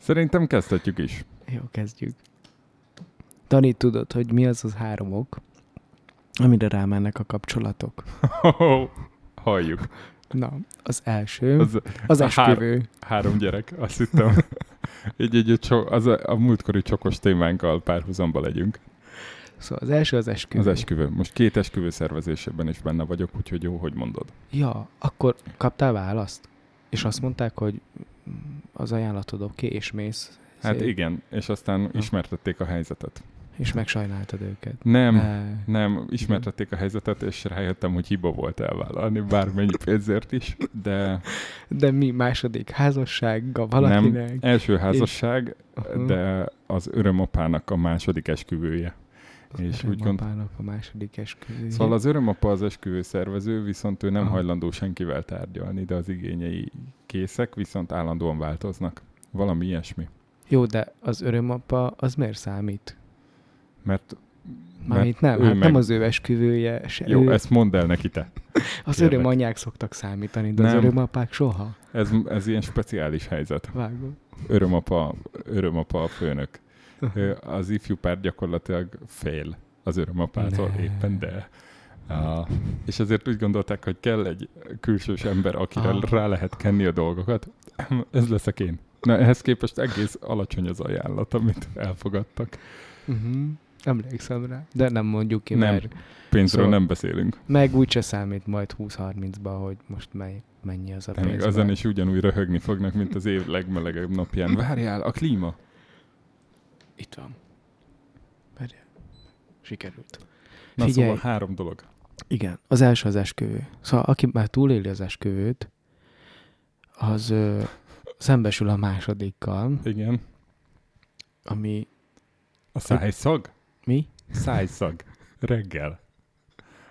Szerintem kezdhetjük is. Jó, kezdjük. Dani, tudod, hogy mi az az három ok, amire rámennek a kapcsolatok? Halljuk. Na, az első, az, Az, esküvő. három gyerek, azt hittem. így, így, így, az a, a múltkori csokos témánkkal párhuzamba legyünk. Szóval az első az esküvő. Az esküvő. Most két esküvő szervezésében is benne vagyok, úgyhogy jó, hogy mondod. Ja, akkor kaptál választ? És azt mondták, hogy az ajánlatod oké, okay, és mész. Hát szép, igen, és aztán ismertették a helyzetet. És megsajnáltad őket. Nem, Ne. nem, ismertették a helyzetet, és rájöttem, hogy hiba volt elvállalni bármennyi pénzért is, de De mi második házassága valakinek? nem, első házasság, Aha. de az örömapának a második esküvője. És úgy gond... A második esküvő. Szóval az örömapa az esküvő szervező, viszont ő nem Aha. hajlandó senkivel tárgyalni, de az igényei készek, viszont állandóan változnak. Valami ilyesmi. Jó, de az örömapa az miért számít? Mert Mármint nem, hát meg- nem az ő esküvője. Se, jó, ő, ezt mondd el neki te. az kérlek. örömanyák szoktak számítani, de az Nem. örömapák soha. Ez, ez ilyen speciális helyzet. Vágod. Örömapa, örömapa a főnök. Az ifjú pár gyakorlatilag fél az örömapától Ne. éppen, de Uh, és ezért úgy gondolták, hogy kell egy külsős ember, akire Ah. rá lehet kenni a dolgokat. Ez leszek én. Na, ehhez képest egész alacsony az ajánlat, amit elfogadtak. Uh-huh. Emlékszem rá. De nem mondjuk ki, Nem. mert Pénzről Szóval- nem beszélünk. meg úgyse számít majd 20-30-ba, hogy most mely, mennyi az a pénz. mert- is ugyanúgy röhögni fognak, mint az év legmelegebb napján. Várjál, a klíma. Itt van. Várjál. Sikerült. Na Figyelj. szóval három dolog. Igen, az első az esküvő. Szóval aki már túléli az esküvőt, az ö, szembesül a másodikkal, Igen. ami A szájszag? mi? Szájszag. Reggel.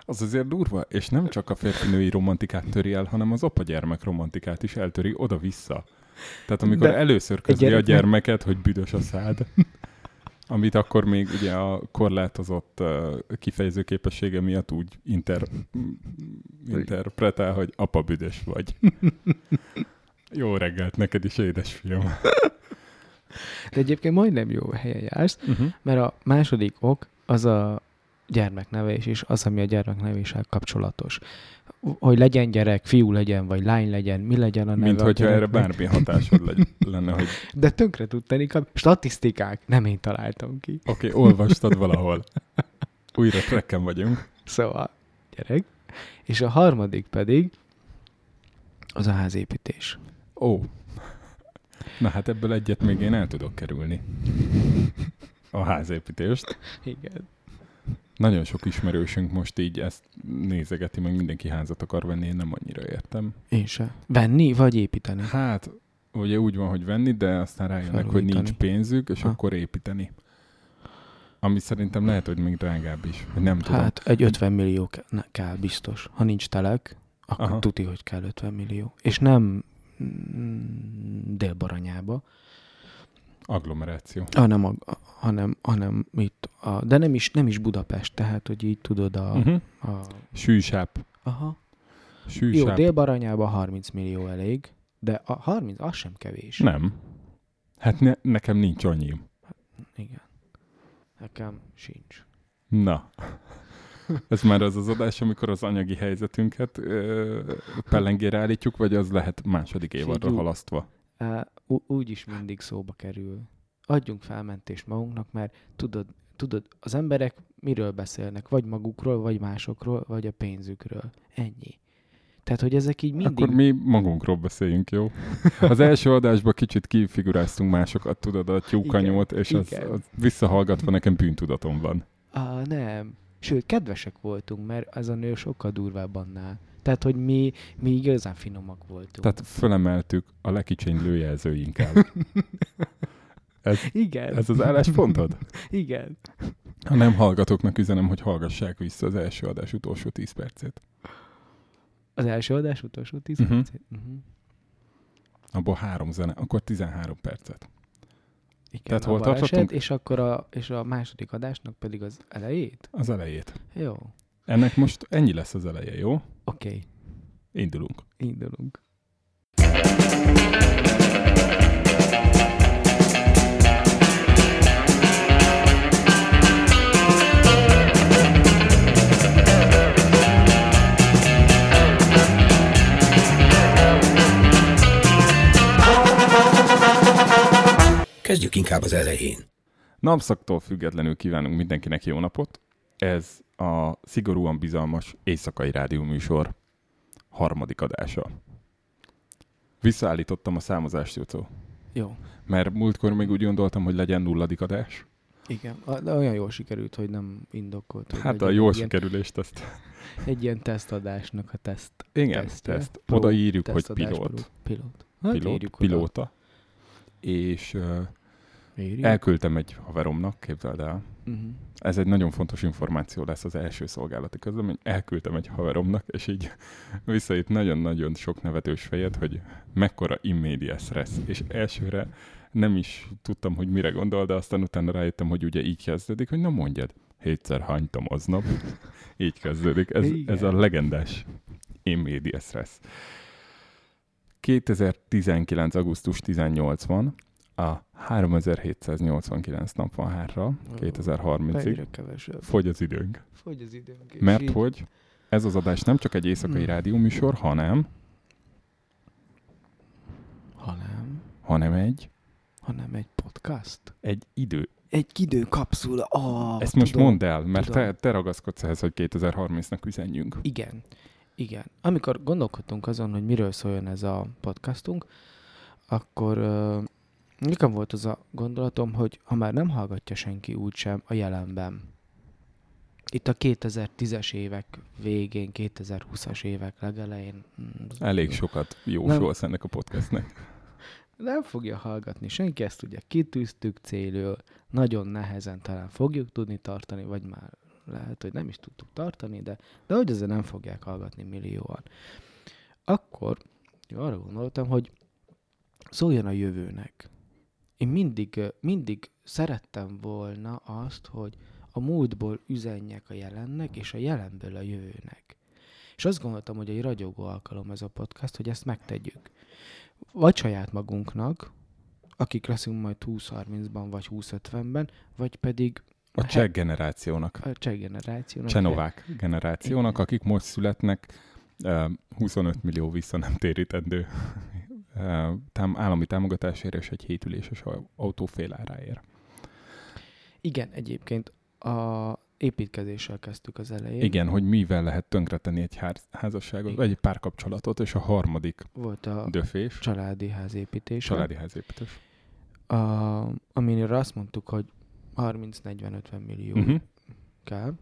Az azért durva, és nem csak a férfinői romantikát töri el, hanem az apa-gyermek romantikát is eltöri oda-vissza. Tehát amikor De először közli a gyereknek- gyermeket, hogy büdös a szád, amit akkor még ugye a korlátozott kifejező képessége miatt úgy inter, interpretál, hogy apa büdös vagy. Jó reggelt neked is, édesfiam. De egyébként majdnem jó helyen jársz, Uh-huh. mert a második ok az a gyermeknevelés, és az, ami a gyermekneveléssel kapcsolatos. Hogy legyen gyerek, fiú legyen, vagy lány legyen, mi legyen a neve Mint hogyha erre bármi hatásod legy- lenne, hogy De tönkre tud tenni, statisztikák, nem én találtam ki. Oké, okay, olvastad valahol. Újra trekken vagyunk. Szóval, gyerek. És a harmadik pedig az a házépítés. Ó. Na hát ebből egyet még én el tudok kerülni. A házépítést. Igen. Nagyon sok ismerősünk most így ezt nézegeti, meg mindenki házat akar venni, én nem annyira értem. Én se. Venni vagy építeni? Hát, ugye úgy van, hogy venni, de aztán rájönnek, hogy nincs pénzük, és Ha. akkor építeni. Ami szerintem lehet, hogy még drágább is. Vagy nem tudom. Hát egy 50 millió kell biztos. Ha nincs telek, akkor Aha. Aha. tuti, hogy kell 50 millió. És nem mm, délbaranyába, Agglomeráció. hanem, a, a- hanem, hanem itt, a, de nem is, nem is Budapest, tehát, hogy így tudod a... Uh-huh. a Sűsáp. aha. Jó, Sűsáp. délbaranyába 30 millió elég, de a 30 az sem kevés. Nem. Hát ne, nekem nincs annyi. Igen. Nekem sincs. Na. Ez már az az adás, amikor az anyagi helyzetünket ö, pellengére állítjuk, vagy az lehet második évadra halasztva? Ú- úgy is mindig szóba kerül. Adjunk felmentést magunknak, mert tudod, tudod, az emberek miről beszélnek? Vagy magukról, vagy másokról, vagy a pénzükről. Ennyi. Tehát, hogy ezek így mindig... Akkor mi magunkról beszéljünk, jó? Az első adásban kicsit kifiguráztunk másokat, tudod, a tyúkanyót, és az, igen. az visszahallgatva nekem bűntudatom van. Á, nem. Sőt, kedvesek voltunk, mert ez a nő sokkal durvább annál. Tehát, hogy mi, mi igazán finomak voltunk. Tehát fölemeltük a lekicsinylő jelzőinkkal. Ez, igen, ez az álláspontod? igen. Ha nem hallgatóknak üzenem, hogy hallgassák vissza az első adás utolsó 10 percét. Az első adás utolsó 10 Mhm. uh-huh. percet? Uh-huh. Abból három zene, akkor 13 percet. Igen, Tehát hol tartottunk? És akkor a, és a második adásnak pedig az elejét? Az elejét. Jó. Ennek most ennyi lesz az eleje, jó? Oké. Okay. Indulunk. Indulunk. Kezdjük inkább az elején. Napszaktól függetlenül kívánunk mindenkinek jó napot. Ez a szigorúan bizalmas éjszakai rádióműsor harmadik adása. Visszaállítottam a számozást, Jocó. Jó. Mert múltkor még úgy gondoltam, hogy legyen nulladik adás. Igen, de olyan jól sikerült, hogy nem indokolt. hogy Hát a legyen jó egy ilyen, sikerülést ezt. egy ilyen tesztadásnak a teszt. Igen, tesztje. teszt. Pro- Oda írjuk, hogy pilót. Pilót. Hát Pilót, pilóta. És uh, elküldtem egy haveromnak, képzeld el. Uh-huh. Ez egy nagyon fontos információ lesz az első szolgálati közlemény. Elküldtem egy haveromnak, és így visszaít nagyon-nagyon sok nevetős fejet, hogy mekkora immédiás lesz. És elsőre nem is tudtam, hogy mire gondol, de aztán utána rájöttem, hogy ugye így kezdődik, hogy na mondjad, hétszer hánytam aznap. így kezdődik. Ez, Igen. ez a legendás immédiás lesz. 2019. augusztus 18 van, a 3789 nap van hátra, 2030-ig. Egyre kevesebb. Fogy az időnk. Fogy az időnk. Mert így- hogy ez az adás nem csak egy éjszakai Hmm. rádióműsor, hanem, Ha nem, hanem egy, hanem egy podcast. egy idő. Egy időkapszula. Oh, Ezt most tudom. mondd el, mert tudom. te, te ragaszkodsz ehhez, hogy 2030-nak üzenjünk. Igen, igen. Amikor gondolkodtunk azon, hogy miről szóljon ez a podcastunk, akkor uh, nekem volt az a gondolatom, hogy ha már nem hallgatja senki úgysem a jelenben, itt a 2010-es évek végén, 2020-as évek legelején, mm, Elég sokat jósolsz ennek a podcastnek. nem fogja hallgatni senki, ezt ugye kitűztük célül, nagyon nehezen talán fogjuk tudni tartani, vagy már lehet, hogy nem is tudtuk tartani, de, de hogy azért nem fogják hallgatni millióan. Akkor arra gondoltam, hogy szóljon a jövőnek. Én mindig, mindig szerettem volna azt, hogy a múltból üzenjek a jelennek, és a jelenből a jövőnek. És azt gondoltam, hogy egy ragyogó alkalom ez a podcast, hogy ezt megtegyük. Vagy saját magunknak, akik leszünk majd 20-30-ban, vagy 20-50-ben, vagy pedig A cseh generációnak, a cseh generációnak. csenovák generációnak, akik most születnek, eh, 25 millió vissza nem térítendő tám- állami támogatásért és egy hétüléses au- autó féláráért. Igen, egyébként a építkezéssel kezdtük az elején. Igen, hogy mivel lehet tönkretenni egy ház- házasságot, vagy egy párkapcsolatot, és a harmadik Volt a döfés, családi házépítés. családi házépítés. A, aminire azt mondtuk, hogy 30-40-50 millió Uh-huh. kell,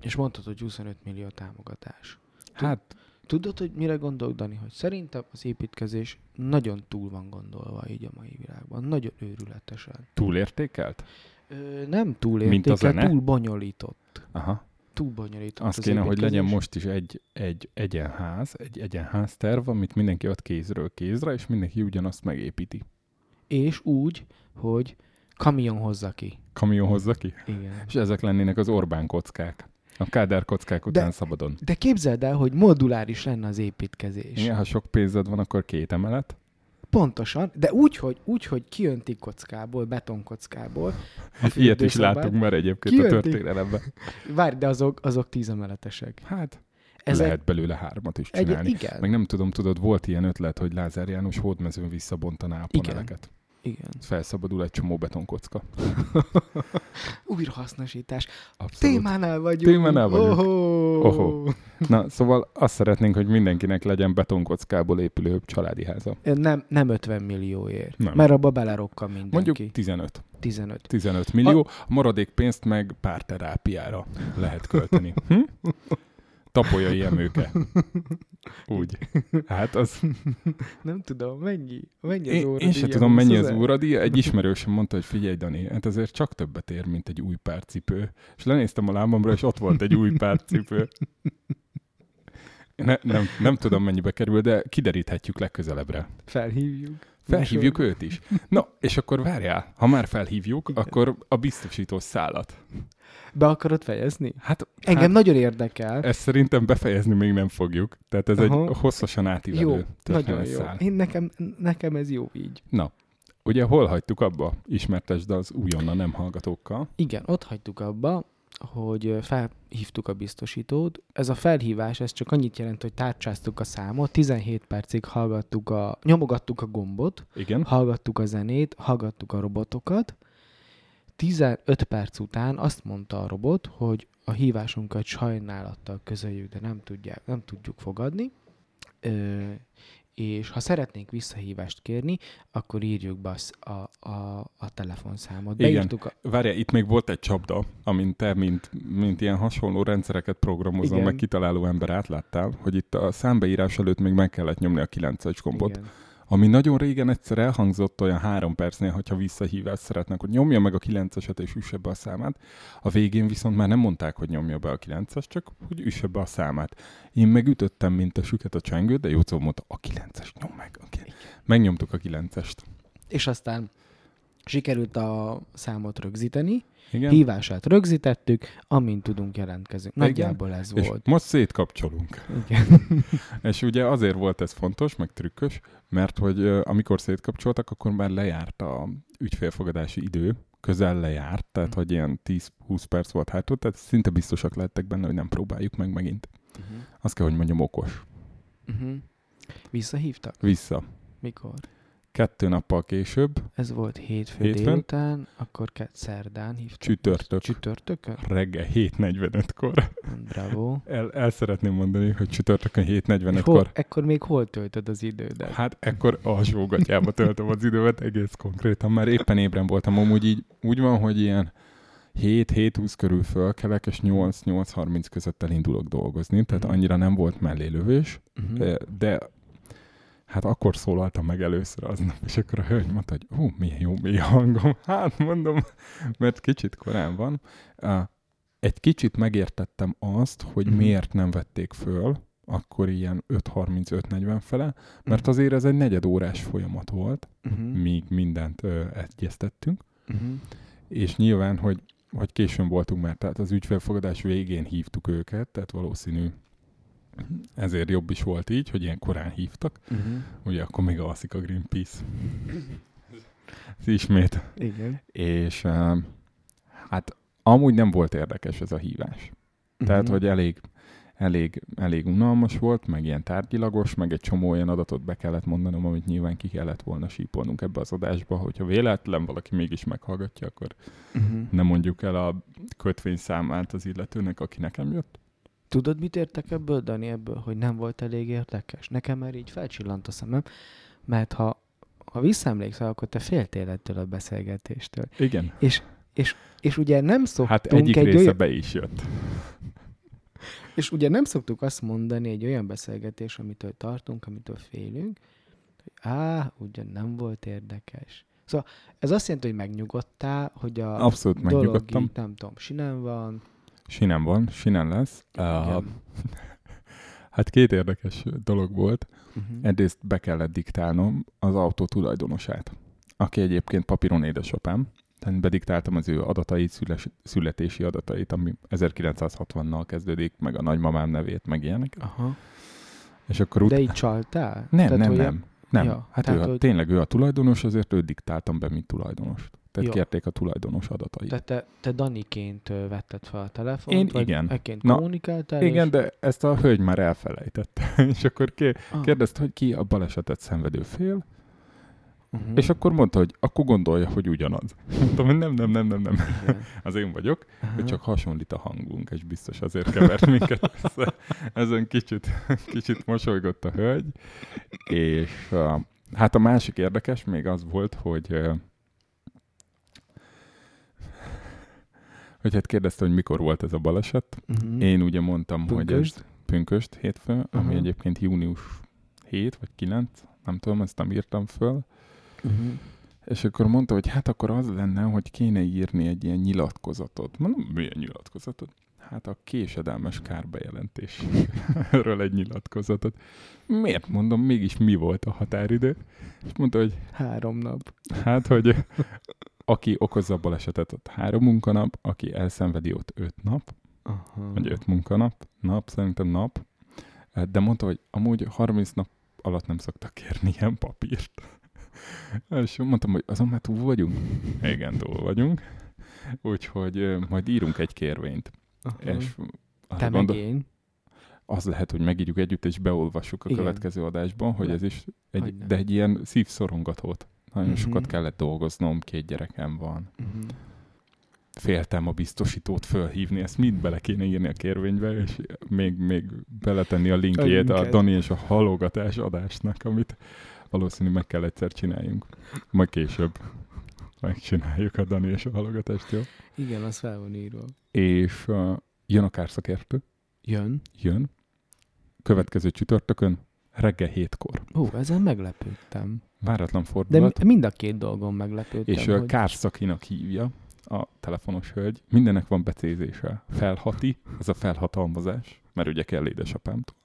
és mondtad, hogy 25 millió támogatás. Hát Tudod, hogy mire gondolok, Dani? Hogy szerintem az építkezés nagyon túl van gondolva így a mai világban. Nagyon őrületesen. túlértékelt? Ö, nem túl Mint a értékel, zene? túl bonyolított. Aha. Túl bonyolított Az az kéne, hogy legyen építkezés. most is egy, egy egyenház, egy egyenház terv, amit mindenki ad kézről kézre, és mindenki ugyanazt megépíti. És úgy, hogy kamion hozza ki. Kamion hozza ki? Igen. És ezek lennének az Orbán kockák. A Kádár kockák De- után szabadon. De képzeld el, hogy moduláris lenne az építkezés. Igen, ha sok pénzed van, akkor két emelet. Pontosan, de úgy, hogy, úgy, hogy kiöntik kockából, betonkockából. a Ilyet is láttunk már egyébként a Kijöntik. történelemben. Várj, de azok, azok tízemeletesek. Hát, Ezek lehet belőle hármat is egy, csinálni. igen, Meg nem tudom, tudod, volt ilyen ötlet, hogy Lázár János hódmezőn visszabontaná a paneleket. igen. Felszabadul egy csomó betonkocka. Újrahasznosítás. Abszolút. Témánál vagyunk. Témánál vagyunk. Ohó. Ohó. Na, szóval azt szeretnénk, hogy mindenkinek legyen betonkockából épülő családi háza. Nem, nem 50 millióért. Nem. Mert abba belerokka mindenki. Mondjuk 15. 15. 15 millió, a maradék pénzt meg párterápiára lehet költeni. Hm? Tapolyai emőke. Úgy. Hát az... Nem tudom, mennyi, mennyi az Én, óra én sem tudom, mennyi az 20 000? óradíja. Egy ismerősöm mondta, hogy figyelj, Dani, hát azért csak többet ér, mint egy új párcipő. És lenéztem a lábamra, és ott volt egy új párcipő. Ne, nem, nem tudom, mennyibe kerül, de kideríthetjük legközelebbre. Felhívjuk. Felhívjuk őt is. Na, és akkor várjál, ha már felhívjuk, Igen. akkor a biztosító szállat. Be akarod fejezni? Hát, Engem hát nagyon érdekel. ezt szerintem befejezni még nem fogjuk. Tehát ez Aha. egy hosszasan átívelő Jó, nagyon jó. szál. Én nekem, nekem ez jó így. Na, ugye hol hagytuk abba? Ismertesd az újonnan nem hallgatókkal. Igen, ott hagytuk abba, hogy felhívtuk a biztosítót. Ez a felhívás, ez csak annyit jelent, hogy tárcsáztuk a számot, 17 percig hallgattuk a, nyomogattuk a gombot, Igen. hallgattuk a zenét, hallgattuk a robotokat. 15 perc után azt mondta a robot, hogy a hívásunkat sajnálattal közöljük, de nem, tudják, nem tudjuk fogadni. Ö, és ha szeretnénk visszahívást kérni, akkor írjuk be a, a, a, telefonszámot. Igen. Beírtuk a, Várja, itt még volt egy csapda, amint te, mint, mint ilyen hasonló rendszereket programozó, Igen. meg kitaláló ember átláttál, hogy itt a számbeírás előtt még meg kellett nyomni a 9-es gombot. igen. Ami nagyon régen egyszer elhangzott olyan három percnél, hogyha visszahívást szeretnek, hogy nyomja meg a 9-eset és üsse be a számát. A végén viszont már nem mondták, hogy nyomja be a 9-es, csak hogy üsse be a számát. Én megütöttem, mint a süket a csengőt, de Jócó mondta, a 9-es nyom meg. A 9 Megnyomtuk a 9-est. És aztán sikerült a számot rögzíteni, Igen. hívását rögzítettük, amint tudunk jelentkezünk. Igen. Nagyjából ez és volt. most szétkapcsolunk. Igen. És ugye azért volt ez fontos, meg trükkös, mert hogy amikor szétkapcsoltak, akkor már lejárt a ügyfélfogadási idő, közel lejárt, tehát Mhm. hogy ilyen 10-20 perc volt hátul, tehát szinte biztosak lettek benne, hogy nem próbáljuk meg megint. Uh-huh. Azt kell, hogy mondjam, okos. Uh-huh. Visszahívtak? Vissza. Mikor? Kettő nappal később, Ez volt hétfő Hétfőn? délután, akkor ke- szerdán hívtak. Csütörtök. Csütörtökön? reggel 7.45-kor. Bravo. El, el szeretném mondani, hogy csütörtökön És hol, 7.45-kor. ekkor még hol töltöd az idődet? Hát ekkor alsógatjába töltöm az időmet egész konkrétan. Már éppen ébren voltam. Amúgy így úgy van, hogy ilyen 7-7-20 körül fölkelek, és 8-8-30 között elindulok dolgozni, tehát Mhm. annyira nem volt mellélövés, Uh-huh. de hát akkor szólaltam meg először aznap, és akkor a hölgy mondta, hogy hú, milyen jó mély hangom. Hát mondom, mert kicsit korán van. Egy kicsit megértettem azt, hogy Mhm. miért nem vették föl, akkor ilyen 5.30-5.40 fele, mert azért ez egy negyed órás folyamat volt, Uh-huh. míg mindent ö, egyeztettünk, Uh-huh. és nyilván, hogy, hogy későn voltunk már, tehát az ügyfélfogadás végén hívtuk őket, tehát valószínű ezért jobb is volt így, hogy ilyen korán hívtak. Uh-huh. Ugye akkor még alszik a Greenpeace. Ez ismét. Igen. És uh, hát amúgy nem volt érdekes ez a hívás. Tehát, Mhm. hogy elég, elég, elég unalmas volt, meg ilyen tárgyilagos, meg egy csomó olyan adatot be kellett mondanom, amit nyilván ki kellett volna sípolnunk ebbe az adásba, hogyha véletlen valaki mégis meghallgatja, akkor Uh-huh. nem mondjuk el a kötvényszámát az illetőnek, aki nekem jött. Tudod, mit értek ebből, Dani, ebből, hogy nem volt elég érdekes? Nekem már így felcsillant a szemem, mert ha, ha visszaemlékszel, akkor te féltél ettől a beszélgetéstől. Igen. És ugye nem szoktunk Hát egyik egy része olyan, be is jött. és ugye nem szoktuk azt mondani egy olyan beszélgetés, amitől tartunk, amitől félünk, hogy á, ugyan nem volt érdekes. Szóval ez azt jelenti, hogy megnyugodtál, hogy a Abszolút dolog így, nem tudom, sinem van. Sinem van, sinem lesz. Uh, hát két érdekes dolog volt. Uh-huh. Egyrészt be kellett diktálnom az autó tulajdonosát, aki egyébként papíron édesapám, tehát bediktáltam az ő adatait, szüles, születési adatait, ami 1960-nal kezdődik, meg a nagymamám nevét, meg ilyenek. Aha. És akkor ut- De így csaltál? nem, Tehát, nem, nem, nem. Ja, hát ő, tehát, a- hogy- tényleg ő a tulajdonos, azért őt diktáltam be, mint tulajdonost. Tehát Jó. kérték a tulajdonos adatait. Tehát te, te Daniként vetted fel a telefont, Én vagy igen. ekként Na, kommunikáltál? Igen, és... de ezt a hölgy már elfelejtette. és akkor ké- ah, kérdezte, hogy ki a balesetet szenvedő fél, uh-huh. és akkor mondta, hogy akkor gondolja, hogy ugyanaz. Mondtam, hogy nem, nem, nem, nem, nem. Igen. Az én vagyok, hogy csak hasonlít a hangunk, és biztos azért kevert minket össze. Ezen kicsit, kicsit mosolygott a hölgy. És uh, hát a másik érdekes még az volt, hogy uh, hogy hát kérdezte, hogy mikor volt ez a baleset. Uh-huh. Én ugye mondtam, hogy Pünkösd? ez pünköst hétfő, ami Aha. egyébként június 7 vagy 9, nem tudom, ezt nem írtam föl. Uh-huh. És akkor mondta, hogy hát akkor az lenne, hogy kéne írni egy ilyen nyilatkozatot. Mondom, milyen nyilatkozatot? Hát a késedelmes kárbejelentésről egy nyilatkozatot. Miért mondom, mégis mi volt a határidő? És mondta, hogy Három nap. hát, hogy aki okozza a balesetet, ott három munkanap, aki elszenvedi, ott öt nap, Aha. vagy öt munkanap, nap, szerintem nap. De mondta, hogy amúgy 30 nap alatt nem szoktak kérni ilyen papírt. És mondtam, hogy azon már túl vagyunk. Igen, túl vagyunk. Úgyhogy ö, majd írunk egy kérvényt. Aha. És Te meg gondol- én. az lehet, hogy megírjuk együtt, és beolvassuk a Igen. következő adásban, hogy Le- ez is egy, Hogyne. de egy ilyen szívszorongatót. Nagyon Mhm. sokat kellett dolgoznom, két gyerekem van. Mhm. Féltem a biztosítót fölhívni, ezt mind bele kéne írni a kérvénybe, és még, még beletenni a linkjét a linket. Dani és a halogatás adásnak, amit valószínű meg kell egyszer csináljunk. Majd később megcsináljuk a Dani és a halogatást, jó? Igen, az fel van írva. És uh, jön a kárszakértő, Jön. jön, következő csütörtökön, reggel hétkor. Ó, ezen meglepődtem. Váratlan De fordulat. mi- mind a két dolgon meglepődtem. és hogy... hogy... Kárszakinak hívja a telefonos hölgy. Mindennek van becézése. Felhati, ez a felhatalmazás, mert ugye kell édesapámtól.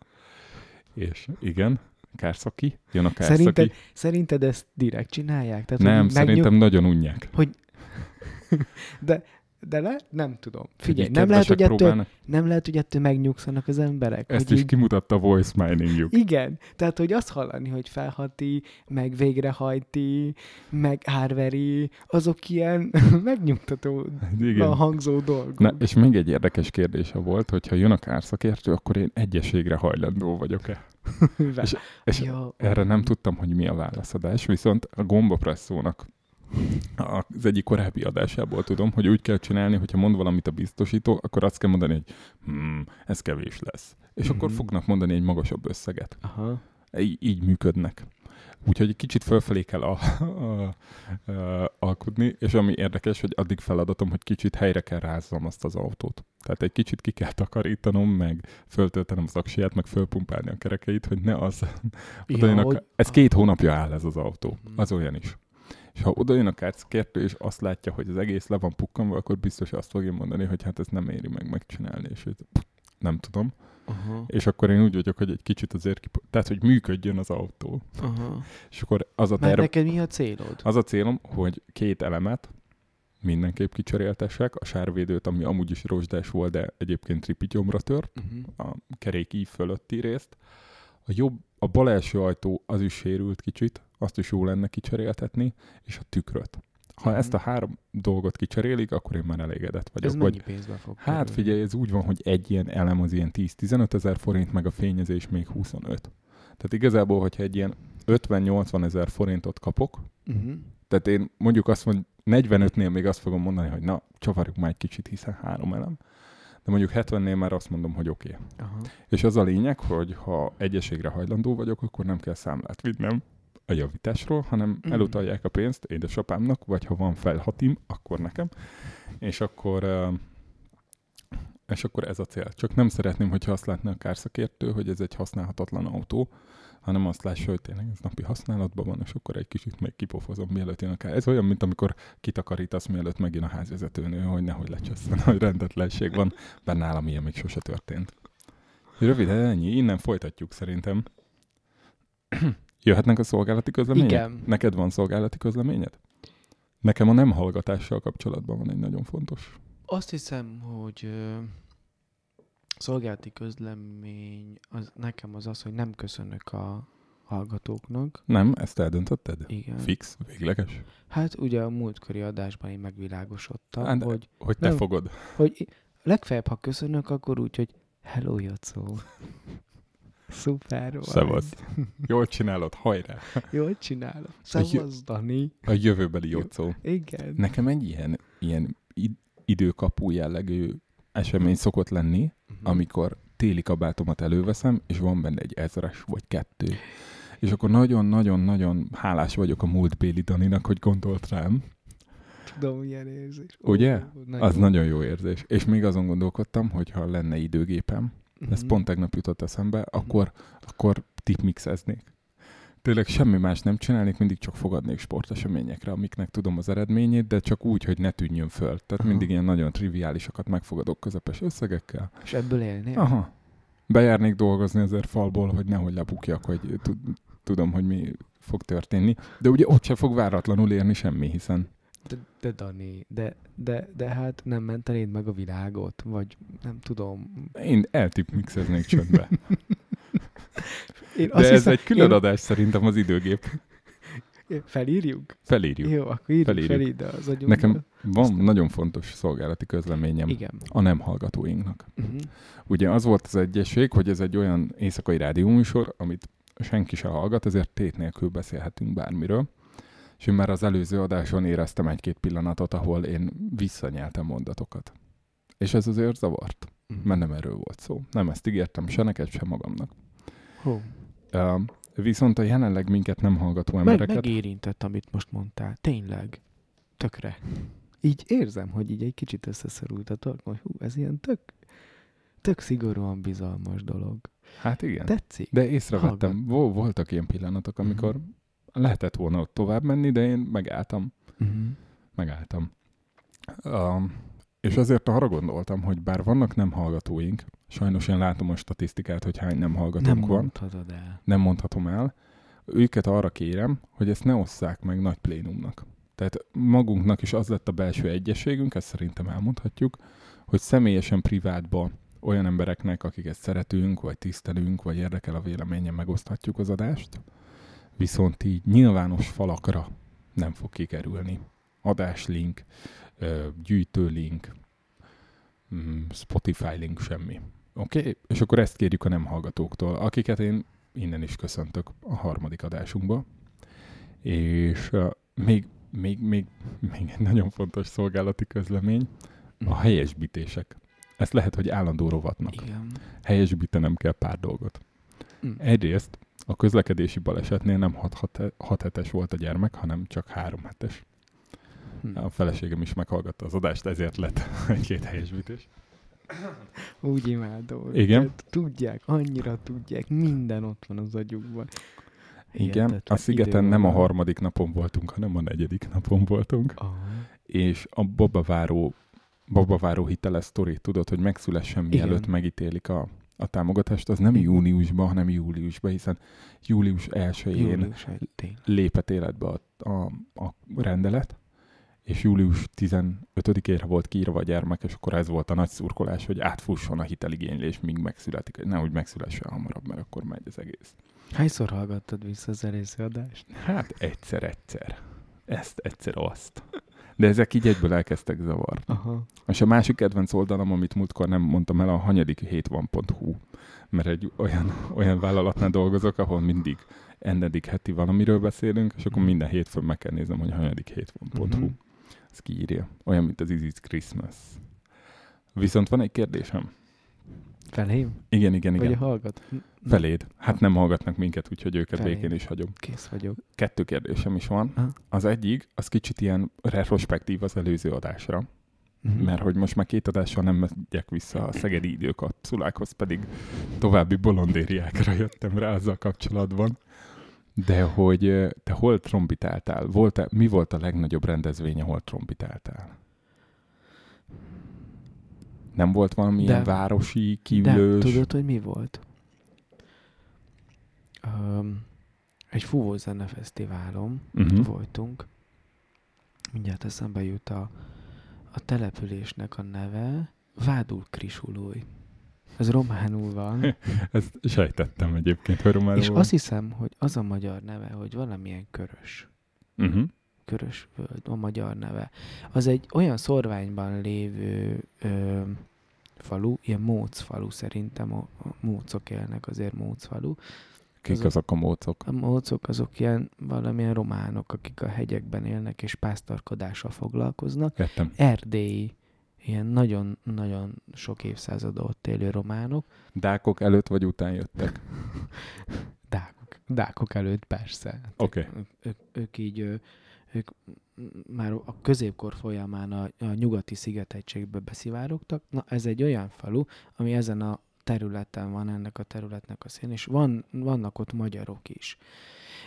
És igen, Kárszaki, jön a Kárszaki. Szerinted, szerinted ezt direkt csinálják? Tehát, Nem, hogy szerintem nagyon unják. De, de le, nem tudom. Figyelj, Így nem lehet, hogy ettől, nem lehet, hogy ettől megnyugszanak az emberek. Ezt hogy is kimutatta a voice miningjuk. Igen, tehát hogy azt hallani, hogy felhati, meg végrehajti, meg árveri, azok ilyen megnyugtató Igen. a hangzó dolgok. Na, és még egy érdekes kérdése volt, hogy ha jön a kárszakértő, akkor én egyeségre hajlandó vagyok-e? És- És ja, Erre nem tudtam, hogy mi a válaszadás, viszont a gombapresszónak az egyik korábbi adásából tudom, hogy úgy kell csinálni, hogyha mond valamit a biztosító, akkor azt kell mondani, hogy hmm, ez kevés lesz. És akkor Mhm. fognak mondani egy magasabb összeget. Aha. Így, így működnek. Úgyhogy egy kicsit fölfelé kell a, a, a, alkudni, és ami érdekes, hogy addig feladatom, hogy kicsit helyre kell rázzam azt az autót. Tehát egy kicsit ki kell takarítanom, meg föltöltenem az aksiját, meg fölpumpálni a kerekeit, hogy ne az oda jön a, hogy- ez két hónapja áll ez az autó. Mhm. Az olyan is. És ha oda jön a kártyakértő, és azt látja, hogy az egész le van pukkanva, akkor biztos azt fogja mondani, hogy hát ez nem éri meg megcsinálni, és hogy nem tudom. Aha. És akkor én úgy vagyok, hogy egy kicsit azért, kip- tehát hogy működjön az autó. Aha. És akkor az a Mert terv, neked mi a célod? az a célom, hogy két elemet mindenképp kicseréltessek, a sárvédőt, ami amúgy is rozsdás volt, de egyébként tripityomra tört, Uh-huh. a kerék ív fölötti részt. A jobb, a bal első ajtó az is sérült kicsit, azt is jó lenne kicseréltetni, és a tükröt. Ha Mhm. ezt a három dolgot kicserélik, akkor én már elégedett vagyok. Ez Vagy, mennyi pénzbe fog hát kerülni? figyelj, ez úgy van, hogy egy ilyen elem az ilyen 10-15 ezer forint, meg a fényezés még 25. Tehát igazából, hogyha egy ilyen 50-80 ezer forintot kapok, Uh-huh. tehát én mondjuk azt mondom, 45-nél még azt fogom mondani, hogy na, csavarjuk már egy kicsit, hiszen három elem. De mondjuk 70-nél már azt mondom, hogy oké. Okay. Aha. És az a lényeg, hogy ha egyeségre hajlandó vagyok, akkor nem kell számlát vinnem a javításról, hanem mm. elutalják a pénzt édesapámnak, vagy ha van felhatim, akkor nekem. És akkor, és akkor ez a cél. Csak nem szeretném, hogyha azt látná a kárszakértő, hogy ez egy használhatatlan autó, hanem azt lássa, hogy tényleg ez napi használatban van, és akkor egy kicsit még kipofozom, mielőtt jön a kár. Ez olyan, mint amikor kitakarítasz, mielőtt megjön a házvezetőnő, hogy nehogy lecsesszen, hogy rendetlenség van, bár nálam ilyen még sose történt. Röviden ennyi, innen folytatjuk szerintem. Jöhetnek a szolgálati közlemények? Igen. Neked van szolgálati közleményed? Nekem a nem hallgatással kapcsolatban van egy nagyon fontos. Azt hiszem, hogy ö, szolgálati közlemény az, nekem az az, hogy nem köszönök a hallgatóknak. Nem, ezt eldöntötted? Igen. Fix, végleges? Hát ugye a múltkori adásban én megvilágosodtam, Hát, hogy, Hogy te Nem. fogod? hogy legfeljebb, ha köszönök, akkor úgy, hogy hello, Jocó. Szuper vagy. Szevasz. Jól csinálod, hajrá! Jól jö- Szevasz, Dani. A jövőbeli jocó. Igen. Nekem egy ilyen, ilyen id- időkapu jellegű esemény szokott lenni, Mhm. amikor téli kabátomat előveszem, és van benne egy ezres vagy kettő. És akkor nagyon-nagyon-nagyon hálás vagyok a múltbéli Daninak, hogy gondolt rám. Tudom, milyen érzés. Ugye? Ó, Az nagyon jó érzés. És még azon gondolkodtam, hogy ha lenne időgépem, ez Mhm. pont tegnap jutott eszembe, akkor, akkor tipmixeznék. Tényleg semmi más nem csinálnék, mindig csak fogadnék sporteseményekre, amiknek tudom az eredményét, de csak úgy, hogy ne tűnjön föl. Tehát Aha. mindig ilyen nagyon triviálisakat megfogadok közepes összegekkel. És ebből élnél? Aha. Bejárnék dolgozni azért falból, hogy nehogy lebukjak, hogy tud, tudom, hogy mi fog történni. De ugye ott se fog váratlanul érni semmi, hiszen De, de Dani, de, de, de hát nem mentenéd meg a világot? Vagy nem tudom. én eltipmixeznék csöndbe. Én De ez hiszem, egy külön én, adás szerintem az időgép. Felírjuk? Felírjuk. Jó, akkor írjuk Felírjuk. fel ide az agyunkba. Nekem van Aztán- nagyon fontos szolgálati közleményem Igen. a nem hallgatóinknak. Uh-huh. Ugye az volt az egyesség, hogy ez egy olyan éjszakai rádióműsor, amit senki se hallgat, ezért tét nélkül beszélhetünk bármiről. És én már az előző adáson éreztem egy-két pillanatot, ahol én visszanyeltem mondatokat. És ez azért zavart, Mhm. mert nem erről volt szó. Nem ezt ígértem se neked, se magamnak. Hó. Uh, viszont a jelenleg minket nem hallgató Meg, embereket... megérintett, amit most mondtál. Tényleg. Tökre. Így érzem, hogy így egy kicsit összeszorult a tork, hogy hú, ez ilyen tök, tök szigorúan bizalmas dolog. Hát igen. Tetszik? De észrevettem, vo- voltak ilyen pillanatok, amikor Mhm. Lehetett volna ott tovább menni, de én megálltam. Uh-huh. megálltam. Um, és azért arra gondoltam, hogy bár vannak nem hallgatóink, sajnos én látom a statisztikát, hogy hány nem hallgatónk Nem van, mondhatod el. nem mondhatom el, őket arra kérem, hogy ezt ne osszák meg nagy plénumnak. Tehát magunknak is az lett a belső egyességünk, ezt szerintem elmondhatjuk, hogy személyesen privátba olyan embereknek, akiket szeretünk, vagy tisztelünk, vagy érdekel a véleménye, megoszthatjuk az adást, viszont így nyilvános falakra nem fog kikerülni. Adáslink, gyűjtőlink, mm, Spotify link, semmi. Oké? Okay? És akkor ezt kérjük a nem hallgatóktól, akiket én innen is köszöntök a harmadik adásunkba. És uh, még, még, még, még egy nagyon fontos szolgálati közlemény, a helyesbítések. Ezt lehet, hogy állandó rovatnak. Igen. Helyesbítenem kell pár dolgot. Mm. Egyrészt a közlekedési balesetnél nem 6 hetes volt a gyermek, hanem csak 3 hetes. Hm. A feleségem is meghallgatta az adást, ezért lett egy-két helyesbítés. Úgy imádom. Igen. Tudják, annyira tudják, minden ott van az agyukban. Igen, a szigeten nem a harmadik napon voltunk, hanem a negyedik napon voltunk. Aha. és a babaváró, babaváró hiteles sztori, tudod, hogy megszülessen mielőtt Igen. megítélik a, a támogatást, az nem júniusban, hanem júliusban, hiszen július 1-én Július egy tény. lépett életbe a, a, a rendelet, és július 15-ére volt kiírva a gyermek, és akkor ez volt a nagy szurkolás, hogy átfusson a hiteligénylés, míg megszületik. Nehogy megszülessen hamarabb, mert akkor megy az egész. Hányszor hallgattad vissza az előző adást? Hát egyszer-egyszer. Ezt egyszer-azt. De ezek így egyből elkezdtek zavarni. Aha. És a másik kedvenc oldalam, amit múltkor nem mondtam el, a hanyadik hét van.hu, mert egy olyan, olyan vállalatnál dolgozok, ahol mindig ennedik heti valamiről beszélünk, és akkor minden hétfőn meg kell néznem, hogy hanyadik hét van.hu. Mhm. Ez kiírja. Olyan, mint az It Christmas. Viszont van egy kérdésem. Felém? Igen, igen, Vagy igen. hallgat? Feléd. Hát nem hallgatnak minket, úgyhogy őket Felém. békén is hagyom. Kész vagyok. Kettő kérdésem is van. Aha. Az egyik, az kicsit ilyen retrospektív az előző adásra. Mhm. mert hogy most már két adással nem megyek vissza a szegedi időkapszulákhoz, pedig további bolondériákra jöttem rá azzal kapcsolatban. De hogy te hol trombitáltál? Volt -e, mi volt a legnagyobb rendezvény, ahol trombitáltál? Nem volt valami De- ilyen városi, De kívülős? tudod, hogy mi volt? Um, egy fúvó zenefesztiválon Uh-huh. voltunk. Mindjárt eszembe jut a, a településnek a neve. Vádul Krisulúj. Ez románul van. Ezt sejtettem egyébként, hogy románul és van. azt hiszem, hogy az a magyar neve, hogy valamilyen körös. Uh-huh. Körös a magyar neve. Az egy olyan szorványban lévő ö, falu, ilyen Móc falu szerintem, a, a Mócok élnek, azért Móc falu. Kik azok- azok a mócok? A Mócok azok ilyen valamilyen románok, akik a hegyekben élnek és pásztorkodással foglalkoznak. Értem. Erdélyi, ilyen nagyon-nagyon sok évszázada ott élő románok. Dákok előtt vagy után jöttek? Dákok, dákok előtt persze. Oké. Okay. Ők, ők, ők így, ők már a középkor folyamán a, a nyugati szigetegységbe beszivárogtak. Na, ez egy olyan falu, ami ezen a területen van, ennek a területnek a szín, és van, vannak ott magyarok is.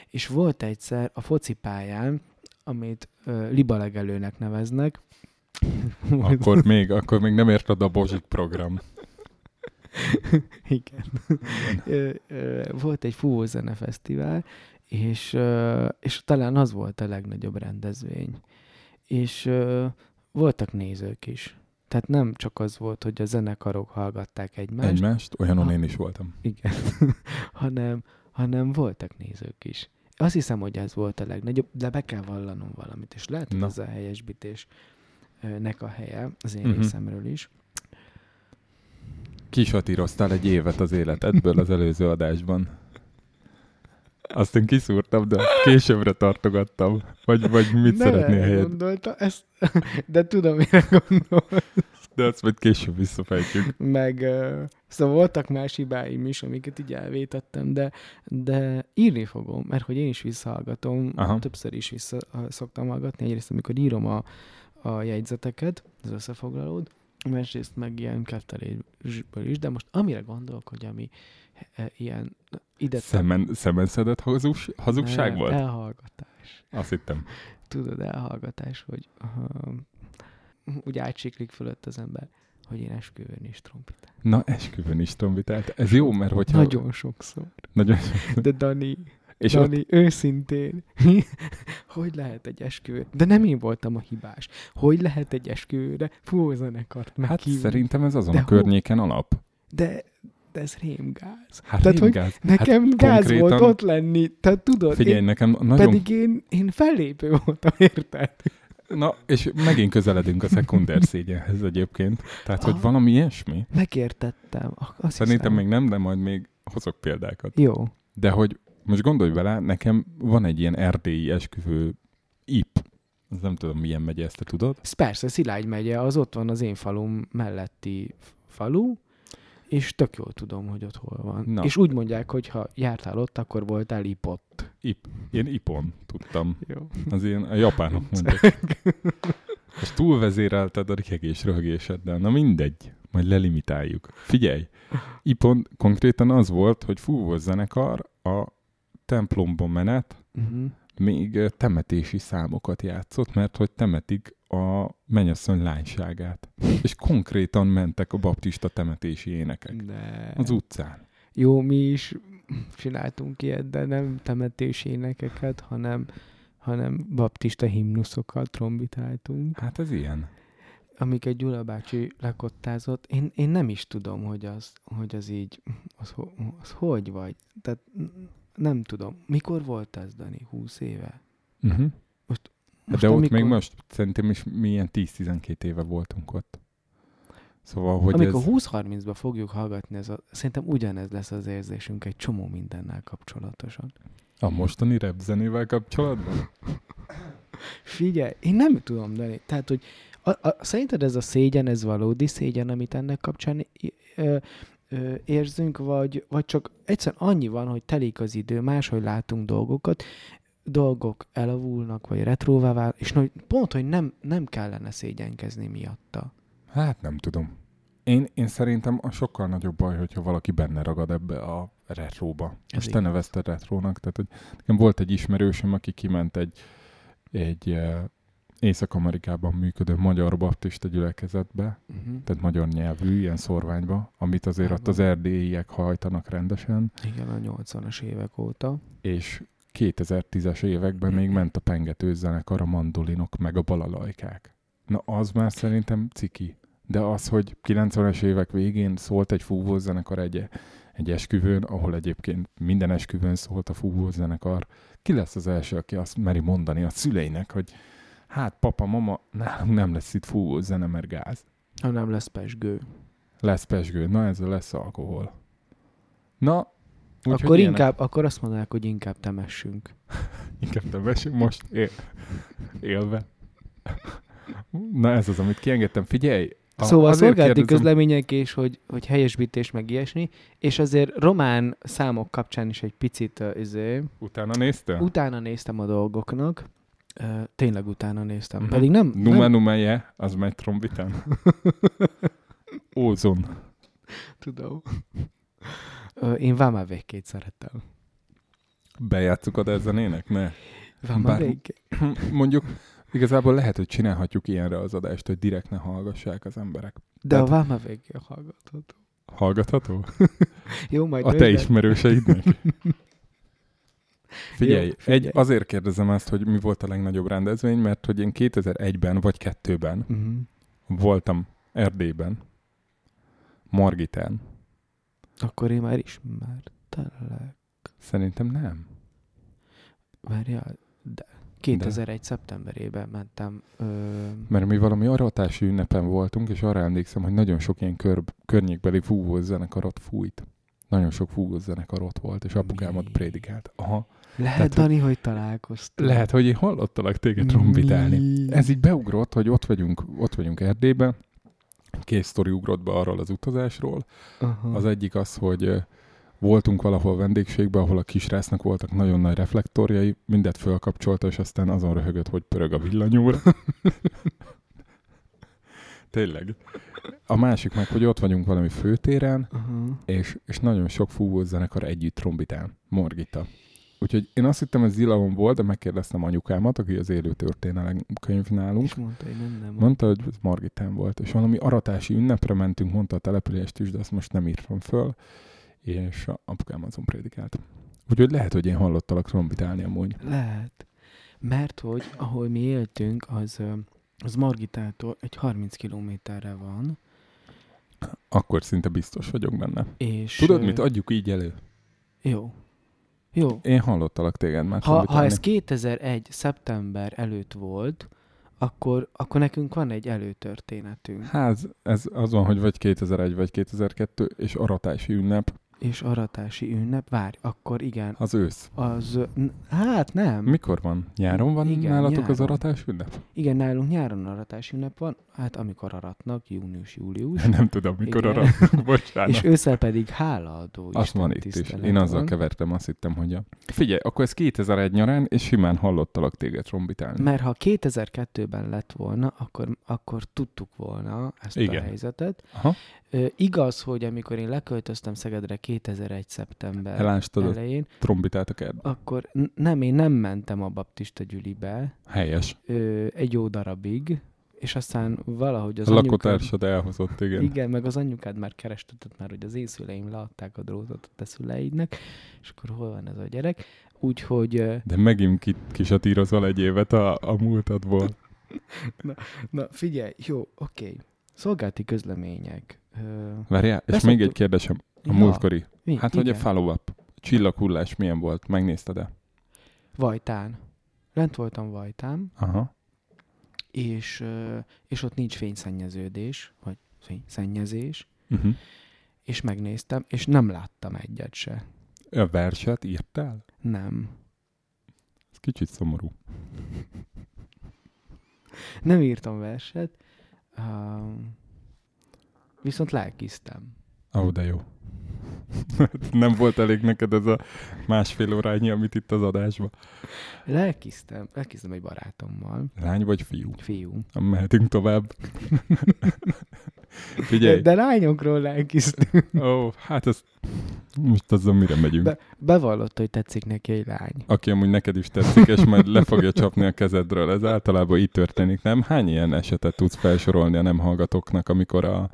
És volt egyszer a focipályán, amit ö, libalegelőnek neveznek, Akkor még, akkor még nem ért oda a Bozsik program. Igen. Ö, volt egy fúvózene fesztivál, és, és talán az volt a legnagyobb rendezvény. És voltak nézők is. Tehát nem csak az volt, hogy a zenekarok hallgatták egymást, Egymást, olyanon Ha- én is voltam. igen, hanem, hanem voltak nézők is. Azt hiszem, hogy ez volt a legnagyobb, de be kell vallanom valamit, és lehet, hogy ez a helyesbítésnek a helye, az én uh-huh. részemről is. Kisatíroztál egy évet az életedből az előző adásban. Azt én kiszúrtam, de későbbre tartogattam. Vagy, vagy mit Ne szeretnél erre helyett? gondolta, ezt, de tudom, mire gondol. De azt majd később visszafejtjük. Meg, uh, szóval voltak más hibáim is, amiket így elvétettem, de, de írni fogom, mert hogy én is visszahallgatom, Aha. Többször is vissza szoktam hallgatni, egyrészt amikor írom a, a jegyzeteket, az összefoglalód, másrészt meg ilyen kettelésből is, de most amire gondolok, hogy ami ilyen ide Szemen, szemen szedett hazus, hazugság Nem, volt? Elhallgatás. Azt hittem. Tudod, elhallgatás, hogy uh, úgy átsiklik fölött az ember, hogy én esküvőn is trombitál. Na, esküvőn is trombitált. Ez jó, mert hogyha... Nagyon sokszor. Nagyon De Dani, és ott, Dani, őszintén, hogy lehet egy esküvő? De nem én voltam a hibás. Hogy lehet egy esküvőre fúvózenekart hát meghívni? szerintem ez azon De a ho- környéken alap. De, de ez rémgáz. Hát Tehát, hogy rémgáz. Nekem hát gáz konkrétan- volt ott lenni. Tehát tudod, Figyelj, én, nekem nagyon... pedig én, én fellépő voltam, érted? Na, és megint közeledünk a szekunder szégyenhez egyébként. Tehát, hogy Ah. valami ilyesmi. Megértettem. Azt Szerintem hiszem. még nem, de majd még hozok példákat. Jó. De hogy most gondolj bele, nekem van egy ilyen erdélyi esküvő IP. Az nem tudom, milyen megye, ezt te tudod? Ez persze, Szilágy megye, az ott van az én falum melletti falu, és tök jól tudom, hogy ott hol van. Na. És úgy mondják, hogy ha jártál ott, akkor voltál ipott. IP. Én ipon tudtam. Jó. Az ilyen a japánok mondják. És túlvezérelted a rihegés röhögéseddel. Na mindegy, majd lelimitáljuk. Figyelj, ipon konkrétan az volt, hogy fúvós zenekar a templomban menet, Uh-huh. még temetési számokat játszott, mert hogy temetik a mennyasszony lányságát. És konkrétan mentek a baptista temetési énekek. De... Az utcán. Jó, mi is csináltunk ilyet, de nem temetési énekeket, hanem, hanem baptista himnuszokat trombitáltunk, Hát ez ilyen. amiket Gyula bácsi lekottázott. Én, én nem is tudom, hogy az, hogy az így, az, az hogy vagy. Tehát nem tudom. Mikor volt ez, Dani? 20 éve? Uh-huh. Most De ott amikor, még most szerintem is milyen 10-12 éve voltunk ott. Szóval, hogy amikor ez... 20-30-ba fogjuk hallgatni, ez a, szerintem ugyanez lesz az érzésünk egy csomó mindennel kapcsolatosan. A mostani rap zenével kapcsolatban? Figyelj, én nem tudom, Dani. Tehát, hogy a, a, szerinted ez a szégyen, ez valódi szégyen, amit ennek kapcsán ö, ö, érzünk, vagy, vagy csak egyszerűen annyi van, hogy telik az idő, máshogy látunk dolgokat, dolgok elavulnak, vagy retróvá vál, és hogy pont, hogy nem, nem kellene szégyenkezni miatta. Hát nem tudom. Én, én szerintem a sokkal nagyobb baj, hogyha valaki benne ragad ebbe a retróba. Ez És te nevezted retrónak. Tehát, hogy nekem volt egy ismerősöm, aki kiment egy, egy eh, Észak-Amerikában működő magyar baptista gyülekezetbe, Uh-huh. tehát magyar nyelvű, ilyen szorványba, amit azért ott az erdélyiek hajtanak rendesen, Igen, a 80-as évek óta. és 2010-es években még ment a pengető zenekar, a mandolinok, meg a balalajkák. Na az már szerintem ciki. De az, hogy 90-es évek végén szólt egy fúvós zenekar egy, egy esküvőn, ahol egyébként minden esküvőn szólt a fúvós zenekar, ki lesz az első, aki azt meri mondani a szüleinek, hogy hát papa, mama, nálunk nem lesz itt fúvós zene, mert gáz. Ha nem lesz pesgő. Lesz pesgő, na ez lesz alkohol. Na, úgyhogy Akkor ilyenek. inkább, akkor azt mondanák, hogy inkább temessünk. Inkább te mesélj most él, élve. Na ez az, amit kiengedtem. Figyelj! a- Szóval azért szolgálati kérdezem- közlemények és hogy, hogy helyesbítés meg ilyesmi, és azért román számok kapcsán is egy picit uh, izé, Utána néztél? utána néztem a dolgoknak, uh, tényleg utána néztem, Mhm. pedig nem, Nume nem numeje, az megy trombitán. Ózon. tudom. Én Váma végkét szerettem. Bejátszuk oda zenének? Ne. Váma Bár- végkét. Mondjuk igazából lehet, hogy csinálhatjuk ilyenre az adást, hogy direkt ne hallgassák az emberek. De a Tehát- Váma végkét hallgatható. Hallgatható? Jó, majd A te dönted. ismerőseidnek? Figyelj, Jó, figyelj. Egy, azért kérdezem ezt, hogy mi volt a legnagyobb rendezvény, mert hogy én 2001-ben vagy 2-ben Uh-huh. voltam Erdélyben, Margitán. Akkor én már ismertelek. Szerintem nem. Várjál, de 2001. szeptemberében mentem. Ö... Mert mi valami aratási ünnepen voltunk, és arra emlékszem, hogy nagyon sok ilyen kör, környékbeli fúvós zenekarot fújt. Nagyon sok fúvós zenekar ott volt, és apukámat prédikált. Aha. Lehet, Tehát, Dani, hogy találkoztunk. Lehet, hogy én hallottalak téged trombitálni. Mi? Ez így beugrott, hogy ott vagyunk, ott vagyunk Erdélyben. Két sztori ugrott be arról az utazásról. Aha. Az egyik az, hogy voltunk valahol vendégségben, ahol a kisrácnak voltak nagyon nagy reflektorjai, mindet fölkapcsolta, és aztán azon röhögött, hogy pörög a villanyúra. Tényleg. A másik meg, hogy ott vagyunk valami főtéren, Aha. és, és nagyon sok fúvós zenekar együtt trombitál. Morgita. Úgyhogy én azt hittem, ez Zilahon volt, de megkérdeztem anyukámat, aki az élő történelem könyv nálunk. És mondta, hogy nem, nem. Mondta, hogy ez Margitán volt, és valami aratási ünnepre mentünk, mondta a települést is, de azt most nem írtam föl, és a apukám azon prédikált. Úgyhogy lehet, hogy én hallottalak trombitálni amúgy. Lehet. Mert hogy ahol mi éltünk, az, az Margitától egy 30 kilométerre van, Akkor szinte biztos vagyok benne. és... Tudod mit? Adjuk így elő. Jó. Jó. Én hallottalak téged már Ha, ha ez 2001. szeptember előtt volt, akkor, akkor nekünk van egy előtörténetünk. Hát ez az van, hogy vagy 2001, vagy 2002, és aratási ünnep, És aratási ünnep, várj, akkor igen, az ősz. az... Hát nem. Mikor van? Nyáron van Igen, nálatok az nyáron. aratás ünnep? Igen, nálunk nyáron aratási ünnep van, hát amikor aratnak, június-július. Nem tudom, mikor Igen. aratunk, bocsánat. És ősszel pedig hálaadó Azt Isten van itt is. Én azzal van. kevertem, azt hittem, hogy a... Figyelj, akkor ez 2001 nyarán, és simán hallottalak téged trombitálni. Mert ha 2002-ben lett volna, akkor, akkor tudtuk volna ezt Igen. a helyzetet. Aha, Ö, igaz, hogy amikor én leköltöztem Szegedre 2001. szeptember elástad a elején, trombitát a kertbe. akkor nem, én nem mentem a baptista gyülibe Helyes. ö, egy jó darabig, és aztán valahogy az a anyukád... lakótársad elhozott, igen. Igen, meg az anyukád már kerestetett már, hogy az én szüleim leadták a drótot a te szüleidnek, és akkor hol van ez a gyerek. Úgyhogy, De megint ki, kisatírozol egy évet a, a múltadból. na figyelj, jó, oké. Szolgálti közlemények. Várjál, és Beszoktuk- még egy kérdésem. A ja, múltkori. mi? Hát, hogy a Igen. follow-up. Csillaghullás milyen volt? Megnézted-e? Vajtán. Lent voltam Vajtán, Aha. és, és ott nincs fényszennyeződés, vagy fényszennyezés, Uh-huh. és megnéztem, és nem láttam egyet se. A verset írtál? Nem. Ez kicsit szomorú. Nem írtam verset, um, viszont lelkiztem. Ó, oh, de jó. Nem volt elég neked ez a másfél órányi, amit itt az adásban. Lelkiztem, lelkiztem egy barátommal, Lány vagy fiú? fiú. Mehetünk tovább. De, Figyelj, de lányokról lelkiztem. ó, hát ez most azzal mire megyünk? Be- Bevallotta, hogy tetszik neki egy lány. Aki amúgy neked is tetszik, és majd le fogja csapni a kezedről. Ez általában így történik, nem? Hány ilyen esetet tudsz felsorolni a nem hallgatóknak, amikor a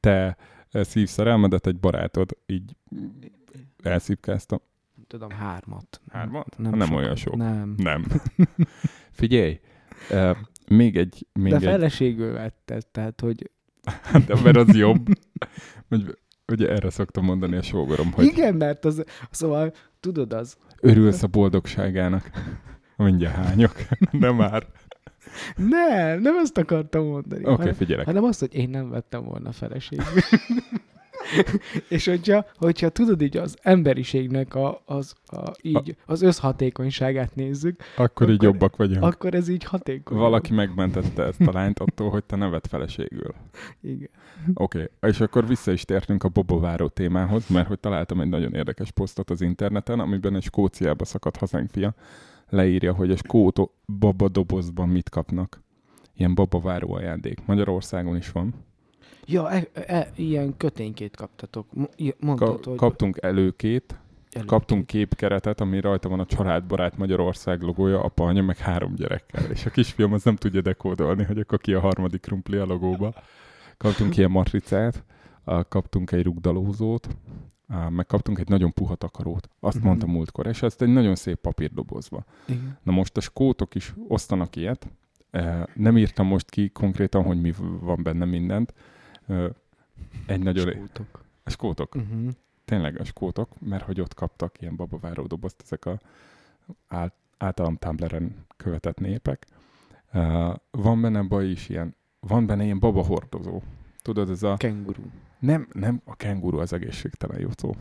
te szívszerelmedet egy barátod így elszívkázta? Tudom, hármat. Hármat? Nem, nem sokat. olyan sok. Nem. Nem. Figyelj, uh, még egy... Még De egy feleségül vette, tehát, hogy... de mert az jobb. Hogy, ugye erre szoktam mondani a sógorom, hogy Igen, mert az, szóval, tudod az, örülsz a boldogságának. Mindjárt hányok. De már. Nem, nem azt akartam mondani. Oké, okay, hanem, figyelek. hanem azt, hogy én nem vettem volna feleségül. És hogyha, hogyha tudod így az emberiségnek a, az, a, így, az összhatékonyságát nézzük, Akkor így akkor- jobbak vagyunk. akkor ez így hatékony. Valaki megmentette ezt a lányt attól, hogy te nevet feleségül. Igen. Oké, okay. és akkor vissza is tértünk a bobováró témához, mert hogy találtam egy nagyon érdekes posztot az interneten, amiben egy Skóciába szakadt hazánk fia leírja, hogy a skóto baba dobozban mit kapnak. Ilyen babaváró ajándék. Magyarországon is van. Ja, e, e, ilyen köténykét kaptatok. Mondtad, Ka- hogy... kaptunk előkét, előtt. kaptunk képkeretet, ami rajta van a családbarát Magyarország logója, apa, anya, meg három gyerekkel. És a kisfiam az nem tudja dekódolni, hogy akkor ki a harmadik krumpli a logóba. Kaptunk ilyen matricát, kaptunk egy rugdalózót, ah, meg kaptunk egy nagyon puha takarót. Azt Mhm. mondta múltkor, és ezt egy nagyon szép papírdobozba. Igen. Na most a skótok is osztanak ilyet. Nem írtam most ki konkrétan, hogy mi van benne mindent. Egy nagyon... Skótok. A skótok Uh-huh. tényleg a skótok, mert hogy ott kaptak ilyen babaváró dobozt ezek a általam Tumblr-en követett népek. Van benne baj is ilyen, van benne ilyen baba hordozó. Tudod, ez a... Kenguru. Nem, nem, a kenguru az egészségtelen jó szó.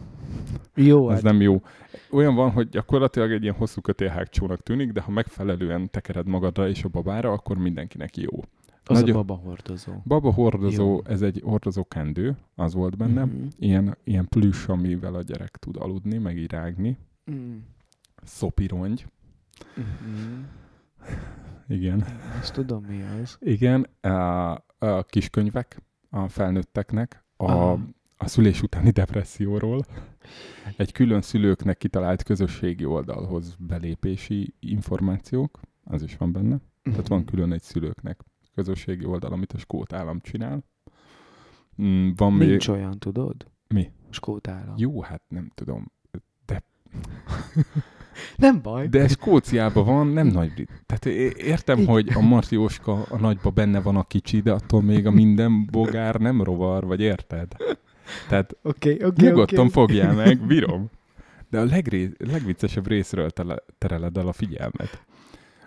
Jó, Ez hát nem jó. Olyan van, hogy gyakorlatilag egy ilyen hosszú kötélhágcsónak tűnik, de ha megfelelően tekered magadra és a babára, akkor mindenkinek jó. az nagyon- a baba hordozó. Baba hordozó, Jó. ez egy hordozó kendő, az volt benne. Mhm. Ilyen, ilyen plüss, amivel a gyerek tud aludni, meg így rágni. Mm. Szopirongy. Mhm. Igen. Azt tudom, mi az. Igen, a, a kiskönyvek a felnőtteknek, a, Aha. a szülés utáni depresszióról, egy külön szülőknek kitalált közösségi oldalhoz belépési információk, az is van benne. Tehát van külön egy szülőknek közösségi oldal, amit a Skót állam csinál. Mm, Van még... Nincs olyan, tudod? Mi? Skót állam. Jó, hát nem tudom. Nem baj. De Skóciában van, nem nagy Tehát é- értem, Igen. hogy a Marcióska a nagyba benne van a kicsi, de attól még a minden bogár nem rovar, vagy érted? Tehát Oké, oké, nyugodtan oké. fogjál meg, bírom. De a legré, legviccesebb részről tele, tereled el a figyelmet.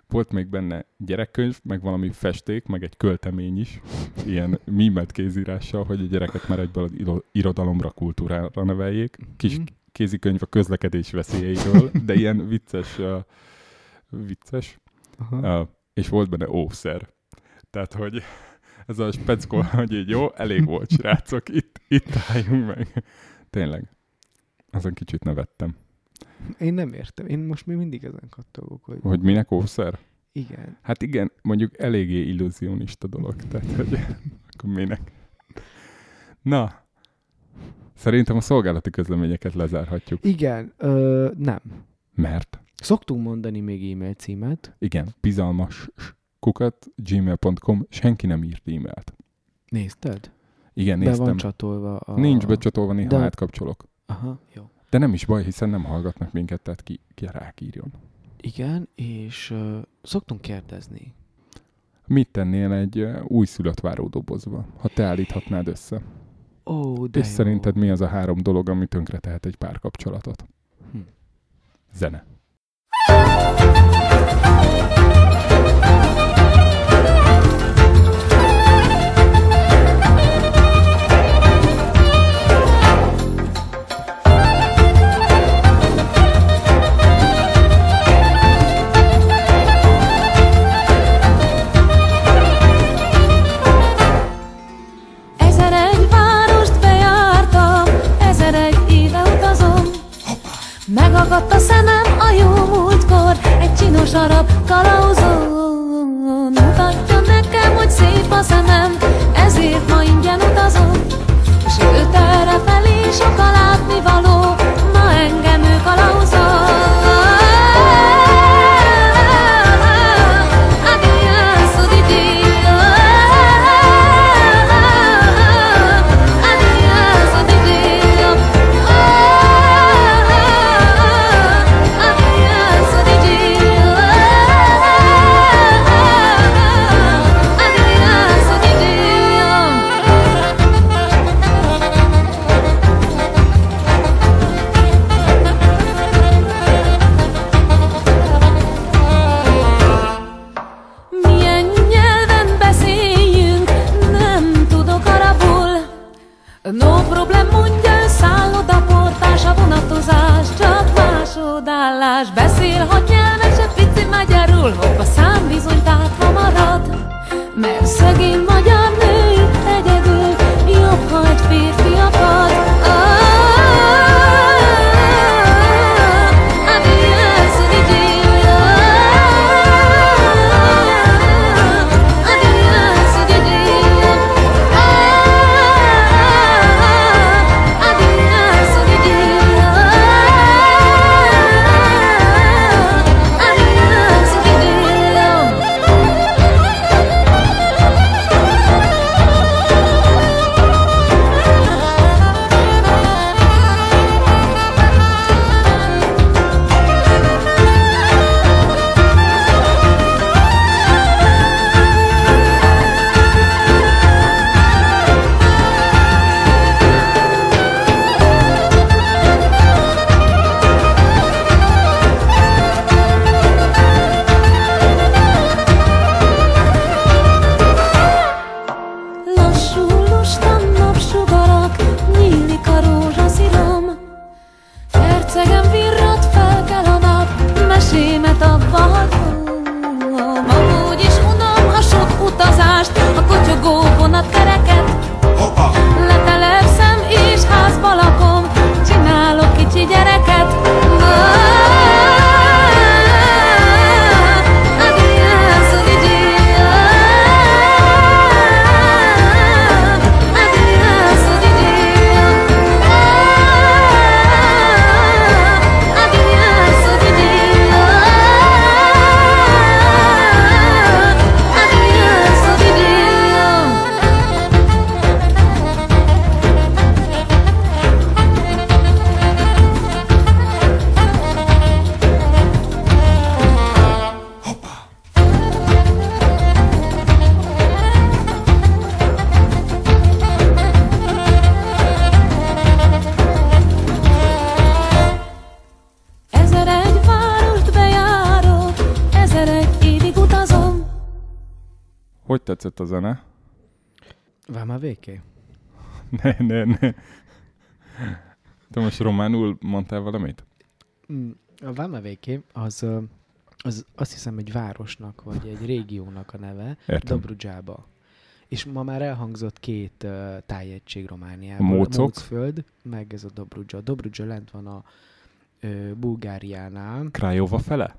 Volt még benne gyerekkönyv, meg valami festék, meg egy költemény is, ilyen mímet kézírással, hogy a gyereket már egyből irodalomra, kultúrára neveljék. Kis Mhm. Kézikönyv a közlekedés veszélyeiről, de ilyen vicces, uh, vicces, Aha. uh, és volt benne ószer. Tehát, hogy ez a speckó, hogy így jó, elég volt, srácok, itt, itt álljunk meg. Tényleg. Azon kicsit nevettem. Én nem értem. Én most még mindig ezen kattogok, hogy... Hogy minek ószer? Igen. Hát igen, mondjuk eléggé illúzionista dolog, tehát hogy akkor minek. Na, szerintem a szolgálati közleményeket lezárhatjuk, Igen, ö, nem. mert Szoktunk mondani még e-mail címet. igen, bizalmas kukat gmail.com, senki nem írt e-mailt. Nézted? Igen, Be van néztem. csatolva a... Nincs becsatolva, néha De- átkapcsolok. Aha, jó. De nem is baj, hiszen nem hallgatnak minket, tehát ki, ki rákírjon. Igen, és ö, szoktunk kérdezni. Mit tennél egy ö, újszülött váró dobozba, ha te állíthatnád össze? Ó, de És jó. szerinted mi az a három dolog, ami tönkre tehet egy párkapcsolatot? Hm. Zene. Megakadt a szemem a jó múltkor, egy csinos arab kalauzon. Mutatja nekem, hogy szép a szemem, ezért ma ingyen utazom. Sőt, erre felé sok Véké? Ne, ne, ne. Te most románul mondtál valamit? Mm, A Váma véké az, az azt hiszem egy városnak, vagy egy régiónak a neve, Értem. Dobrudzsába. És ma már elhangzott két uh, tájegység Romániában. Mócok. Mócföld, meg ez a Dobrudzsa. Dobrudzsa lent van a ö, Bulgáriánál. Krajova fele?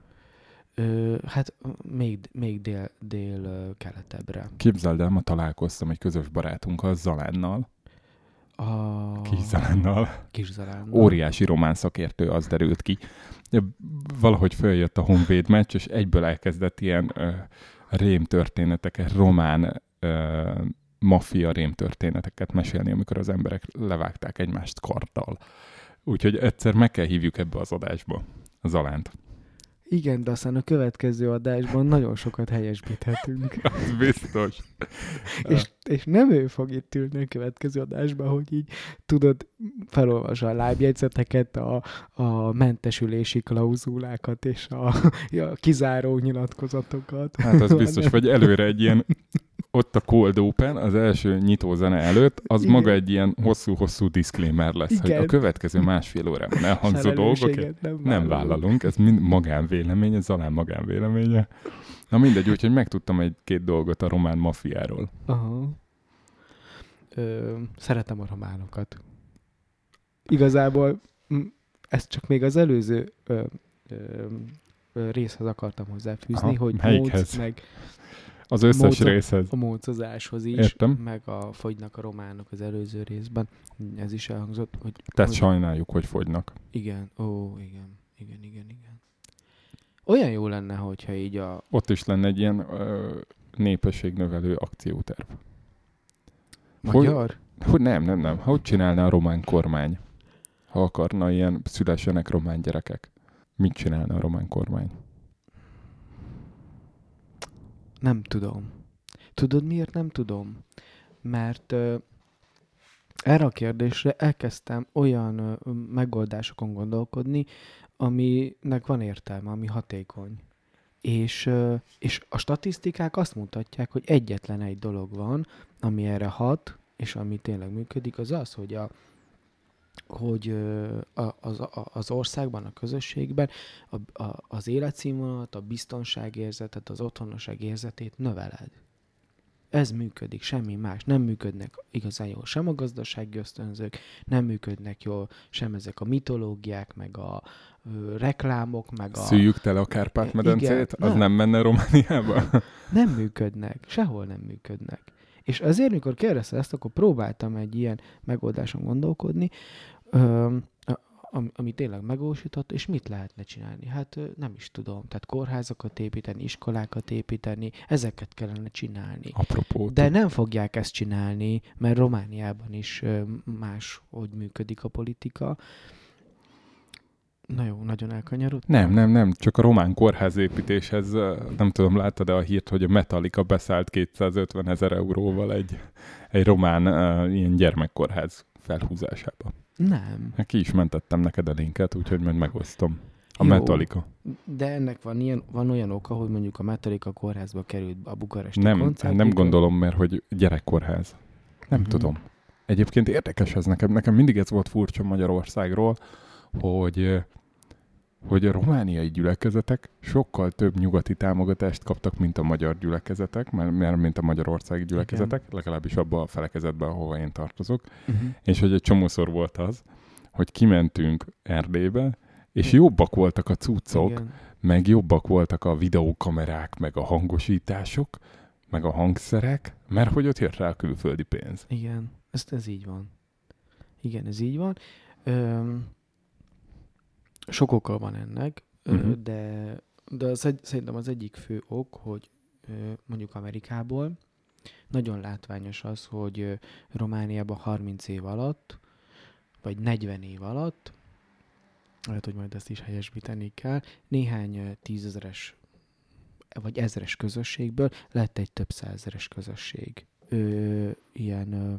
Ö, hát még, még dél, dél keletebbre. Képzeld el, ma találkoztam egy közös barátunkkal, Zalánnal, A kis Zalánnal. Kis Zalán. Óriási román szakértő, az derült ki. Valahogy följött a Honvéd meccs, és egyből elkezdett ilyen ö, rémtörténeteket, román ö, maffia rémtörténeteket mesélni, amikor az emberek levágták egymást karddal. Úgyhogy egyszer meg kell hívjuk ebbe az adásba Zalánt. Igen, de aztán a következő adásban nagyon sokat helyesbíthetünk. Az biztos. és, és nem ő fog itt ülni a következő adásban, hogy így tudod, felolvassa a lábjegyzeteket, a, a mentesülési klauzulákat és a, a kizáró nyilatkozatokat. Hát az biztos, vagy előre egy ilyen, ott a Cold Open, az első nyitózene előtt, az Igen. maga egy ilyen hosszú-hosszú disclaimer lesz, hogy Igen. a következő másfél órában elhangzó dolgok, felelősséget nem, nem vállalunk, ez mind magánvélemény, ez alá magánvéleménye. Na mindegy, úgyhogy megtudtam egy-két dolgot a román mafiáról. Aha. Ö, szeretem a románokat. Igazából ezt csak még az előző ö, ö, részhez akartam hozzáfűzni, Aha, hogy melyikhez? Meg Az összes Móca- részhez. a mócozáshoz is, Értem. meg a fogynak a románok az előző részben. Ez is elhangzott, hogy, Tehát hogy sajnáljuk, hogy fogynak. igen, ó, igen, igen, igen, igen. Olyan jó lenne, hogyha így a Ott is lenne egy ilyen ö, népességnövelő akcióterv. Hogy- magyar, Hogy nem, nem, nem. Hogy csinálna a román kormány? Ha akarna ilyen szülessenek román gyerekek. Mit csinálna a román kormány? Nem tudom. Tudod, miért nem tudom? Mert ö, erre a kérdésre elkezdtem olyan ö, megoldásokon gondolkodni, aminek van értelme, ami hatékony. És, ö, és a statisztikák azt mutatják, hogy egyetlen egy dolog van, ami erre hat, és ami tényleg működik, az az, hogy a hogy az, az országban, a közösségben a, a, az életszínvonalat, a biztonságérzetet, az otthonosság érzetét növeled. Ez működik, semmi más. Nem működnek igazán jól sem a gazdasági ösztönzők, nem működnek jól sem ezek a mitológiák, meg a ö, reklámok, meg a... Szüljük tele a Kárpát-medencét? Az nem. nem menne Romániába? Nem működnek, sehol nem működnek. És azért, mikor kérdezte ezt, akkor próbáltam egy ilyen megoldáson gondolkodni, ami, ami tényleg megvalósított, és mit lehetne csinálni? Hát nem is tudom. Tehát kórházakat építeni, iskolákat építeni, ezeket kellene csinálni. Apropó. De nem fogják ezt csinálni, mert Romániában is más, hogy működik a politika. Na jó, nagyon elkanyarodtam. Nem, nem, nem, csak a román kórházépítéshez, ö, nem tudom, láttad-e a hírt, hogy a Metallica beszállt 250 ezer euróval egy, egy román uh, ilyen gyermekkórház felhúzásába. Nem. Hát ki is mentettem neked a linket, úgyhogy majd megosztom. A Jó. Metallica. De ennek van, ilyen, van olyan oka, hogy mondjuk a Metallica kórházba került a bukaresti Nem, koncert. nem gondolom, mert hogy gyerekkórház. Nem Mhm. tudom. Egyébként érdekes ez nekem. Nekem mindig ez volt furcsa Magyarországról, hogy hogy a romániai gyülekezetek sokkal több nyugati támogatást kaptak, mint a magyar gyülekezetek, mert, mert mint a magyarországi gyülekezetek, legalábbis abban a felekezetben, ahova én tartozok. Uh-huh. És hogy egy csomószor volt az, hogy kimentünk Erdélybe, és jobbak voltak a cuccok, Igen. meg jobbak voltak a videókamerák, meg a hangosítások, meg a hangszerek, mert hogy ott jött rá a külföldi pénz. Igen, ez, ez így van. Igen, ez így van. Öm, sok oka van ennek, Mhm. de, de az egy, szerintem az egyik fő ok, hogy mondjuk Amerikából nagyon látványos az, hogy Romániában 30 év alatt, vagy 40 év alatt, lehet, hogy majd ezt is helyesbíteni kell, néhány tízezeres vagy ezres közösségből lett egy több százeres közösség. Ö, ilyen ö,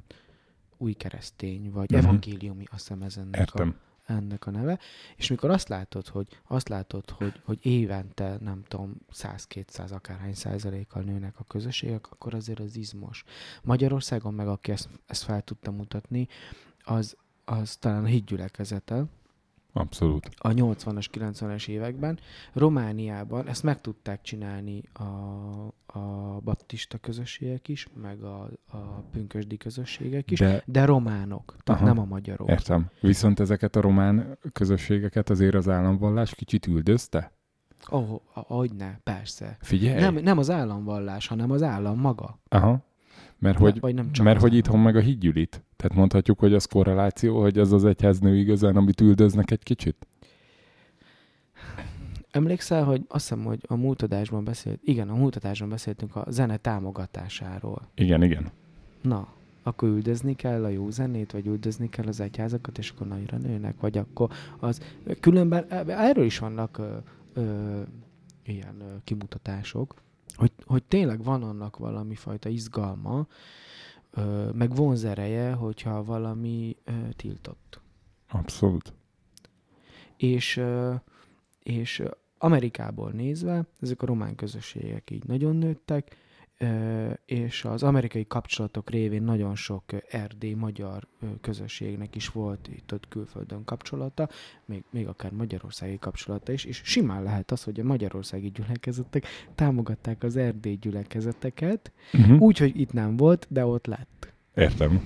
új keresztény, vagy uh-huh. evangéliumi, azt hiszem ez ennek Értem. a ennek a neve, és mikor azt látod, hogy, azt látod, hogy, hogy évente, nem tudom, 100-200 akárhány százalékkal nőnek a közösségek, akkor azért az izmos. Magyarországon meg, aki ezt, ezt fel tudta mutatni, az, az talán a hídgyülekezete, Abszolút. a 80-as, 90-es években. Romániában ezt meg tudták csinálni a, a baptista közösségek is, meg a, a pünkösdi közösségek is, de, De románok, tehát Aha. nem a magyarok. értem. Viszont ezeket a román közösségeket azért az államvallás kicsit üldözte? Oh, ahogy ne, persze. Figyelj! Nem, nem az államvallás, hanem az állam maga. Aha. Mert hogy, vagy nem csak mert hogy itthon meg a hídgyülit. Tehát mondhatjuk, hogy az korreláció, hogy az az egyháznő igazán, amit üldöznek egy kicsit? Emlékszel, hogy azt hiszem, hogy a múlt adásban beszélt, igen, a múlt adásban beszéltünk a zene támogatásáról. Igen, igen. Na, akkor üldözni kell a jó zenét, vagy üldözni kell az egyházakat, és akkor nagyra nőnek, vagy akkor az... Különben e- erről is vannak ö, ö, ilyen ö, kimutatások, hogy, hogy tényleg van annak valami fajta izgalma, ö, meg vonzereje, hogyha valami ö, tiltott. Abszolút. És, ö, és Amerikából nézve, ezek a román közösségek így nagyon nőttek, és az amerikai kapcsolatok révén nagyon sok erdély magyar közösségnek is volt itt ott külföldön kapcsolata, még, még akár magyarországi kapcsolata is, és simán lehet az, hogy a magyarországi gyülekezetek támogatták az erdély gyülekezeteket, Uh-huh. úgy, hogy itt nem volt, de ott lett. Értem.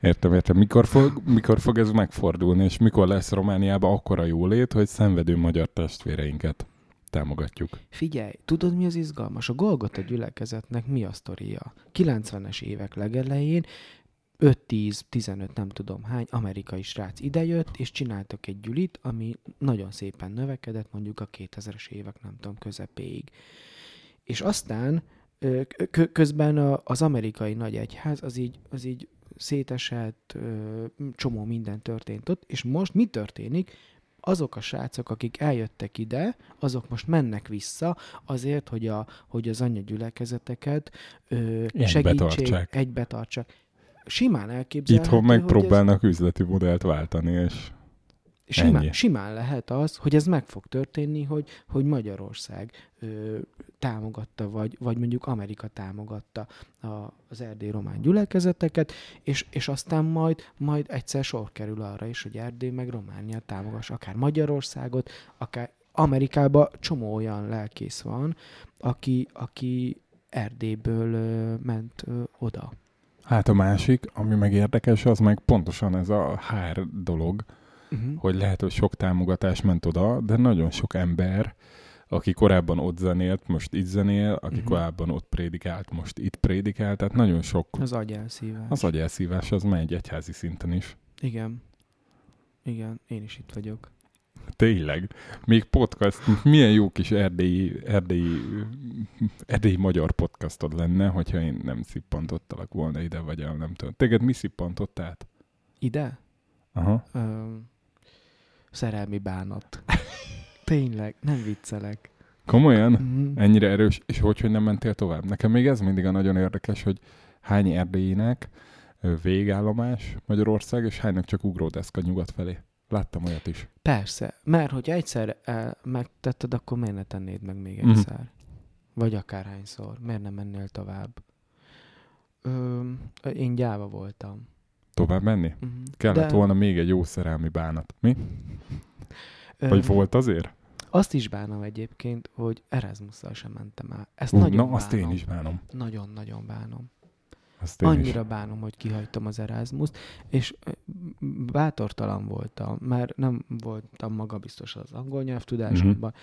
Értem, értem. Mikor fog, mikor fog ez megfordulni, és mikor lesz Romániában akkora jólét, hogy szenvedő magyar testvéreinket támogatjuk? Figyelj, tudod mi az izgalmas? A Golgota gyülekezetnek mi a sztoria? 90-es évek legelején 5-10-15 nem tudom hány amerikai srác idejött, és csináltak egy gyülit, ami nagyon szépen növekedett mondjuk a 2000-es évek nem tudom közepéig. És aztán közben az amerikai nagy egyház az így, az így szétesett, csomó minden történt ott, és most mi történik? Azok a srácok, akik eljöttek ide, azok most mennek vissza azért, hogy, a, hogy az anyagyülekezeteket ö, segítsék, tartsák. egybe tartsák. Simán elképzelhető, Itthon hogy ez- megpróbálnak üzleti modellt váltani, és Simán, Ennyi. simán lehet az, hogy ez meg fog történni, hogy, hogy Magyarország ö, támogatta, vagy, vagy mondjuk Amerika támogatta a, az erdély román gyülekezeteket, és, és aztán majd, majd egyszer sor kerül arra is, hogy Erdély meg Románia támogass akár Magyarországot, akár Amerikában csomó olyan lelkész van, aki, aki Erdélyből ö, ment ö, oda. hát a másik, ami meg érdekes, az meg pontosan ez a HR dolog, Uh-huh. hogy lehet, hogy sok támogatás ment oda, de nagyon sok ember, aki korábban ott zenélt, most itt zenél, aki Mhm. korábban ott prédikált, most itt prédikál, tehát nagyon sok Az agyelszívás. az agyelszívás, az megy egyházi szinten is. Igen. Igen, én is itt vagyok. Tényleg. Még podcast, milyen jó kis erdélyi, erdélyi, erdélyi magyar podcastod lenne, hogyha én nem szippantottalak volna ide, vagy el nem tudom. Téged mi szippantott át? Ide? Aha. Öm, szerelmi bánat. Tényleg, nem viccelek. Komolyan? Mhm. Ennyire erős, és hogy, hogy nem mentél tovább? Nekem még ez mindig a nagyon érdekes, hogy hány erdélyinek ö, végállomás Magyarország, és hánynak csak ugródeszka nyugat felé. Láttam olyat is. Persze, mert hogyha egyszer el, megtetted, akkor miért ne tennéd meg még Mhm. egyszer? Vagy akárhányszor. Miért nem mennél tovább? Öm, én gyáva voltam. Tovább menni? Mhm. Kellett volna még egy jó szerelmi bánat. Mi? Vagy volt azért? Azt is bánom egyébként, hogy Erasmusszal sem mentem el. Ezt Uh, nagyon na, azt bánom. én is bánom. Nagyon-nagyon bánom. Azt én Annyira is. bánom, hogy kihagytam az Erasmus-t, és bátortalan voltam, mert nem voltam magabiztos az angol nyelvtudásomban,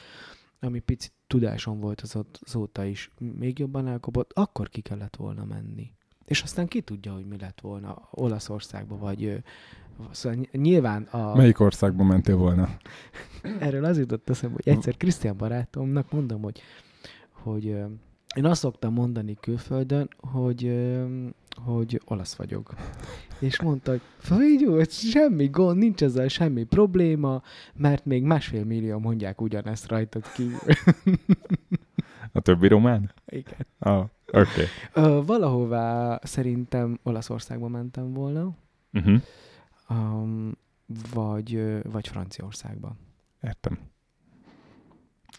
ami picit tudásom volt az ott, azóta is még jobban elkopott, akkor ki kellett volna menni. És aztán ki tudja, hogy mi lett volna Olaszországba, vagy szóval ny- nyilván a, Melyik országba mentél volna? erről az jutott eszembe, hogy egyszer Krisztián barátomnak mondom, hogy, hogy én azt szoktam mondani külföldön, hogy, hogy olasz vagyok. És mondta, hogy figyelj, semmi gond, nincs ezzel semmi probléma, mert még másfél millió mondják ugyanezt rajtad kívül. A többi román? Igen. Ah, oké. Okay. Valahová szerintem Olaszországba mentem volna, Uh-huh. um, vagy, vagy Franciaországban, Értem.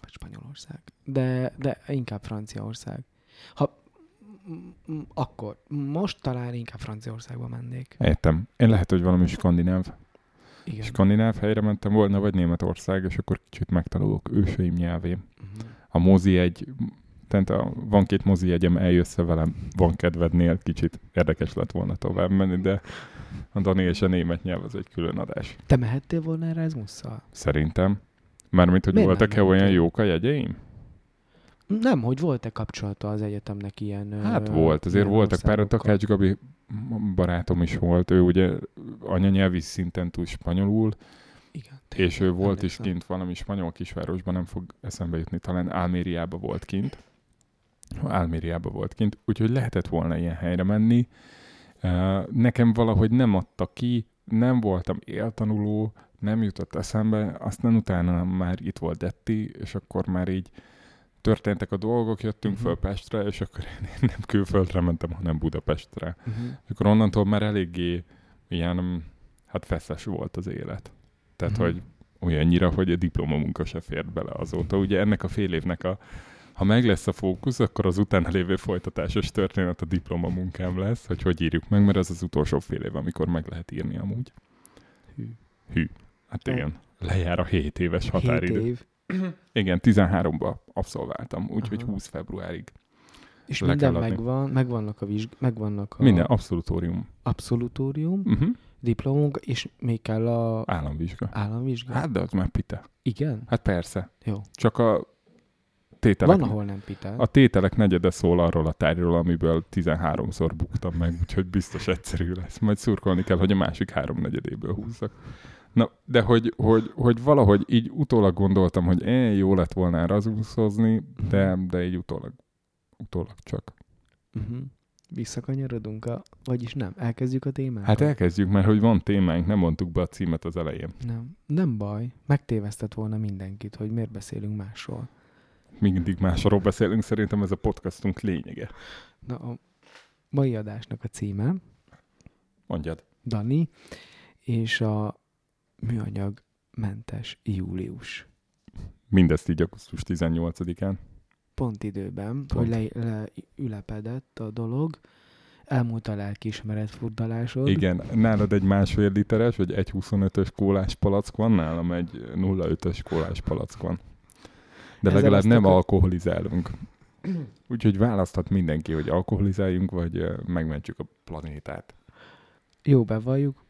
vagy Spanyolország. De, de inkább Franciaország. Ha akkor, most talán inkább Franciaországba mennék. Értem. Én lehet, hogy valami skandináv. Igen. Skandináv helyre mentem volna, vagy Németország, és akkor kicsit megtanulok őseim nyelvén. Mhm. A mozi egy, tehát a, van két mozi jegyem, eljössz velem, van kedvednél, kicsit érdekes lett volna tovább menni, de a Dani és a német nyelv az egy külön adás. Te mehettél volna Erasmusszal? Szerintem. Mármint, hogy Miért voltak-e olyan jók a jegyeim? Nem, hogy volt-e kapcsolata az egyetemnek ilyen... Hát volt, azért ilyen voltak pár, a? Takács Gabi barátom is volt, ő ugye anyanyelvi szinten tud spanyolul, Igen. és ő volt is kint valami spanyol kisvárosban, nem fog eszembe jutni, talán Álmériába volt kint. Álmériába volt kint, úgyhogy lehetett volna ilyen helyre menni. Nekem valahogy nem adta ki, nem voltam éltanuló, nem jutott eszembe, aztán utána már itt volt Detti, és akkor már így történtek a dolgok, jöttünk Mhm. föl Pestre, és akkor én nem külföldre mentem, hanem Budapestre. Uh-huh. És akkor onnantól már eléggé ilyen, hát feszes volt az élet. Tehát, Mhm. hogy olyannyira, hogy a diplomamunka se fért bele azóta. Ugye ennek a fél évnek a, ha meg lesz a fókusz, akkor az utána lévő folytatásos történet a diplomamunkám lesz, hogy hogy írjuk meg, mert ez az utolsó fél év, amikor meg lehet írni amúgy. Hű. Hű. Hát igen. Lejár a 7 éves határidő. év. Igen, 13-ba abszolváltam, úgyhogy Aha. 20 februárig. És minden megvan, megvannak a, vizsg, megvannak a Minden abszolutórium. abszolutórium, Uh-huh. Diplomunk, és még kell a Államvizsga. államvizsga. Hát, de az már pite. Igen? Hát persze. Jó. Csak a tételek, Van, ahol nem pitál. a tételek negyede szól arról a tárgyról, amiből 13-szor buktam meg, úgyhogy biztos egyszerű lesz. Majd szurkolni kell, hogy a másik három negyedéből húzzak. Na, de hogy, hogy, hogy valahogy így utólag gondoltam, hogy eh, jó lett volna Erasmushozni, de, de így utólag, utólag csak. Uh-huh. Visszakanyarodunk a... Vagyis nem, elkezdjük a témát. Hát elkezdjük, mert hogy van témánk, nem mondtuk be a címet az elején. Nem, nem baj. Megtévesztett volna mindenkit, hogy miért beszélünk másról. Mindig másról beszélünk, szerintem ez a podcastunk lényege. Na, a mai adásnak a címe Mondjad. Dani, és a műanyag mentes július. Mindezt így augusztus 18-án. Pont időben, Pont. hogy le, le ülepedett a dolog, elmúlt a lelkiismeret furdalásod. Igen, nálad egy másfél literes, vagy egy 25-ös kólás palack van, nálam egy 0,5-ös kólás palack van. De Ezzel legalább nem akar- alkoholizálunk. Úgyhogy választhat mindenki, hogy alkoholizáljunk, vagy megmentjük a planétát. Jó, bevalljuk,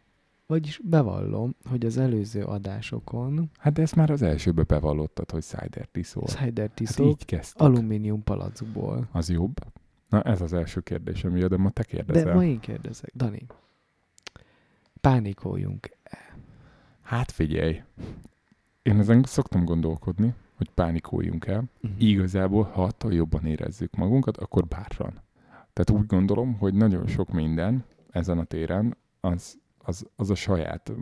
vagyis bevallom, hogy az előző adásokon Hát de ezt már az elsőbe bevallottad, hogy cider tiszol. cider Hát tiszok így kezdtük. alumínium palackból. Az jobb? Na ez az első kérdésem, jö, de ma te De kérdezel. ma én kérdezek. Dani, pánikoljuk. Hát figyelj, én ezen szoktam gondolkodni, hogy pánikoljunk el. Uh-huh. Igazából, ha attól jobban érezzük magunkat, akkor bátran. Tehát úgy gondolom, hogy nagyon sok minden ezen a téren az, az, az a saját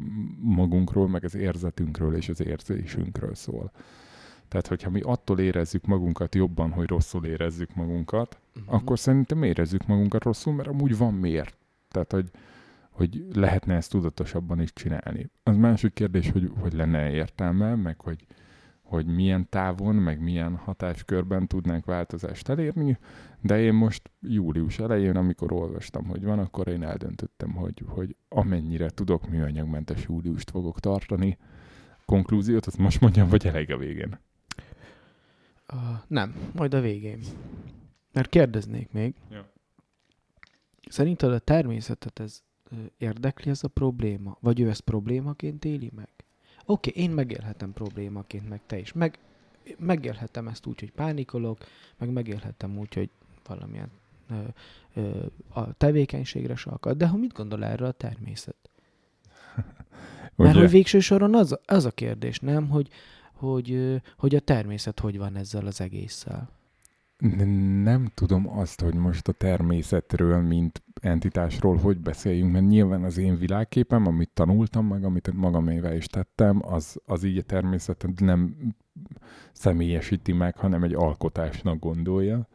magunkról, meg az érzetünkről és az érzésünkről szól. Tehát, hogyha mi attól érezzük magunkat jobban, hogy rosszul érezzük magunkat, Uh-huh. akkor szerintem érezzük magunkat rosszul, mert amúgy van miért. Tehát, hogy, hogy lehetne ezt tudatosabban is csinálni. Az másik kérdés, hogy, hogy lenne értelme, meg hogy, hogy milyen távon, meg milyen hatáskörben tudnánk változást elérni, de én most július elején, amikor olvastam, hogy van, akkor én eldöntöttem, hogy, hogy amennyire tudok, műanyagmentes júliust fogok tartani. Konklúziót, azt most mondjam, vagy elég a végén? Uh, nem, majd a végén. Mert kérdeznék még. Ja. Szerinted a természetet ez érdekli ez a probléma? Vagy ő ezt problémaként éli meg? Oké, okay, én megélhetem problémaként, meg te is. Meg, megélhetem ezt úgy, hogy pánikolok, meg megélhetem úgy, hogy valamilyen ö, ö, a tevékenységre sarkad. De ha mit gondol erre a természet? Mert hogy végső soron az, az a kérdés, nem? Hogy, hogy, hogy a természet hogy van ezzel az egésszel. Nem tudom azt, hogy most a természetről, mint entitásról hogy beszéljünk, mert nyilván az én világképem, amit tanultam, meg amit magamével is tettem, az, az így a természetet nem személyesíti meg, hanem egy alkotásnak gondolja,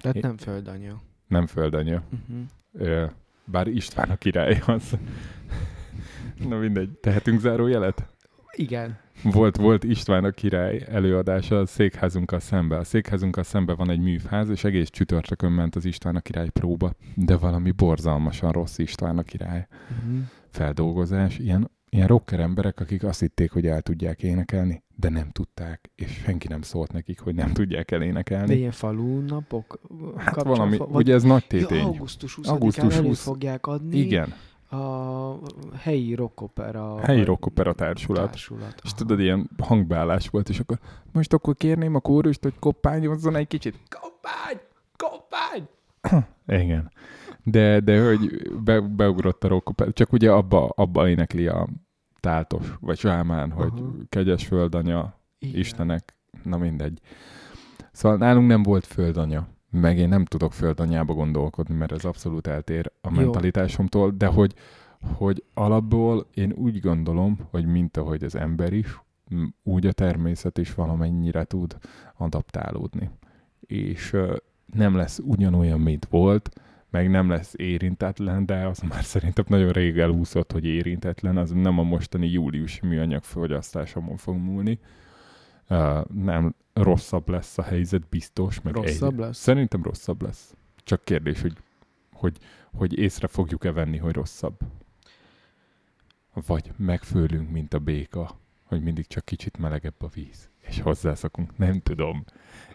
Tehát nem földanya. nem földanya. Uh-huh. Ö, Bár István a király az. Na mindegy, tehetünk zárójelet? Igen. Volt, volt István a király előadása a székházunkkal szembe. A székházunkkal szembe van egy művház, és egész csütörtökön ment az István a király próba, de valami borzalmasan rossz István a király Mhm. feldolgozás. Ilyen, ilyen rocker emberek, akik azt hitték, hogy el tudják énekelni, de nem tudták, és senki nem szólt nekik, hogy nem tudják De elénekelni. ilyen falu napok Hát valami, vagy- ugye ez nagy Ja, tétény. augusztus 20-án Augusztus elő 20. fogják adni Igen, a helyi rockopera helyi rockopera társulat. társulat. És aha. tudod, ilyen hangbeállás volt, és akkor most akkor kérném a kórust, hogy koppányozzon egy kicsit. Koppány! Koppány! Igen. De, de hogy be, beugrott a rockopera, csak ugye abba, abba énekli a táltos, vagy sámán, hogy Aha. kegyes földanya, Igen. Istenek, na mindegy. Szóval nálunk nem volt földanya, meg én nem tudok földanyába gondolkodni, mert ez abszolút eltér a Jó. mentalitásomtól, de hogy, hogy alapból én úgy gondolom, hogy mint ahogy az ember is, úgy a természet is valamennyire tud adaptálódni. És nem lesz ugyanolyan, mint volt, meg nem lesz érintetlen, de az már szerintem nagyon rég elúszott, hogy érintetlen, az nem a mostani júliusi műanyag fogyasztásomon fog múlni. Uh, nem, rosszabb lesz a helyzet, biztos. Meg Rosszabb egy, lesz? Szerintem rosszabb lesz. Csak kérdés, hogy, hogy, hogy észre fogjuk-e venni, hogy rosszabb. Vagy megfőlünk, mint a béka, hogy mindig csak kicsit melegebb a víz, és hozzászokunk. Nem tudom.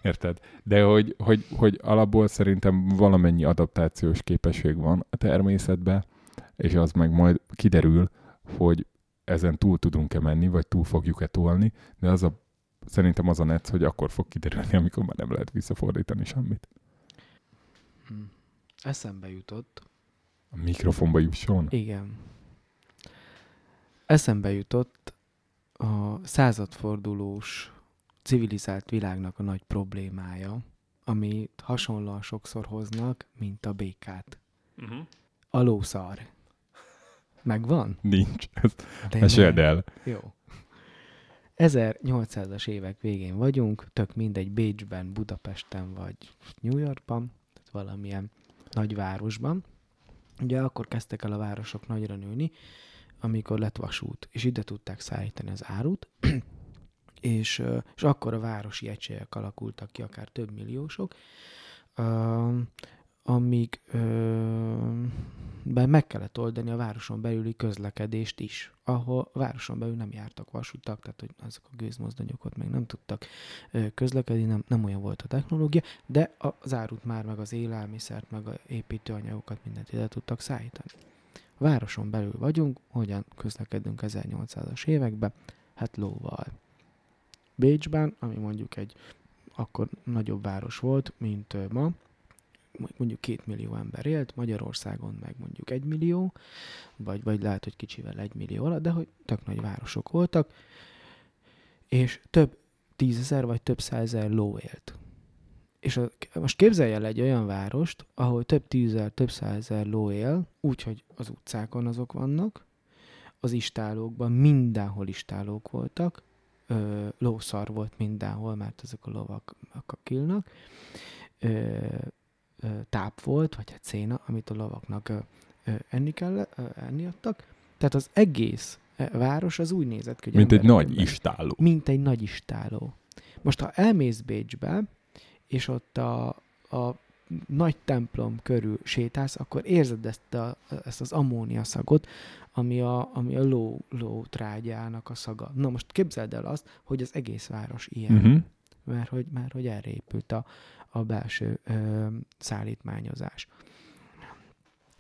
Érted? De hogy, hogy, hogy alapból szerintem valamennyi adaptációs képesség van a természetben, és az meg majd kiderül, hogy ezen túl tudunk-e menni, vagy túl fogjuk-e tolni, de az a, szerintem az a netz, hogy akkor fog kiderülni, amikor már nem lehet visszafordítani semmit. Hm. Eszembe jutott. A mikrofonba jusson. Igen. Eszembe jutott a századfordulós civilizált világnak a nagy problémája, amit hasonlóan sokszor hoznak, mint a békát. Uh-huh. A lószar. Megvan? Nincs. Ezt meséld el. Jó. 1800-as évek végén vagyunk, tök mindegy Bécsben, Budapesten vagy New Yorkban, tehát valamilyen nagyvárosban. Ugye akkor kezdtek el a városok nagyra nőni, amikor lett vasút, és ide tudták szállítani az árut, és, és akkor a városi egységek alakultak ki, akár több milliósok, amíg ö, be meg kellett oldani a városon belüli közlekedést is, ahol városon belül nem jártak vasutak, tehát hogy azok a gőzmozdonyok ott még nem tudtak ö, közlekedni, nem, nem olyan volt a technológia, de az árut már, meg az élelmiszert, meg a építőanyagokat mindent ide tudtak szállítani. A városon belül vagyunk, hogyan közlekedünk 1800-as években? Hát lóval. Bécsben, ami mondjuk egy akkor nagyobb város volt, mint ma, mondjuk két millió ember élt, Magyarországon meg mondjuk egy millió, vagy, vagy lehet, hogy kicsivel egy millió alatt, de hogy tök nagy városok voltak, és több tízezer vagy több százezer ló élt. És a, most képzelj el egy olyan várost, ahol több tízezer, több százezer ló él, úgyhogy az utcákon azok vannak, az istálókban mindenhol istálók voltak, ö, lószar volt mindenhol, mert ezek a lovak kakilnak, ö, ö, táp volt, vagy hát széna, amit a lovaknak enni, kell, enni adtak. Tehát az egész város az úgy nézett ki, hogy Mint egy nagy emberek- istáló. mint egy nagy istáló. Most, ha elmész Bécsbe, és ott a, a nagy templom körül sétálsz, akkor érzed ezt, a, ezt az ammónia szagot, ami a, ami a ló, ló trágyának a szaga. Na most képzeld el azt, hogy az egész város ilyen. Uh-huh. mert, hogy, mert hogy erre épült a, a belső ö, szállítmányozás.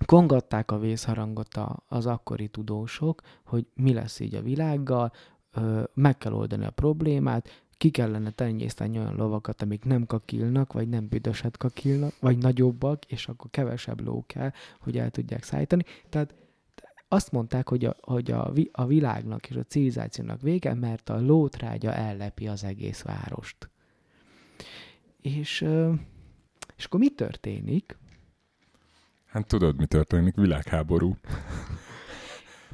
Kongatták a vészharangot a, az akkori tudósok, hogy mi lesz így a világgal, ö, meg kell oldani a problémát, ki kellene tenyészteni olyan lovakat, amik nem kakilnak, vagy nem büdöset kakilnak, vagy nagyobbak, és akkor kevesebb ló kell, hogy el tudják szállítani. Tehát azt mondták, hogy a, hogy a, vi- a világnak és a civilizációnak vége, mert a lótrágya ellepi az egész várost. És, és akkor mi történik? Hát tudod, mi történik? Világháború.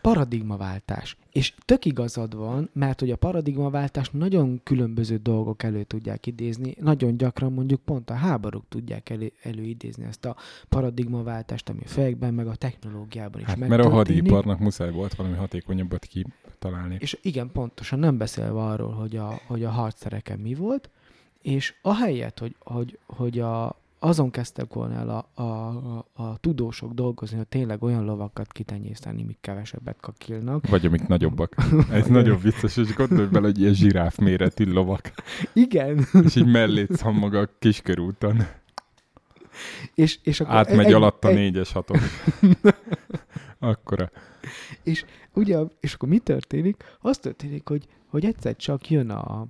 paradigmaváltás. És tök igazad van, mert hogy a paradigmaváltás nagyon különböző dolgok elő tudják idézni. Nagyon gyakran mondjuk pont a háborúk tudják elő, előidézni ezt a paradigmaváltást, ami a fejekben, meg a technológiában is Hát, mert a hadiparnak muszáj volt valami hatékonyabbat kitalálni. És igen, pontosan, nem beszélve arról, hogy a, hogy a harcszereken mi volt, és ahelyett, hogy, hogy, hogy a, azon kezdtek volna el a, a, a, tudósok dolgozni, hogy tényleg olyan lovakat kitenyészteni, mik kevesebbet kakilnak. Vagy amik nagyobbak. Ez nagyon vicces, és gondolj bele, hogy ilyen zsiráf méretű lovak, Igen. és így mellé szammog a kiskörúton. És, és akkor Átmegy egy- alatt a egy- négyes hatos. Akkora. Ugye, és akkor mi történik? Az történik, hogy, hogy egyszer csak jön a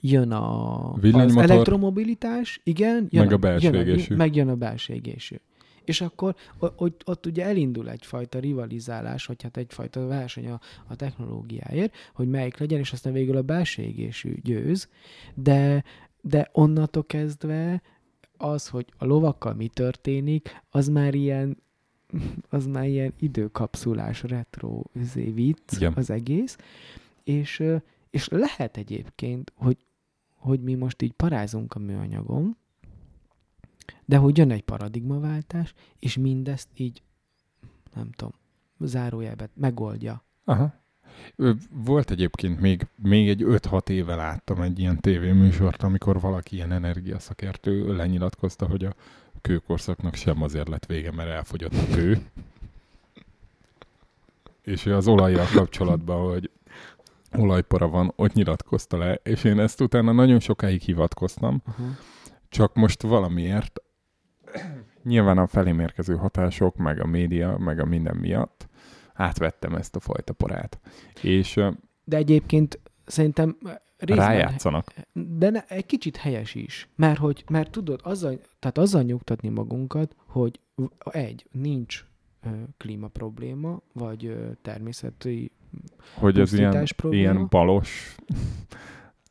jön a, az elektromobilitás, igen, jön Meg a belső jön égésű. meg jön a belső égésű. És akkor ott, ott ugye elindul egyfajta rivalizálás, vagy hát egyfajta verseny a, a technológiáért, hogy melyik legyen, és aztán végül a belső égésű győz, de, de onnantól kezdve az, hogy a lovakkal mi történik, az már ilyen az már ilyen időkapszulás, retro vicc Igen. az egész, és, és lehet egyébként, hogy, hogy mi most így parázunk a műanyagon, de hogy jön egy paradigmaváltás, és mindezt így, nem tudom, zárójelben megoldja. Aha. Volt egyébként még, még egy 5-6 éve láttam egy ilyen tévéműsort, amikor valaki ilyen energiaszakértő lenyilatkozta, hogy a kőkorszaknak sem azért lett vége, mert elfogyott a kő. És az olajjal kapcsolatban, hogy olajpara van, ott nyilatkozta le, és én ezt utána nagyon sokáig hivatkoztam, Aha. csak most valamiért nyilván a felém érkező hatások, meg a média, meg a minden miatt átvettem ezt a fajta porát. És De egyébként szerintem részben, rájátszanak. de ne, egy kicsit helyes is. Mert hogy, mert tudod, azzal, tehát azzal nyugtatni magunkat, hogy egy, nincs klíma probléma, vagy természeti Hogy ez ilyen, probléma. ilyen balos,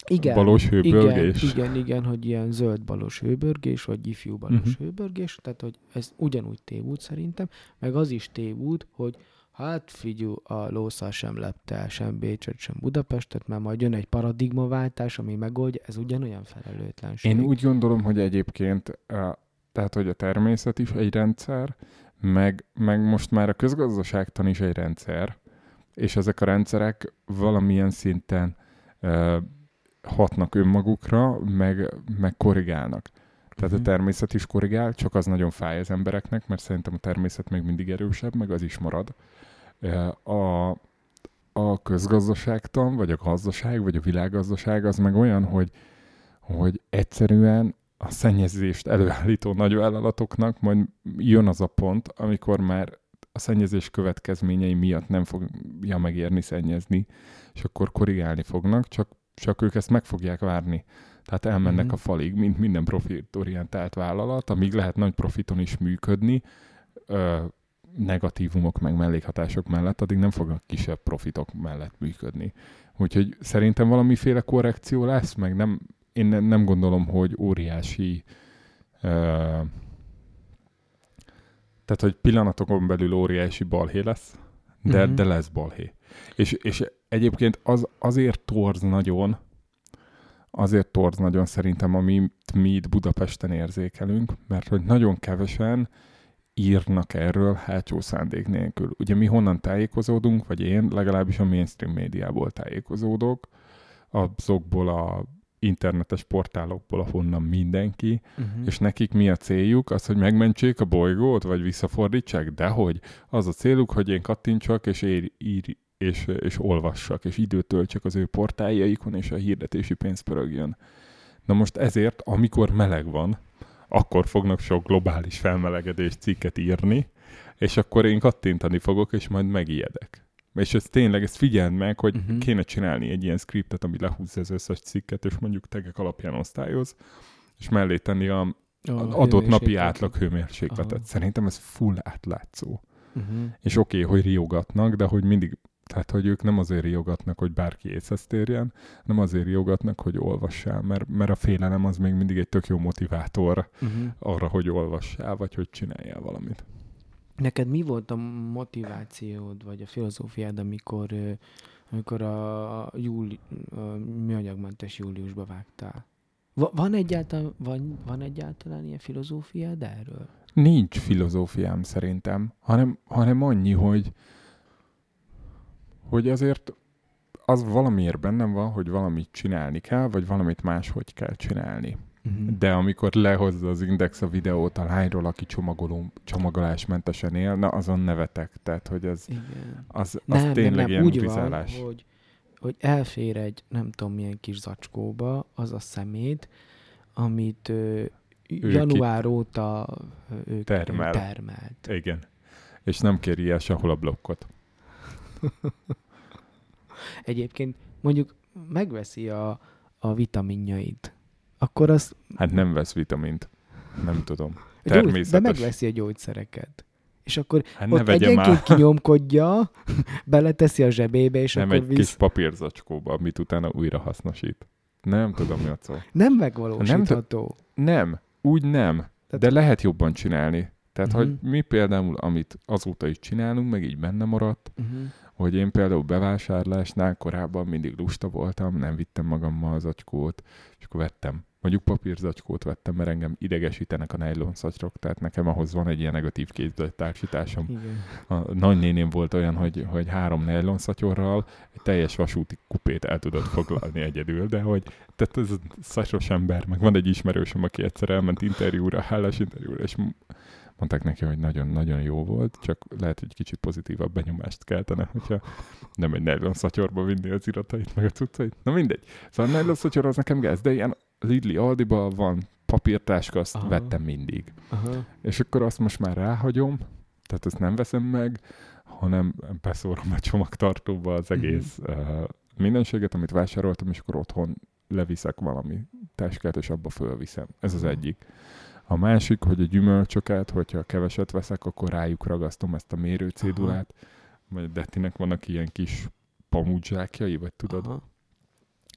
igen, balos igen, hőbörgés. igen, igen, hogy ilyen zöld balos hőbörgés, vagy ifjú balos uh-huh. hőbörgés, tehát hogy ez ugyanúgy tévút szerintem, meg az is tévút, hogy hát figyú, a lószal sem lepte el sem Bécset, sem Budapestet, mert majd jön egy paradigmaváltás, ami megoldja, ez ugyanolyan felelőtlenség. Én úgy gondolom, hogy egyébként, uh, tehát, hogy a természet is egy rendszer, meg, meg most már a közgazdaságtan is egy rendszer, és ezek a rendszerek valamilyen szinten uh, hatnak önmagukra, meg, meg korrigálnak. Tehát Mhm. a természet is korrigál, csak az nagyon fáj az embereknek, mert szerintem a természet még mindig erősebb, meg az is marad. A, a közgazdaságtan, vagy a gazdaság, vagy a világgazdaság az meg olyan, hogy, hogy egyszerűen a szennyezést előállító nagyvállalatoknak majd jön az a pont, amikor már a szennyezés következményei miatt nem fogja megérni szennyezni, és akkor korrigálni fognak, csak, csak ők ezt meg fogják várni. Tehát elmennek Mhm. a falig, mint minden profitorientált vállalat, amíg lehet nagy profiton is működni, ö, negatívumok meg mellékhatások mellett, addig nem fognak kisebb profitok mellett működni. Úgyhogy szerintem valamiféle korrekció lesz, meg nem, én nem, nem gondolom, hogy óriási ö, tehát, hogy pillanatokon belül óriási balhé lesz, de, Mhm. de lesz balhé. És, és egyébként az, azért torz nagyon, azért torz nagyon szerintem, amit mi itt Budapesten érzékelünk, mert hogy nagyon kevesen írnak erről hátsó szándék nélkül. Ugye mi honnan tájékozódunk, vagy én legalábbis a mainstream médiából tájékozódok, azokból a internetes portálokból, ahonnan mindenki, uh-huh. és nekik mi a céljuk? Az, hogy megmentsék a bolygót, vagy visszafordítsák? Dehogy. Az a céluk, hogy én kattintsak, és ér, ír, és, és olvassak, és időt töltsek az ő portáljaikon, és a hirdetési pénz pörögjön. Na most ezért, amikor meleg van, akkor fognak sok globális felmelegedés cikket írni, és akkor én kattintani fogok, és majd megijedek. És ez tényleg, ezt figyeld meg, hogy uh-huh. kéne csinálni egy ilyen scriptet, ami lehúzza az összes cikket, és mondjuk tegek alapján osztályoz, és mellé tenni a, A adott napi átlag hőmérsékletet. Aha. Szerintem ez full átlátszó. Uh-huh. És oké, okay, hogy riogatnak, de hogy mindig, tehát hogy ők nem azért riogatnak, hogy bárki észhez térjen, hanem azért riogatnak, hogy olvassál, mert, mert a félelem az még mindig egy tök jó motivátor Uh-huh. arra, hogy olvassál, vagy hogy csináljál valamit. Neked mi volt a motivációd, vagy a filozófiád, amikor, amikor a, júli, a műanyagmentes júliusba vágtál? Va- van, egyáltalán, van, van egyáltalán ilyen filozófiád erről? Nincs filozófiám szerintem, hanem, hanem annyi, hogy, hogy azért az valamiért bennem van, hogy valamit csinálni kell, vagy valamit máshogy kell csinálni. Uh-huh. De amikor lehozza az Index a videót a lányról, aki csomagoló, csomagolásmentesen él, na azon nevetek. Tehát, hogy ez, Igen. az, az Nem, nem, tényleg nem, ilyen úgy utizálás. van, hogy, hogy elfér egy nem tudom milyen kis zacskóba az a szemét, amit ö, január óta ők Termel. termelt. Igen. És nem kéri el sehol a blokkot. Egyébként mondjuk megveszi a, a vitaminjait, akkor az Hát nem vesz vitamint. Nem tudom. gyógy, de Természetes. megveszi a gyógyszereket. És akkor Hát ott egyenként kinyomkodja, beleteszi a zsebébe, és Nem akkor egy visz. kis papírzacskóba, amit utána újra hasznosít. Nem tudom, mi a szó. Nem megvalósítható. Nem, úgy nem. Tehát- De lehet jobban csinálni. Tehát, Mhm. hogy mi például, amit azóta is csinálunk, meg így benne maradt, Uh-huh. hogy én például bevásárlásnál korábban mindig lusta voltam, nem vittem magammal az zacskót, és akkor vettem. Mondjuk papírzacskót vettem, mert engem idegesítenek a nylon szatyrok, tehát nekem ahhoz van egy ilyen negatív képzelettársításom. Igen. A nagynéném volt olyan, hogy, hogy három nylon szatyorral egy teljes vasúti kupét el tudott foglalni egyedül, de hogy tehát ez a szatyros ember, meg van egy ismerősöm, aki egyszer elment interjúra, hálás interjúra, és mondták neki, hogy nagyon-nagyon jó volt, csak lehet, hogy kicsit pozitívabb benyomást keltene, hogyha nem egy nylon szatyorba vinni az iratait, meg a cuccait. Na mindegy. Szóval a nylon szatyor az nekem gáz, de ilyen Lidli Aldiba van papírtáska, azt Aha. vettem mindig. Aha. És akkor azt most már ráhagyom, tehát ezt nem veszem meg, hanem beszórom a csomagtartóba az egész uh, mindenséget, amit vásároltam, és akkor otthon leviszek valami táskát, és abba fölviszem. Ez az Mhm. egyik. A másik, hogy a gyümölcsöket, hogyha keveset veszek, akkor rájuk ragasztom ezt a mérőcédulát. Vagy Dettinek vannak ilyen kis pamudzsákjai, vagy tudod,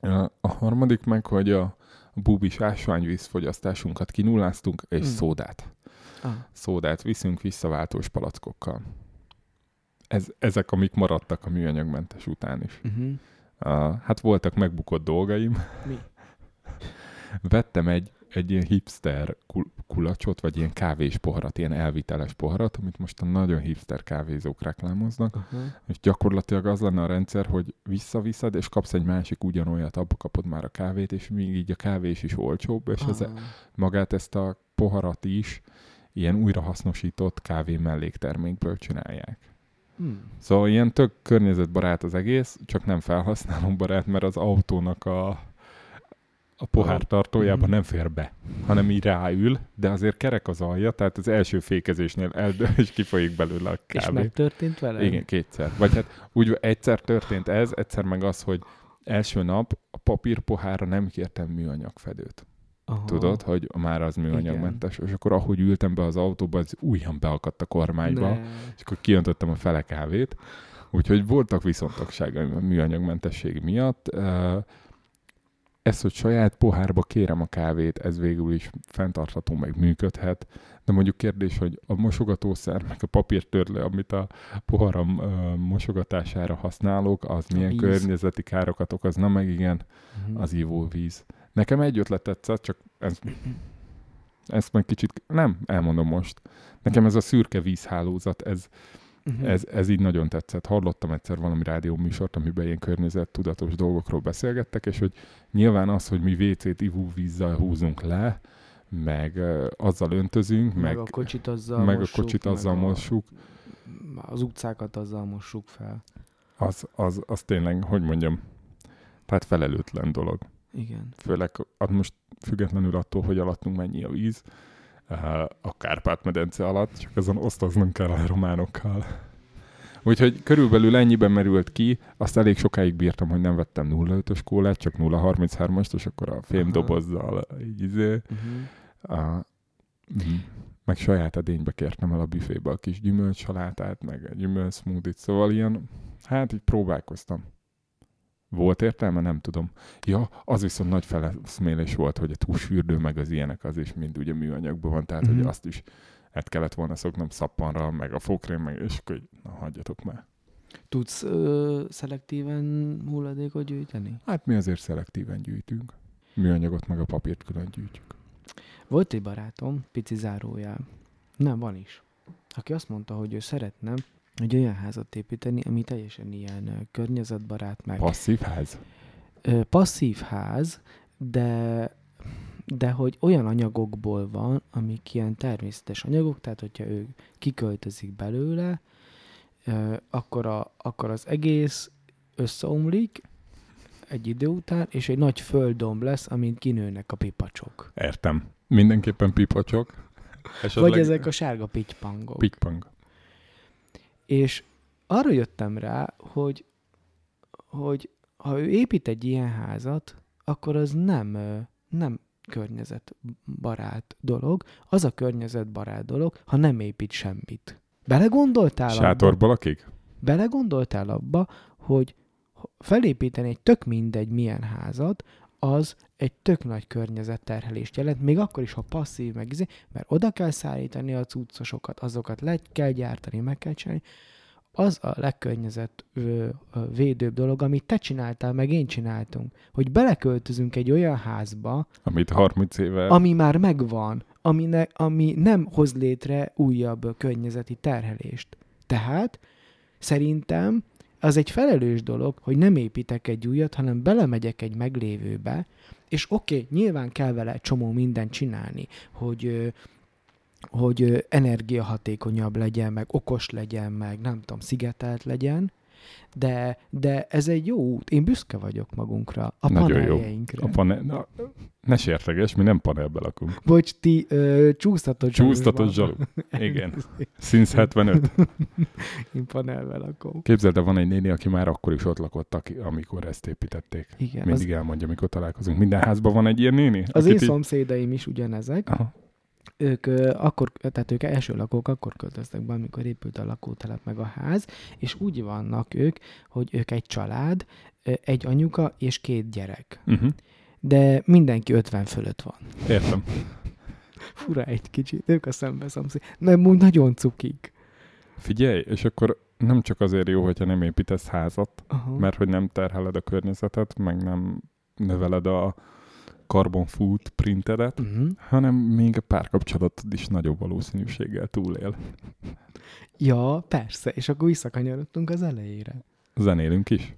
Aha. a harmadik meg, hogy a, a búbis ásványvíz fogyasztásunkat kinulláztunk, és Mm. szódát. Ah. Szódát viszünk visszaváltós palackokkal. Ez, ezek, amik maradtak a műanyagmentes után is. Uh-huh. Uh, hát voltak megbukott dolgaim. Mi? Vettem egy, egy ilyen hipster kul- kulacsot, vagy ilyen kávés poharat, ilyen elviteles poharat, amit most a nagyon hipster kávézók reklámoznak. Aha. És gyakorlatilag az lenne a rendszer, hogy visszaviszed, és kapsz egy másik ugyanolyat, abba kapod már a kávét, és még így a kávés is olcsóbb, és ez, Ah. magát ezt a poharat is ilyen újrahasznosított kávé melléktermékből csinálják. Hmm. Szóval ilyen tök környezetbarát az egész, csak nem felhasználóbarát, mert az autónak a, a pohártartójában Mhm. nem fér be, hanem így ráül, de azért kerek az alja, tehát az első fékezésnél eldől, és kifolyik belőle a És kávé. megtörtént vele? Igen, kétszer. Vagy hát úgy egyszer történt ez, egyszer meg az, hogy első nap a papírpohára nem kértem műanyagfedőt. Aha. Tudod, hogy már az műanyagmentes, és akkor ahogy ültem be az autóba, az ujjam beakadt a kormányba, Ne. és akkor kiöntöttem a fele kávét. Úgyhogy voltak viszontagságaim a műanyagmentesség miatt. Ez, hogy saját pohárba kérem a kávét, ez végül is fenntartható, meg működhet. De mondjuk kérdés, hogy a mosogatószer, meg a papírtörlő, amit a poharam ö, mosogatására használok, az milyen víz. környezeti károkat okozna, meg igen, Mhm. az ivóvíz. Nekem egy ötlet tetszett, csak ez, ezt meg kicsit, nem, elmondom most. Nekem ez a szürke vízhálózat, ez, Mhm. ez, ez így nagyon tetszett. Hallottam egyszer valami rádió műsort, amiben ilyen környezettudatos dolgokról beszélgettek, és hogy nyilván az, hogy mi WC-t ivóvízzel húzunk le, meg ö, azzal öntözünk, meg, meg, a kocsit azzal meg a mossuk, kocsit meg azzal a- mossuk, Az utcákat azzal mossuk fel. az, az, az tényleg, hogy mondjam, tehát felelőtlen dolog. Igen. főleg ad most függetlenül attól, hogy alattunk mennyi a víz, a Kárpát-medence alatt, csak azon osztoznunk kell a románokkal. Úgyhogy körülbelül ennyiben merült ki, azt elég sokáig bírtam, hogy nem vettem 0,5-ös kólát, csak 0,33-ast, és akkor a fémdobozzal így izé, Uh-huh. a, mm, meg saját edénybe kértem el a büfébe a kis gyümölcsalátát, meg a gyümölcssmoothie szóval ilyen, hát így próbálkoztam. Volt értelme? Nem tudom. Ja, az viszont nagy feleszmélés volt, hogy a túlsfürdő meg az ilyenek az is mind ugye műanyagban van, tehát Mhm. hogy azt is hát kellett volna szoknom szappanra, meg a fokrém, meg, és akkor így, na hagyjatok már. Tudsz ö, szelektíven hulladékot gyűjteni? Hát mi azért szelektíven gyűjtünk. Műanyagot meg a papírt külön gyűjtjük. Volt egy barátom, pici zárójel. Nem, van is. Aki azt mondta, hogy ő szeretne egy olyan házat építeni, ami teljesen ilyen környezetbarát, meg Passzív ház? passzív ház, de de hogy olyan anyagokból van, amik ilyen természetes anyagok, tehát hogyha ő kiköltözik belőle, akkor, a, akkor az egész összeomlik egy idő után, és egy nagy földdomb lesz, amint kinőnek a pipacsok. Értem. Mindenképpen pipacsok. Esetleg Vagy ezek a sárga pitypangok. Pikpang. És arra jöttem rá, hogy, hogy ha ő épít egy ilyen házat, akkor az nem, nem környezetbarát dolog, az a környezetbarát dolog, ha nem épít semmit. Belegondoltál abba? Sátorba lakik? Belegondoltál abba, hogy felépíteni egy tök mindegy milyen házat, az egy tök nagy környezetterhelést jelent, még akkor is, ha passzív, meg izé, mert oda kell szállítani a cuccosokat, azokat le kell gyártani, meg kell csinálni. Az a legkörnyezet ö, ö, védőbb dolog, amit te csináltál, meg én csináltunk, hogy beleköltözünk egy olyan házba, Amit 30 éve... ami már megvan, ami, ne, ami nem hoz létre újabb környezeti terhelést. Tehát szerintem az egy felelős dolog, hogy nem építek egy újat, hanem belemegyek egy meglévőbe, és oké, okay, nyilván kell vele csomó mindent csinálni, hogy hogy energiahatékonyabb legyen, meg okos legyen, meg nem tudom, szigetelt legyen, de, de ez egy jó út. Én büszke vagyok magunkra, a Nagyon jó. paneljeinkre. A pane... Na, ne sérteges, mi nem panelbe lakunk. Bocs, ti ö, csúsztatott Csúsztatott zsalu. Igen. Since 75. Én panelvel lakom. Képzeld, el, van egy néni, aki már akkor is ott lakott, aki, amikor ezt építették. Igen, Mindig az, elmondja, mikor találkozunk. Minden házban van egy ilyen néni? az én szomszédaim is ugyanezek. Aha. Ők akkor, tehát ők első lakók akkor költöztek be, amikor épült a lakótelep meg a ház, és úgy vannak ők, hogy ők egy család, egy anyuka és két gyerek. Uh-huh. De mindenki 50 fölött van. Értem. Fura egy kicsit, ők a szembe szomszéd. Nem, úgy nagyon cukik. Figyelj, és akkor nem csak azért jó, hogyha nem építesz házat, Aha. mert hogy nem terheled a környezetet, meg nem növeled a carbon footprintedet, Uh-huh. hanem még a párkapcsolatod is nagyobb valószínűséggel túlél. Ja, persze, és akkor visszakanyarodtunk az elejére. Zenélünk is.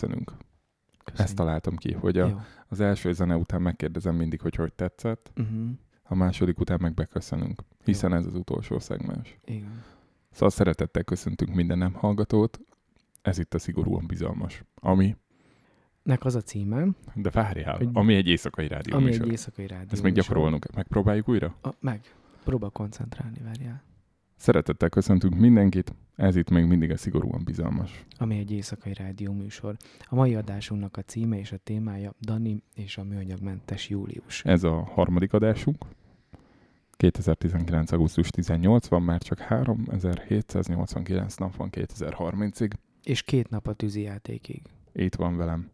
Beköszönünk. Köszönjük. Ezt találtam ki, hogy a, Jó. az első zene után megkérdezem mindig, hogy hogy tetszett, Uh-huh. a második után meg beköszönünk, hiszen ez az utolsó szegmens. Igen. Szóval szeretettel köszöntünk minden nem hallgatót, ez itt a szigorúan bizalmas, ami, Nek az a címe, de várjál, Hogy- ami egy éjszakai rádió ami műsor. egy éjszakai rádió. Ezt még gyakorolnunk, megpróbáljuk újra? A, meg. Próbál koncentrálni, várjál. Szeretettel köszöntünk mindenkit, ez itt még mindig a szigorúan bizalmas. Ami egy éjszakai rádió műsor. A mai adásunknak a címe és a témája Dani és a műanyagmentes július. Ez a harmadik adásunk. 2019. augusztus 18 van, már csak 3789 nap van 2030-ig. És két nap a tűzijátékig. Itt van velem,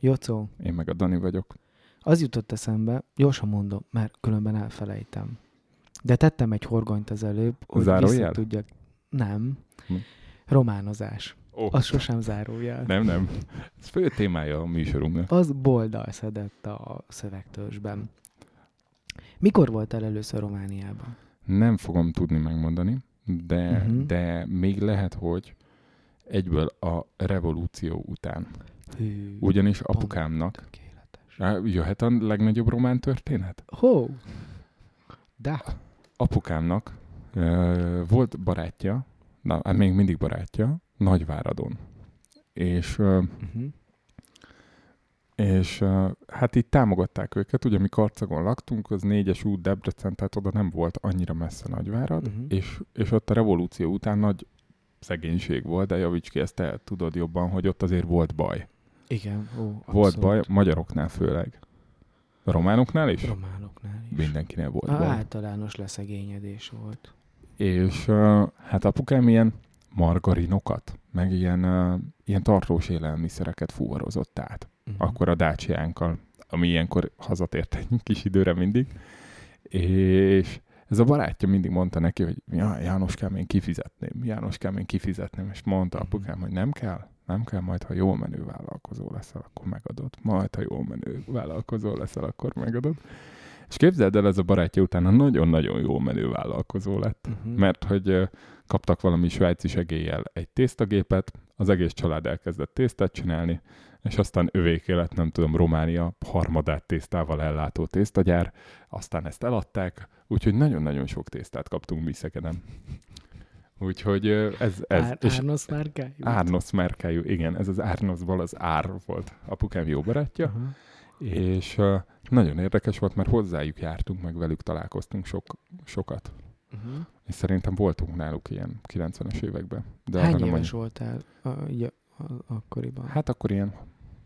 Jocó, én meg a Dani vagyok. az jutott eszembe, gyorsan mondom, mert különben elfelejtem. De tettem egy horgonyt az előbb, hogy Zárójel? vissza tudjak. Nem. Hm. Románozás. Oh. Az sosem zárójel. Nem, nem. Ez fő témája a műsorunknak. Az boldal szedett a szövegtörzsben. Mikor voltál először Romániában? Nem fogom tudni megmondani, de, uh-huh. de még lehet, hogy egyből a revolúció után. Hű, Ugyanis apukámnak tökéletes. Jöhet a legnagyobb román történet? Hó! De. Apukámnak ö, volt barátja, na, hát még mindig barátja, Nagyváradon. És, Uh-huh. és hát itt támogatták őket, ugye mi Karcagon laktunk, az négyes út Debrecen, tehát oda nem volt annyira messze Nagyvárad, Mhm. és, és ott a revolúció után nagy szegénység volt, de javíts ki, ezt te tudod jobban, hogy ott azért volt baj. Igen, ó, abszolút. Volt baj, magyaroknál főleg. A románoknál is? Románoknál is. Mindenkinél volt A baj. általános leszegényedés volt. És hát apukám ilyen margarinokat, meg ilyen, ilyen tartós élelmiszereket fuvarozott át. Uh-huh. Akkor a dácsiánkkal, ami ilyenkor hazatért egy kis időre mindig. És ez a barátja mindig mondta neki, hogy ja, Jánoskám, én kifizetném, Jánoskám, én kifizetném, és mondta apukám, hogy nem kell, nem kell, majd ha jól menő vállalkozó leszel, akkor megadod. Majd ha jól menő vállalkozó leszel, akkor megadod. És képzeld el, ez a barátja utána nagyon-nagyon jól menő vállalkozó lett Uh-huh. mert hogy kaptak valami svájci segéllyel egy tésztagépet, az egész család elkezdett tésztát csinálni, és aztán övéké lett, nem tudom, Románia harmadát tésztával ellátó tésztagyár, aztán ezt eladták, úgyhogy nagyon-nagyon sok tésztát kaptunk mi Szegeden. Úgyhogy ez, ez Ár, és Árnosz márkájú? Árnosz márkájú, igen, ez az Árnoszból az Ár volt apukám jó barátja, Aha. És nagyon érdekes volt, mert hozzájuk jártunk, meg velük találkoztunk sok, sokat. Uh-huh. És szerintem voltunk náluk ilyen 90-es években. De Hány éves annyi. voltál a, ja, a, akkoriban? Hát akkor ilyen,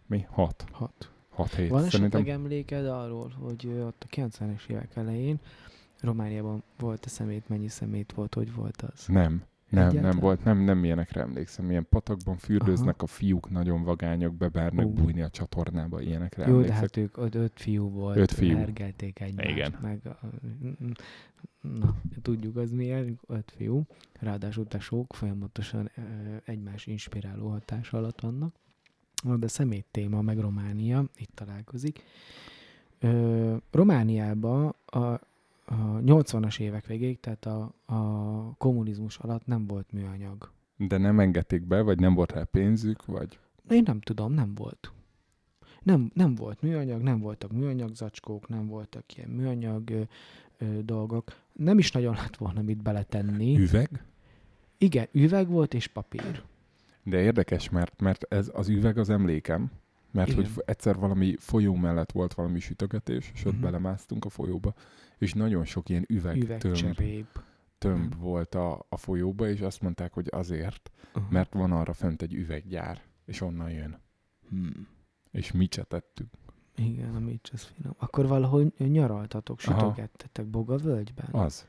mi? 6. Hat. 6 hét. Van Szerintem esetleg emléked arról, hogy ott a 90-es évek elején Romániában volt a szemét, mennyi szemét volt, hogy volt az? nem. Nem, Egyáltalán? nem volt, nem, nem ilyenekre emlékszem. Ilyen patakban fürdőznek Aha. a fiúk, nagyon vagányok, bebernek Ú. bújni a csatornába, ilyenekre Jó, de emlékszek. hát ők öt, öt fiú volt, Öt fiú. hergelték egymást, Igen. meg a, na, tudjuk az milyen, öt fiú, ráadásul tesók folyamatosan ö, egymás inspiráló hatás alatt vannak. Na, De szemét téma, meg Románia, itt találkozik. Ö, Romániában a, a 80-as évek végéig, tehát a, a kommunizmus alatt nem volt műanyag. De nem engedték be, vagy nem volt rá pénzük, vagy... Én nem tudom, nem volt. Nem, nem volt műanyag, nem voltak műanyag zacskók, nem voltak ilyen műanyag ö, ö, dolgok. Nem is nagyon lett volna mit beletenni. Üveg? Igen, üveg volt és papír. De érdekes, mert, mert ez az üveg az emlékem, mert Igen. hogy egyszer valami folyó mellett volt valami sütögetés, és ott Mhm. belemásztunk a folyóba, és nagyon sok ilyen üveg, tömb, Üvegcserép. tömb Mhm. volt a, a folyóba, és azt mondták, hogy azért, Uh-huh. mert van arra fent egy üveggyár, és onnan jön. Hmm. És mi se tettük. Igen, a mics, az finom. Akkor valahogy nyaraltatok, sütögettetek Boga völgyben? Az.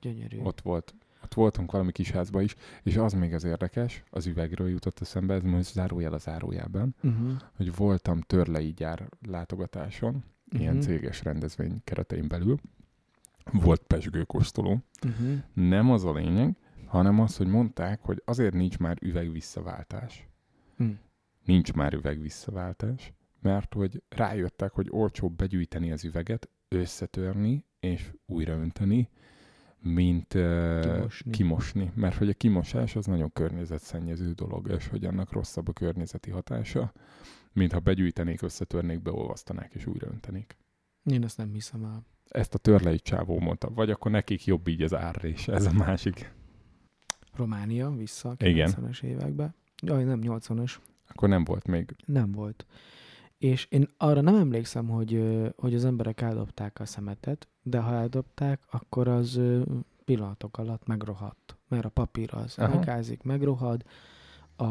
Gyönyörű. Ott volt. Ott voltunk valami kis házba is, és az még az érdekes, az üvegről jutott eszembe, ez most zárójel a zárójában, Uh-huh. hogy voltam törlei gyár látogatáson, ilyen Mhm. céges rendezvény keretein belül, volt pesgőkóstoló. Uh-huh. Nem az a lényeg, hanem az, hogy mondták, hogy azért nincs már üvegvisszaváltás. Mm. Nincs már üvegvisszaváltás, mert hogy rájöttek, hogy olcsóbb begyűjteni az üveget, összetörni és újraönteni, mint Kimosni. kimosni. Mert hogy a kimosás az nagyon környezetszennyező dolog, és hogy annak rosszabb a környezeti hatása, mint ha begyűjtenék, összetörnék, beolvasztanák és újra öntenék. Én ezt nem hiszem el. Ezt a törlei csávó mondta. Vagy akkor nekik jobb így az árrés, ez a másik. Románia vissza a Igen. 90-es évekbe. Jaj, nem 80-as. Akkor nem volt még. Nem volt. És én arra nem emlékszem, hogy, hogy az emberek eldobták a szemetet, de ha eldobták, akkor az pillanatok alatt megrohadt. Mert a papír az Aha. elgázik, megrohad, a,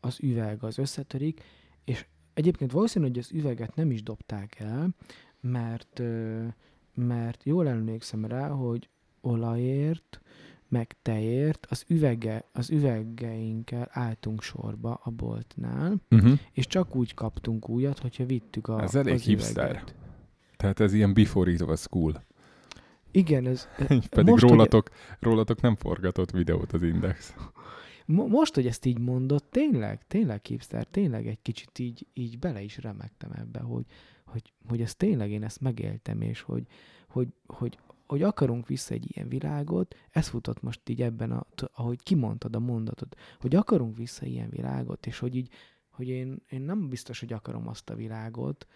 az üveg az összetörik, és egyébként valószínű, hogy az üveget nem is dobták el, mert, mert jól emlékszem rá, hogy olajért, meg tejért az, üvege, az üvegeinkkel álltunk sorba a boltnál, Uh-huh. és csak úgy kaptunk újat, hogyha vittük a, Ez elég az hipster. üveget. Tehát ez ilyen before it was cool. Igen, ez, Pedig most, hogy- rólatok, rólatok nem forgatott videót az Index. mo- most, hogy ezt így mondod, tényleg, tényleg hipster, tényleg egy kicsit így, így bele is remektem ebbe, hogy, hogy, hogy ezt tényleg én ezt megéltem, és hogy, hogy, hogy, hogy akarunk vissza egy ilyen világot, ez futott most így ebben, a, ahogy kimondtad a mondatot, hogy akarunk vissza ilyen világot, és hogy így, hogy én, én nem biztos, hogy akarom azt a világot,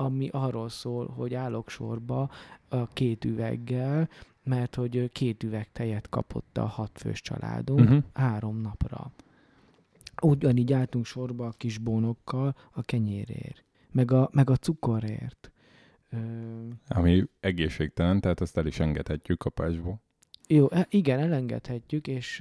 ami arról szól, hogy állok sorba a két üveggel, mert hogy két üveg tejet kapott a hatfős családunk Uh-huh. három napra. Ugyanígy álltunk sorba a kis bónokkal a kenyérért, meg a, meg a cukorért. Ö, Ami egészségtelen, tehát azt el is engedhetjük kapásból. Jó, e- igen, elengedhetjük, és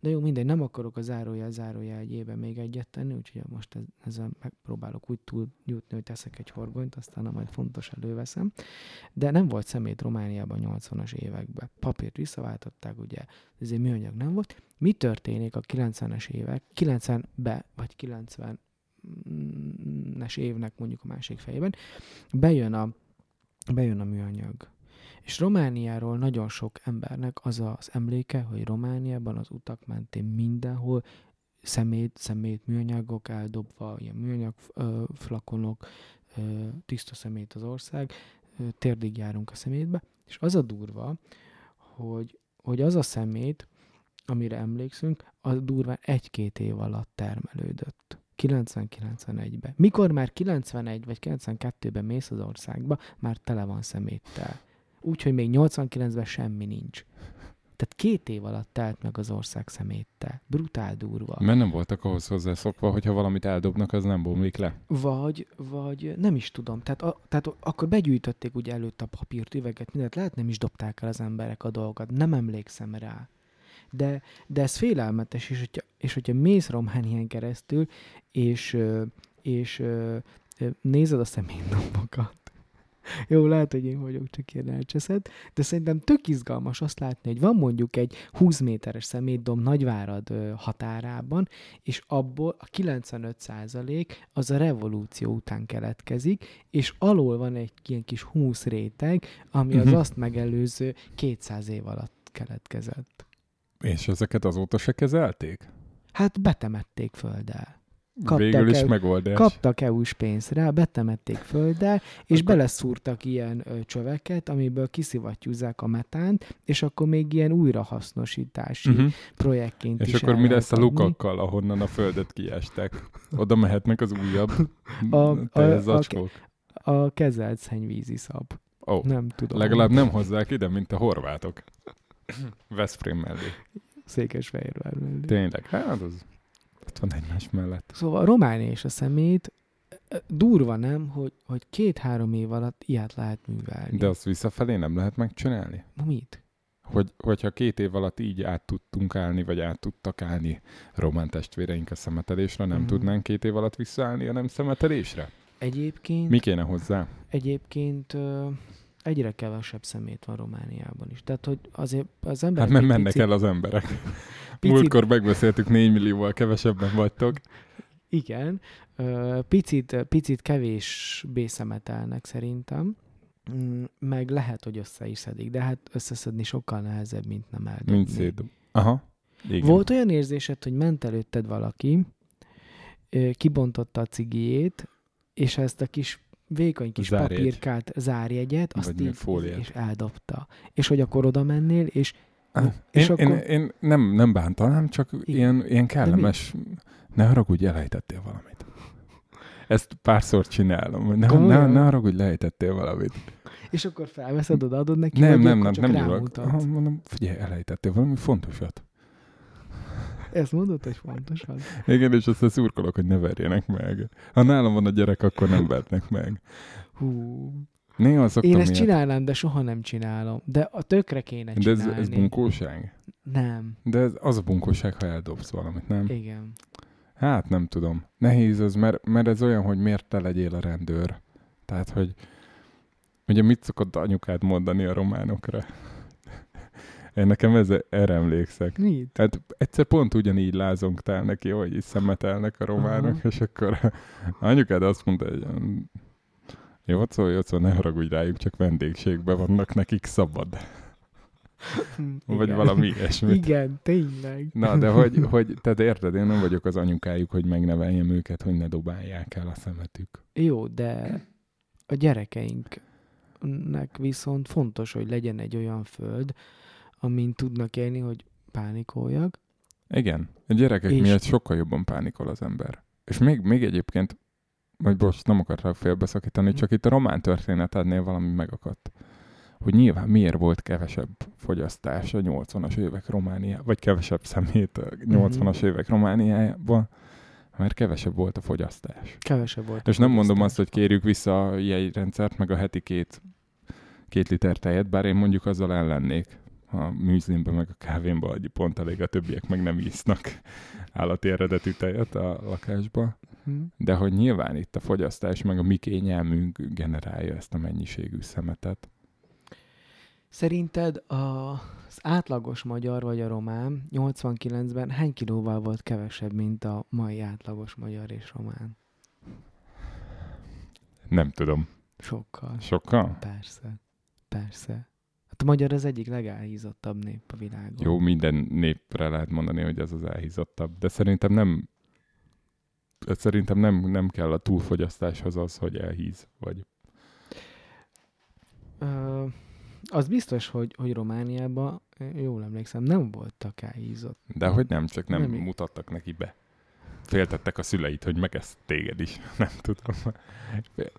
de jó, mindegy, nem akarok a zárójel zárójel egyében még egyet tenni, úgyhogy most ez, ezzel megpróbálok úgy túl jutni, hogy teszek egy horgonyt, aztán majd fontos előveszem. De nem volt szemét Romániában 80-as években. Papírt visszaváltották, ugye, ezért műanyag nem volt. Mi történik a 90-es évek, 90-be, vagy 90-es évnek mondjuk a másik fejében, bejön a, bejön a műanyag. És Romániáról nagyon sok embernek az az emléke, hogy Romániában az utak mentén mindenhol szemét, szemét, műanyagok eldobva, ilyen műanyag ö, flakonok, ö, tiszta szemét az ország, ö, térdig járunk a szemétbe, és az a durva, hogy, hogy az a szemét, amire emlékszünk, az durván egy-két év alatt termelődött. 90-91-ben. Mikor már 91 vagy 92-ben mész az országba, már tele van szeméttel. Úgyhogy még 89-ben semmi nincs. Tehát két év alatt telt meg az ország szeméttel. Brutál durva. Mert nem voltak ahhoz hozzászokva, hogyha valamit eldobnak, az nem bomlik le. Vagy, vagy nem is tudom. Tehát, a, tehát akkor begyűjtötték ugye előtt a papírt, üveget, mindent. Lehet nem is dobták el az emberek a dolgokat. Nem emlékszem rá. De, de ez félelmetes, és hogyha, és hogyha mész Románián keresztül, és, és ö, nézed a szemétdobokat, jó, lehet, hogy én vagyok csak ilyen elcseszett, de szerintem tök izgalmas azt látni, hogy van mondjuk egy 20 méteres szemétdom Nagyvárad határában, és abból a 95% az a revolúció után keletkezik, és alól van egy ilyen kis 20 réteg, ami az Mhm. azt megelőző 200 év alatt keletkezett. És ezeket azóta se kezelték? Hát betemették földdel. Kaptak Végül is el- megoldás. Kaptak EU-s pénzt rá, betemették földdel, és beleszúrtak ilyen ö, csöveket, amiből kiszivattyúzzák a metánt, és akkor még ilyen újrahasznosítási uh-huh. Projektként És is akkor mi lesz a lukakkal, ahonnan a földet kiestek? Oda mehetnek az újabb A- a- a- zacskók. A kezelt szennyvízi szab. Ó, Nem tudom. legalább nem hozzák ide, mint a horvátok. Veszprém mellé. Székesfehérvár mellé. Tényleg, hát az ott van egymás mellett. Szóval a Románia és a szemét durva nem, hogy, hogy két-három év alatt ilyet lehet művelni. De azt visszafelé nem lehet megcsinálni? Mit? Hogy, hogyha két év alatt így át tudtunk állni, vagy át tudtak állni román testvéreink a szemetelésre, nem Mhm. tudnánk két év alatt visszaállni a nem szemetelésre? Egyébként, Mi kéne hozzá? egyébként ö, egyre kevesebb szemét van Romániában is. Tehát, hogy azért az emberek Hát egy mennek el az emberek. picit, Múltkor megbeszéltük, 4 millióval kevesebben vagytok. Igen, picit, picit kevésbé szemetelnek szerintem, Mm, meg lehet, hogy össze is szedik, de hát összeszedni sokkal nehezebb, mint nem eldobni. Mint szétdob. Aha. Igen. Volt olyan érzésed, hogy ment előtted valaki, kibontotta a cigijét, és ezt a kis vékony kis Zárjegy. papírkát, zárjegyet, azt Vagy így, fóliát. és eldobta. És hogy akkor oda mennél, és Én, és én, akkor- én nem, nem bántanám, csak ilyen, ilyen kellemes, ne haragudj, elejtettél valamit. Ezt párszor csinálom. Ne, ne, Komolyan? ne haragudj, lejtettél valamit. és akkor felveszed, odaadod neki, Nem, nem, nem, nem? Ha, mondom, figyelj, elejtettél valami fontosat. Ezt mondod, hogy fontos az? Igen, és aztán szurkolok, hogy ne verjenek meg. Ha nálam van a gyerek, akkor nem vernek meg. Hú. Néha szoktam Én ezt ilyet. csinálnám, de soha nem csinálom. De a tökre kéne De ez, csinálni. ez bunkóság? Nem. De ez az a bunkóság, ha eldobsz valamit, nem? Igen. Hát nem tudom. Nehéz ez, mert, mert ez olyan, hogy miért te legyél a rendőr. Tehát, hogy ugye mit szokott anyukád mondani a románokra? Nekem ez, erre emlékszek. Mit? Tehát egyszer pont ugyanígy lázongtál neki, hogy így szemetelnek a románok, Aha. és akkor anyukád azt mondta, hogy mm, jó szó, jó szó, ne haragudj rájuk, csak vendégségben vannak, nekik szabad. Vagy Igen. valami ilyesmi. Igen, tényleg. Na, de hogy, hogy, tehát érted, én nem vagyok az anyukájuk, hogy megneveljem őket, hogy ne dobálják el a szemetük. Jó, de a gyerekeinknek viszont fontos, hogy legyen egy olyan föld, amin tudnak élni, hogy pánikoljak. Igen, a gyerekek És- miatt sokkal jobban pánikol az ember. És még, még egyébként, vagy most nem akartak félbeszakítani, Mhm. csak itt a román történetednél valami megakadt. Hogy nyilván miért volt kevesebb fogyasztás a 80-as évek Romániában, vagy kevesebb szemét a 80-as Mhm. évek Romániában, mert kevesebb volt a fogyasztás. Kevesebb volt. És nem mondom fogyasztás. azt, hogy kérjük vissza a jegyrendszert, meg a heti két, két liter tejet, bár én mondjuk azzal ellennék. A műzlimbe, meg a kávénba adj pont elég, a többiek meg nem isznak állati eredetű tejet a lakásba. Hm? De hogy nyilván itt a fogyasztás, meg a mi kényelmünk generálja ezt a mennyiségű szemetet. Szerinted a, az átlagos magyar vagy a román 89-ben hány kilóval volt kevesebb, mint a mai átlagos magyar és román? Nem tudom. Sokkal. Sokkal? Persze. Persze. Hát a magyar az egyik legelhízottabb nép a világon. Jó, minden népre lehet mondani, hogy ez az elhízottabb, de szerintem nem szerintem nem, nem kell a túlfogyasztáshoz az, hogy elhíz, vagy Ö, az biztos, hogy, hogy Romániában, jól emlékszem, nem voltak elhízott. De hogy nem, csak nem, Nem mutattak neki be. Féltettek a szüleit, hogy megeszt téged is. Nem tudom.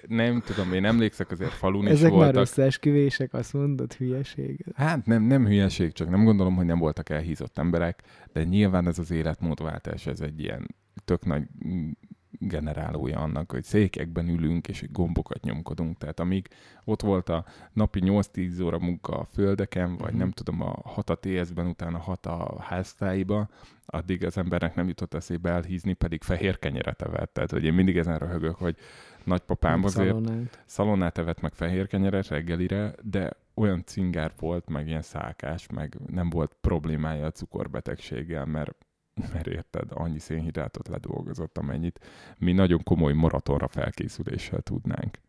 Nem tudom, én emlékszek, azért falun is Ezek már voltak. összeesküvések, azt mondod, hülyeség. Hát nem, nem hülyeség, csak nem gondolom, hogy nem voltak elhízott emberek, de nyilván ez az életmódváltás, ez egy ilyen tök nagy generálója annak, hogy székekben ülünk és gombokat nyomkodunk. Tehát amíg ott volt a napi 8-10 óra munka a földeken, vagy Mhm. nem tudom, a 6 a TS-ben, utána 6 a háztáiba, addig az embernek nem jutott eszébe elhízni, pedig fehér kenyeret evett. Tehát, hogy én mindig ezen röhögök, hogy nagypapám azért Szalonát. szalonnát evett meg fehér kenyeret reggelire, de olyan cingár volt, meg ilyen szálkás, meg nem volt problémája a cukorbetegséggel, mert, mert érted, annyi szénhidrátot ledolgozott, amennyit mi nagyon komoly maratonra felkészüléssel tudnánk.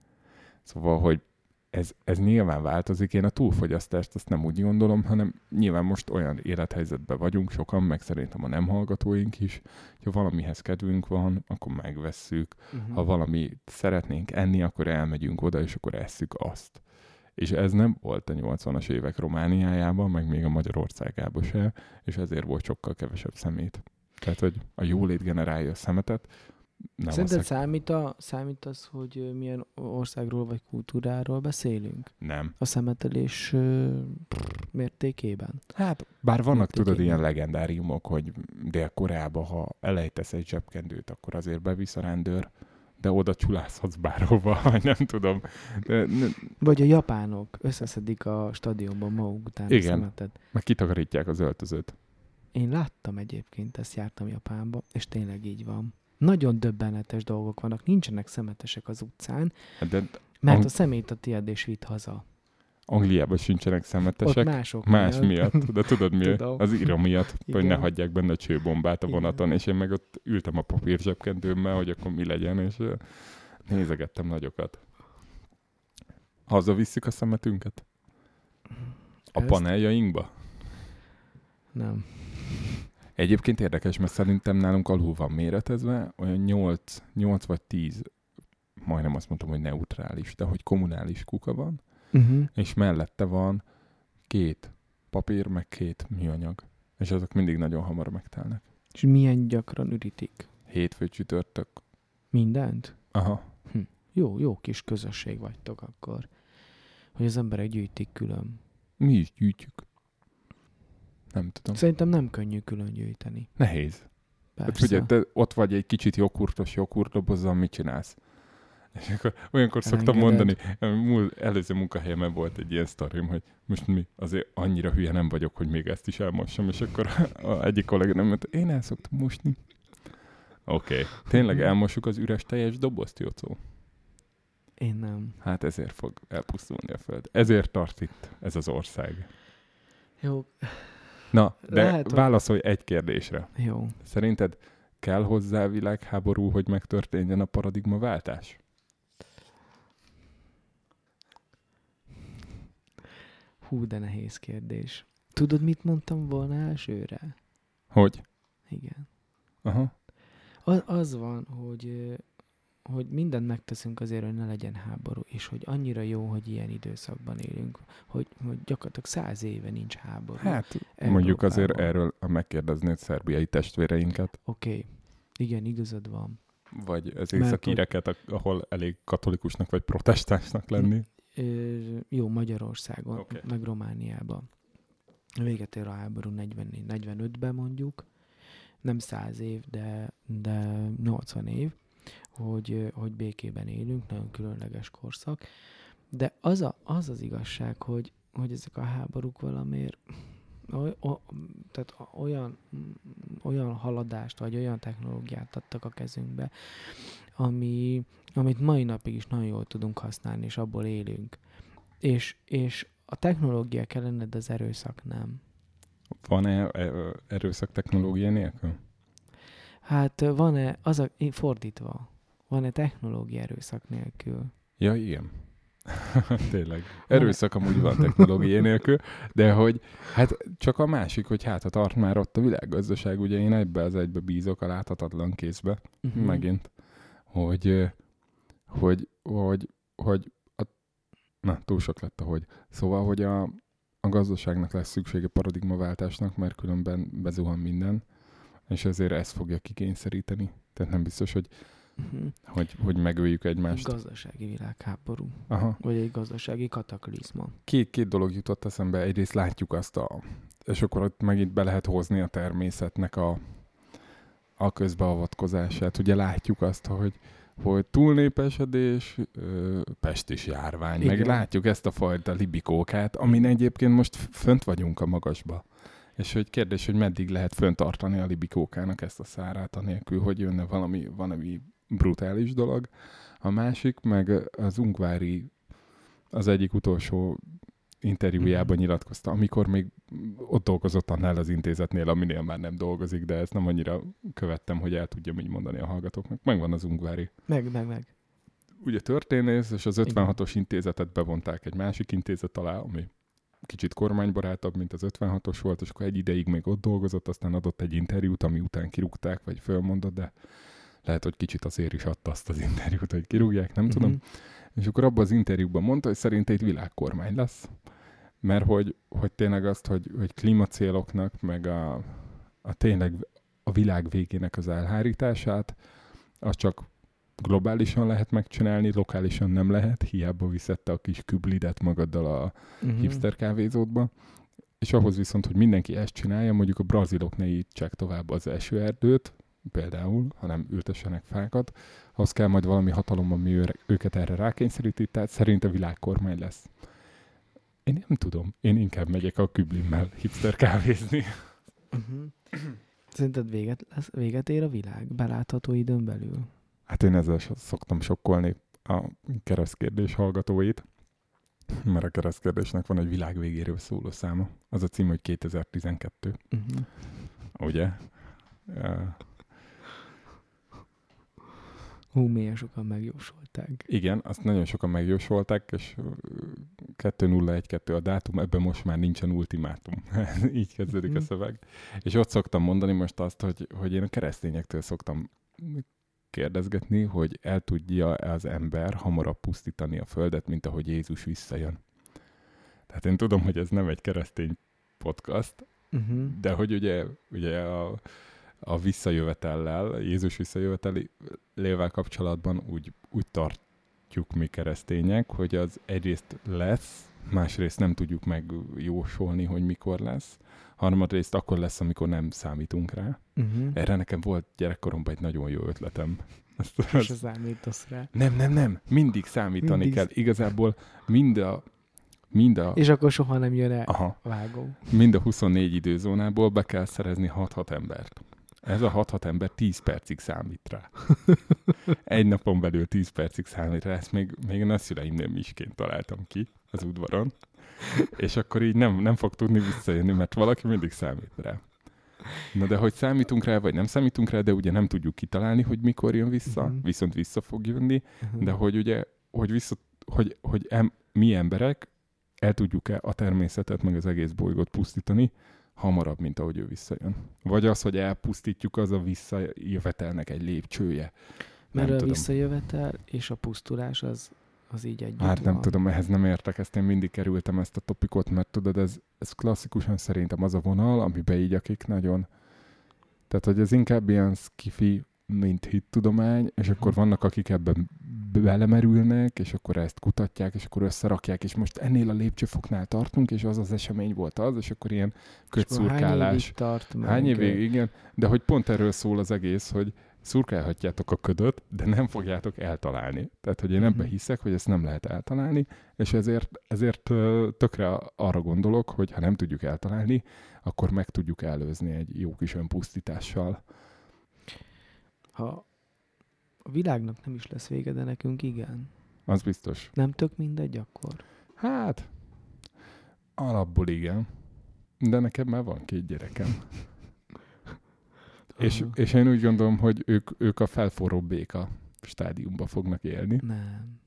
Szóval, hogy ez, ez nyilván változik. Én a túlfogyasztást azt nem úgy gondolom, hanem nyilván most olyan élethelyzetben vagyunk sokan, meg szerintem a nem hallgatóink is, ha valamihez kedvünk van, akkor megvesszük, Uh-huh. ha valamit szeretnénk enni, akkor elmegyünk oda, és akkor esszük azt. És ez nem volt a 80-as évek Romániájában, meg még a Magyarországában se, és ezért volt sokkal kevesebb szemét. Tehát, hogy a jólét generálja a szemetet, nem Szerinted szek... számít, a, számít az, hogy milyen országról vagy kultúráról beszélünk? Nem. A szemetelés mértékében? Hát, bár vannak, tudod, ilyen legendáriumok, hogy Dél-Koreába, ha elejtesz egy zsebkendőt, akkor azért bevisz a rendőr, de oda csulászhatsz bárhova, vagy nem tudom. De, ne, Vagy a japánok összeszedik a stadionban maguk után a Igen. szemetet. meg kitakarítják az öltözőt. Én láttam egyébként, ezt jártam Japánba, és tényleg így van. Nagyon döbbenetes dolgok vannak, nincsenek szemetesek az utcán, De mert Ang- a szemét a tiéd és vitt haza. Angliában sincsenek szemetesek. Ott mások Más miatt, de tudod mi? Az íra miatt, hogy ne Igen. hagyják benne a csőbombát a Igen. vonaton, és én meg ott ültem a papír zsebkendőmmel, hogy akkor mi legyen, és nézegettem nagyokat. Hazavisszük a szemetünket? A Ezt- paneljainkba? Nem. Egyébként érdekes, mert szerintem nálunk alul van méretezve, olyan 8, 8 vagy 10 majdnem azt mondtam, hogy neutrális, de hogy kommunális kuka van, Uh-huh. és mellette van két papír, meg két műanyag. És azok mindig nagyon hamar megtelnek. És milyen gyakran ürítik? Hétfő csütörtök. Mindent? Aha. Jó, jó kis közösség vagytok akkor. Hogy az emberek gyűjtik külön. Mi is gyűjtjük. Nem tudom. Szerintem nem könnyű külön gyűjteni. Nehéz. Hát Persze. figyelj, te ott vagy egy kicsit joghurtos joghurtdobozzal, mit csinálsz? És akkor olyankor szoktam mondani, múl, előző munkahelyemen volt egy ilyen sztorim, hogy most mi azért annyira hülye nem vagyok, hogy még ezt is elmossam, és akkor a egyik kollega nem mondta, én el szoktam mosni. Oké. Okay. Tényleg elmosuk az üres teljes dobozt, Jocó? Én nem. Hát ezért fog elpusztulni a föld. Ezért tart itt ez az ország. Jó, Na, de Lehet, válaszolj egy kérdésre. jó. Szerinted kell hozzá világháború, hogy megtörténjen a paradigmaváltás? Hú, de nehéz kérdés. Tudod, mit mondtam volna elsőre? Hogy? Igen. Aha. Az, az van, hogy, hogy mindent megteszünk azért, hogy ne legyen háború, és hogy annyira jó, hogy ilyen időszakban élünk, hogy, hogy gyakorlatilag száz éve nincs háború. Hát mondjuk azért Európában. erről, ha megkérdeznéd szerbiai testvéreinket, Oké, okay. igen, igazad van. vagy az északíreket, a- ahol elég katolikusnak vagy protestánsnak lenni. Jó, Magyarországon, okay. meg Romániában. Véget ér a háború 44-45-ben mondjuk, nem 100 év, de, de 80 év, hogy, hogy békében élünk, nagyon különleges korszak. De az a, az, az igazság, hogy, hogy ezek a háborúk valamiért oly, o, tehát olyan, olyan haladást, vagy olyan technológiát adtak a kezünkbe, ami, amit mai napig is nagyon jól tudunk használni, és abból élünk. És, és a technológia kellene, de az erőszak nem. Van-e e- erőszak technológia nélkül? Hát van-e, az a, én van-e technológia erőszak nélkül? Ja, igen. Tényleg. Erőszak amúgy van technológia nélkül, de hogy hát csak a másik, hogy hát ha tart már ott a világgazdaság, ugye én ebbe az egybe bízok a láthatatlan kézbe, Mhm. megint, hogy, hogy, hogy, hogy a, na, túl sok lett a hogy. Szóval, hogy a, a gazdaságnak lesz szüksége paradigmaváltásnak, mert különben bezuhan minden, és ezért ezt fogja kikényszeríteni. Tehát nem biztos, hogy, Mhm. hogy, hogy megöljük egymást. Gazdasági világháború, Aha. vagy egy gazdasági kataklizma. Két, két dolog jutott eszembe. Egyrészt látjuk azt a... És akkor ott megint be lehet hozni a természetnek a, a közbeavatkozását. Ugye látjuk azt, hogy, hogy túlnépesedés, pestis járvány, Igen. meg látjuk ezt a fajta libikókát, amin egyébként most fönt vagyunk a magasba. És hogy kérdés, hogy meddig lehet föntartani a libikókának ezt a szárát, anélkül, hogy jönne valami, valami brutális dolog. A másik, meg az Ungvári az egyik utolsó interjújában Mhm. nyilatkozta, amikor még ott dolgozott annál az intézetnél, aminél már nem dolgozik, de ezt nem annyira követtem, hogy el tudjam így mondani a hallgatóknak. Megvan az Ungvári. Meg, meg, meg. Ugye történész, és az Igen. 56-os intézetet bevonták egy másik intézet alá, ami kicsit kormánybarátabb, mint az 56-os volt, és akkor egy ideig még ott dolgozott, aztán adott egy interjút, ami után kirúgták, vagy fölmondott, de lehet, hogy kicsit azért is adta azt az interjút, hogy kirúgják, nem tudom. És akkor abban az interjúban mondta, hogy szerint egy világkormány lesz. Mert hogy, hogy tényleg azt, hogy, hogy klímacéloknak, meg a, a tényleg a világ végének az elhárítását, az csak globálisan lehet megcsinálni, lokálisan nem lehet, hiába viszette a kis küblidet magaddal a Mhm. hipster kávézódba. És ahhoz viszont, hogy mindenki ezt csinálja, mondjuk a brazilok ne írtsák tovább az esőerdőt, például, hanem ültessenek fákat, ahhoz kell majd valami hatalom, ami őket erre rákényszeríti, tehát szerint a világkormány lesz. Én nem tudom. Én inkább megyek a küblimmel hipster kávézni. Mhm. Szerinted véget, lesz, véget ér a világ belátható időn belül? Hát én ezzel szoktam sokkolni a keresztkérdés hallgatóit, mert a keresztkérdésnek van egy világ végéről szóló száma. Az a cím, hogy 2012, Uh-huh. ugye? Hú, milyen sokan megjósolták. igen, azt nagyon sokan megjósolták, és ö, 2012 a dátum, ebben most már nincsen ultimátum. Így kezdődik a Mhm. szöveg. És ott szoktam mondani most azt, hogy, hogy én a keresztényektől szoktam kérdezgetni, hogy el tudja az ember hamarabb pusztítani a földet, mint ahogy Jézus visszajön. Tehát én tudom, hogy ez nem egy keresztény podcast, Uh-huh. de hogy ugye, ugye a, a visszajövetellel, Jézus visszajövetelével kapcsolatban úgy, úgy tartjuk mi keresztények, hogy az egyrészt lesz, másrészt nem tudjuk megjósolni, hogy mikor lesz, harmadrészt akkor lesz, amikor nem számítunk rá. Uh-huh. Erre nekem volt gyerekkoromban egy nagyon jó ötletem. Ezt, És ezt, az számítasz rá. nem, nem, nem, mindig számítani Mindig. kell. Igazából mind a, mind a, És akkor soha nem jön el aha, vágó. mind a 24 időzónából be kell szerezni 6-6 embert. Ez a 6-6 ember 10 percig számít rá. Egy napon belül 10 percig számít rá. Ezt még, még a nagyszüleimnél misként találtam ki az udvaron. És akkor így nem, nem fog tudni visszajönni, mert valaki mindig számít rá. Na de hogy számítunk rá, vagy nem számítunk rá, de ugye nem tudjuk kitalálni, hogy mikor jön vissza, Mhm. viszont vissza fog jönni, Uh-huh. de hogy ugye, hogy, vissza, hogy, hogy em, mi emberek el tudjuk-e a természetet, meg az egész bolygót pusztítani hamarabb, mint ahogy ő visszajön. Vagy az, hogy elpusztítjuk, az a visszajövetelnek egy lépcsője. Mert nem a tudom. visszajövetel és a pusztulás az, az így együtt Hát nem van. tudom, ehhez nem értek, ezt én mindig kerültem ezt a topikot, mert tudod, ez, ez klasszikusan szerintem az a vonal, amiben így akik nagyon... Tehát, hogy ez inkább ilyen skifi, mint hittudomány, és akkor vannak, akik ebben belemerülnek, és akkor ezt kutatják, és akkor összerakják, és most ennél a lépcsőfoknál tartunk, és az az esemény volt az, és akkor ilyen akkor Hány kötszurkálás. évig? Hány évig, igen. De hogy pont erről szól az egész, hogy szurkálhatjátok a ködöt, de nem fogjátok eltalálni. Tehát, hogy én ebben Mhm. hiszek, hogy ezt nem lehet eltalálni, és ezért, ezért tökre arra gondolok, hogy ha nem tudjuk eltalálni, akkor meg tudjuk előzni egy jó kis önpusztítással. Ha a világnak nem is lesz vége, de nekünk igen. Az biztos. Nem tök mindegy akkor? Hát, alapból igen. De nekem már van két gyerekem. És, és én úgy gondolom, hogy ők, ők a felforró béka stádiumba fognak élni, Nem.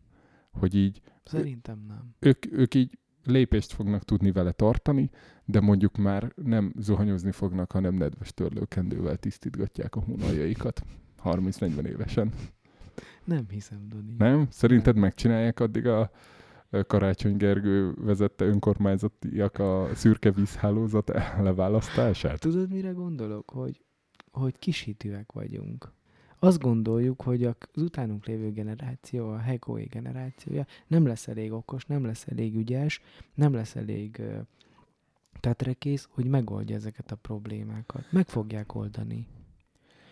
hogy így Szerintem nem. ők, ők így lépést fognak tudni vele tartani, de mondjuk már nem zuhanyozni fognak, hanem nedves törlőkendővel tisztítgatják a hónaljaikat 30-40 évesen. Nem hiszem, Dani. Nem? Szerinted megcsinálják addig a Karácsony Gergő vezette önkormányzatiak a szürke vízhálózat leválasztását? Tudod, mire gondolok? Hogy, hogy kisítőek vagyunk. Azt gondoljuk, hogy az utánunk lévő generáció, a Hekói generációja nem lesz elég okos, nem lesz elég ügyes, nem lesz elég tetrekész, hogy megoldja ezeket a problémákat. Meg fogják oldani.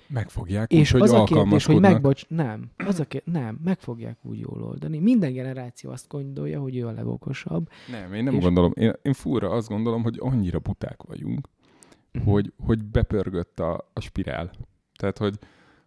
Megfogják, És úgy, az hogy a kérdés, hogy megbocs, nem, az a kérdés, nem, meg fogják úgy jól oldani. Minden generáció azt gondolja, hogy ő a legokosabb. Nem, én nem És- gondolom. Én, én fúra azt gondolom, hogy annyira buták vagyunk, Mhm. hogy, hogy bepörgött a, a spirál. Tehát, hogy,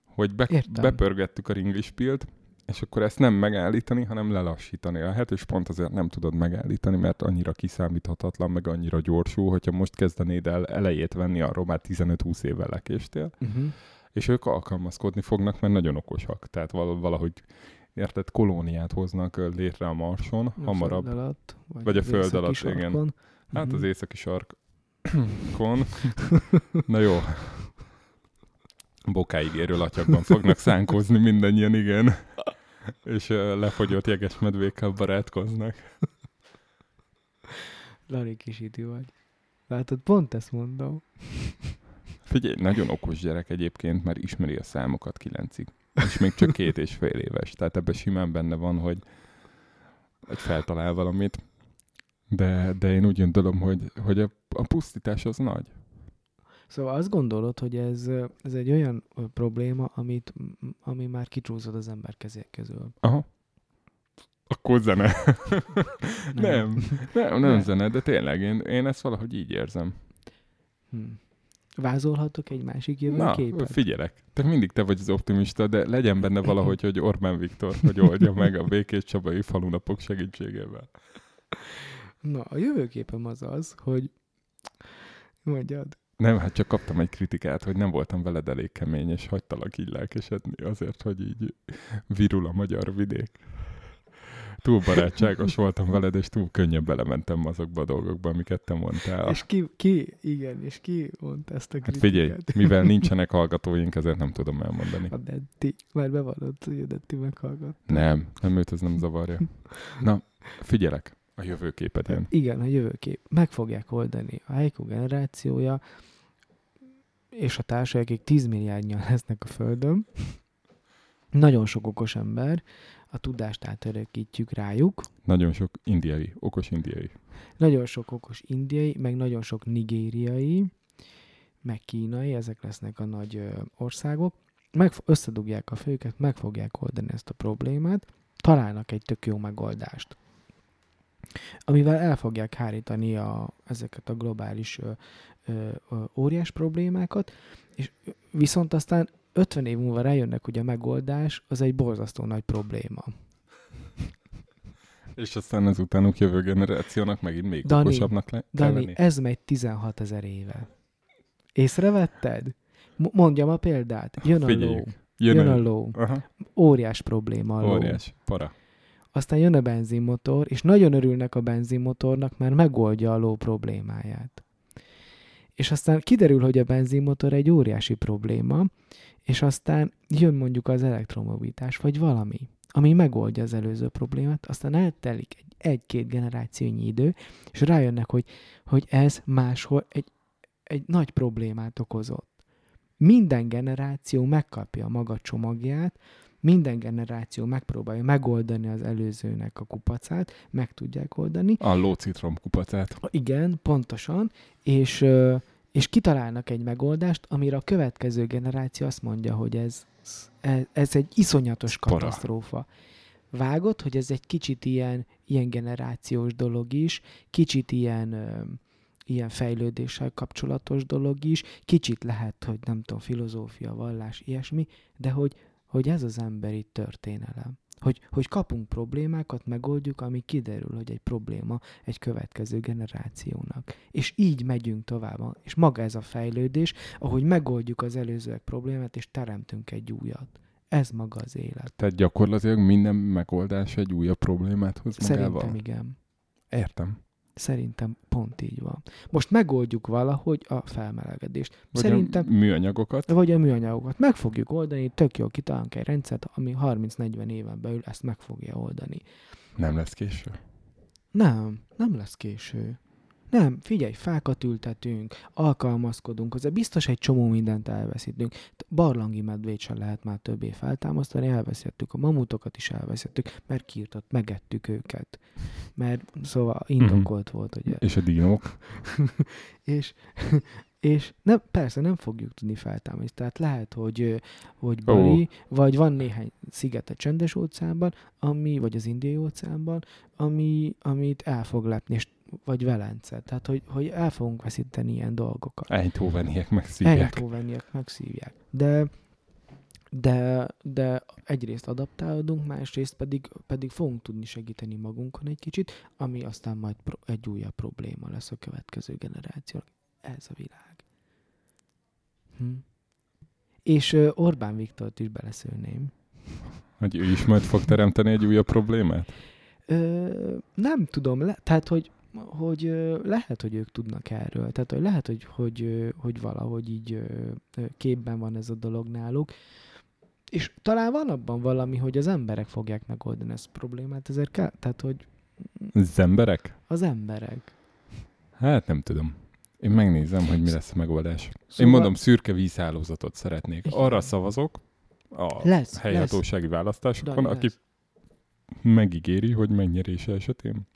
hogy be, Értem. bepörgettük a ringlispilt, és akkor ezt nem megállítani, hanem lelassítani lehet, és pont azért nem tudod megállítani, mert annyira kiszámíthatatlan, meg annyira gyorsul, hogyha most kezdenéd el elejét venni, arról már 15-20 évvel lekéstél, Uh-huh. És ők alkalmazkodni fognak, mert nagyon okosak. Tehát val- valahogy érted, kolóniát hoznak létre a Marson, hamarabb. Föld alatt, Vagy a az föld alatt, igen. sarkon. Hát Mhm. az északi sarkon. Na jó. Bokáig érő latyakban fognak szánkozni mindannyian, igen. És lefogyott jegesmedvékkel barátkoznak. Lari kisítő vagy. Látod, pont ezt mondom. Figyelj, nagyon okos gyerek egyébként, mert ismeri a számokat kilencig. És még csak két és fél éves. Tehát ebben simán benne van, hogy, hogy feltalál valamit. De, de én úgy gondolom, hogy, hogy a, a pusztítás az nagy. Szóval azt gondolod, hogy ez, ez egy olyan probléma, amit, ami már kicsúszott az ember kezek közül. Aha. Akkor zene. nem, nem, nem Nem. zene, de tényleg én, én ezt valahogy így érzem. Hm. Vázolhatok egy másik Na, jövőképet? figyelek. Te mindig te vagy az optimista, de legyen benne valahogy, hogy Orbán Viktor, hogy oldja meg a békés csabai falunapok segítségével. Na, a jövőképem az az, hogy mondjad. Nem, hát csak kaptam egy kritikát, hogy nem voltam veled elég kemény, és hagytalak így lelkesedni azért, hogy így virul a magyar vidék. Túl barátságos voltam veled, és túl könnyen belementem azokba a dolgokba, amiket te mondtál. És ki, ki, igen, és ki mondta ezt a Hát kritikát? figyelj, mivel nincsenek hallgatóink, ezért nem tudom elmondani. A Detti. Már bevallott, hogy a Detti meghallgat. Nem, nem őt ez nem zavarja. Na, figyelek, a jövőképed jön. Igen, a jövőkép. Meg fogják oldani. A Heiko generációja és a társai, akik 10 milliárdnyian lesznek a Földön, nagyon sok okos ember, a tudást átörökítjük rájuk, Nagyon sok indiai, okos indiai. nagyon sok okos indiai, meg nagyon sok nigériai, meg kínai, ezek lesznek a nagy ö, országok, meg összedugják a főket, meg fogják oldani ezt a problémát, találnak egy tök jó megoldást, amivel el fogják hárítani a, ezeket a globális ö, ö, óriás problémákat, és viszont aztán 50 év múlva rájönnek, hogy a megoldás az egy borzasztó nagy probléma. És aztán az utánuk jövő generációnak megint még Dani, okosabbnak le- Dani, lenni. ez megy 16 ezer éve. Észrevetted? M- mondjam a példát. Jön a ló. Figyeljük. Jön, Jön a a ló. Aha, Óriás probléma a ló. óriás, para. Aztán jön a benzinmotor, és nagyon örülnek a benzinmotornak, mert megoldja a ló problémáját. És aztán kiderül, hogy a benzinmotor egy óriási probléma, és aztán jön mondjuk az elektromobilitás, vagy valami, ami megoldja az előző problémát, aztán eltelik egy, egy-két generációnyi idő, és rájönnek, hogy, hogy ez máshol egy, egy nagy problémát okozott. Minden generáció megkapja a maga csomagját, minden generáció megpróbálja megoldani az előzőnek a kupacát, meg tudják oldani. A lócitrom kupacát. Igen, pontosan, és, és kitalálnak egy megoldást, amire a következő generáció azt mondja, hogy ez, ez, ez egy iszonyatos Para. katasztrófa. Vágod, hogy ez egy kicsit ilyen, ilyen generációs dolog is, kicsit ilyen, ö, ilyen fejlődéssel kapcsolatos dolog is, kicsit lehet, hogy nem tudom, filozófia, vallás, ilyesmi, de hogy, hogy ez az emberi történelem. Hogy, hogy kapunk problémákat, megoldjuk, ami kiderül, hogy egy probléma egy következő generációnak. És így megyünk tovább. És maga ez a fejlődés, ahogy megoldjuk az előzőek problémát, és teremtünk egy újat. Ez maga az élet. Tehát gyakorlatilag minden megoldás egy újabb problémát hoz magával. Szerintem igen. Értem. Szerintem pont így van. Most megoldjuk valahogy a felmelegedést. Vagy Szerintem a műanyagokat. vagy a műanyagokat. Meg fogjuk oldani, tök jó, kitalálunk egy rendszert, ami 30-40 éven belül ezt meg fogja oldani. Nem lesz késő. Nem, nem lesz késő. Nem, figyelj, fákat ültetünk, alkalmazkodunk, hozzá biztos egy csomó mindent elveszítünk. Barlangi medvét sem lehet már többé feltámasztani, elveszítettük a mamutokat is elveszítettük, mert kiirtott, megettük őket. Mert szóval indokolt volt, hogy És a dinók. és, és nem, persze nem fogjuk tudni feltámadni. Tehát lehet, hogy, hogy. Bali, vagy van néhány sziget a csendes óceánban, ami, vagy az indiai óceánban, ami, amit el fog lepni, és, vagy Velence. Tehát, hogy, hogy el fogunk veszíteni ilyen dolgokat. Eindhoveniek megszívják. Eindhoveniek megszívják. De, de, de egyrészt adaptálódunk, másrészt pedig, pedig fogunk tudni segíteni magunkon egy kicsit, ami aztán majd pro- egy újabb probléma lesz a következő generációnak. Ez a világ. Hm. És ö, Orbán Viktort is beleszőném. Hogy ő is majd fog teremteni egy újabb problémát? Ö, nem tudom, le, tehát hogy, hogy lehet, hogy ők tudnak erről. Tehát hogy lehet, hogy, hogy, hogy valahogy így képben van ez a dolog náluk. És talán van abban valami, hogy az emberek fogják megoldani ezt a problémát, ezért kell, tehát hogy Az emberek? az emberek. Hát nem tudom. Én megnézem, hogy mi lesz a megoldás. Szóval... Én mondom, szürke vízhálózatot szeretnék. Igen. Arra szavazok a Lesz, helyhatósági választásokon, Dani, aki lesz. megígéri, hogy megnyerése esetén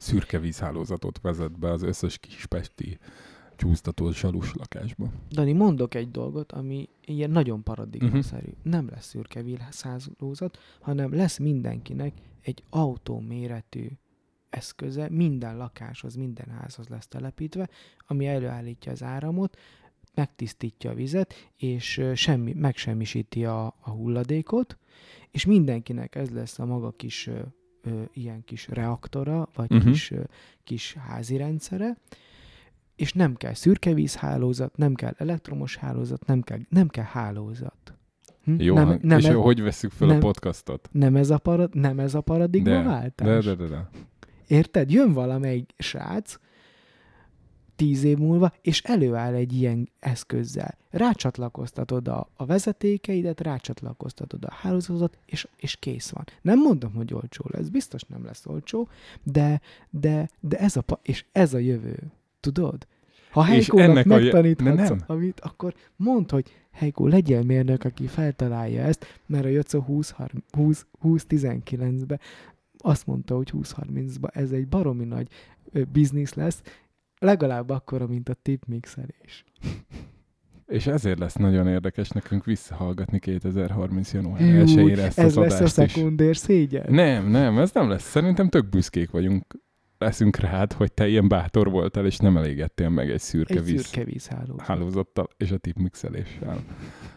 szürke vízhálózatot vezet be az összes kispesti csúsztató zsalus lakásba. Dani, mondok egy dolgot, ami ilyen nagyon paradigmaszerű. Uh-huh. Nem lesz szürke vízhálózat, hanem lesz mindenkinek egy autóméretű eszköze, minden lakáshoz, minden házhoz lesz telepítve, ami előállítja az áramot, megtisztítja a vizet, és semmi, megsemmisíti a, a hulladékot, és mindenkinek ez lesz a maga kis ö, ilyen kis reaktora, vagy uh-huh. kis, ö, kis házi rendszere, és nem kell szürke vízhálózat, nem kell elektromos hálózat, nem kell, nem kell hálózat. Hm? Jó, nem, nem, nem, és ez, hogy veszük fel nem. a podcastot? nem, ez a parad, nem ez a paradigma De, váltás? de, de, de, de. Érted? Jön valamelyik srác tíz év múlva, és előáll egy ilyen eszközzel. Rácsatlakoztatod a, a vezetékeidet, rácsatlakoztatod a hálózatot, és, és kész van. Nem mondom, hogy olcsó lesz, biztos nem lesz olcsó, de, de, de ez a, és ez a jövő. Tudod? Ha Heikónak a megtaníthatsz de nem. amit, akkor mondd, hogy Heikó, legyél mérnök, aki feltalálja ezt, mert a Jocó 20-19-be azt mondta, hogy 20-30-ba ez egy baromi nagy biznisz lesz, legalább akkora, mint a tipmixelés. És ezért lesz nagyon érdekes nekünk visszahallgatni 2030. január Hű, 1-ére ezt ez az lesz a szekundér szégyen. Nem, nem, ez nem lesz. Szerintem tök büszkék vagyunk, leszünk rád, hogy te ilyen bátor voltál, és nem elégettél meg egy szürke egy víz szürke vízháló. hálózattal és a tipmixeléssel.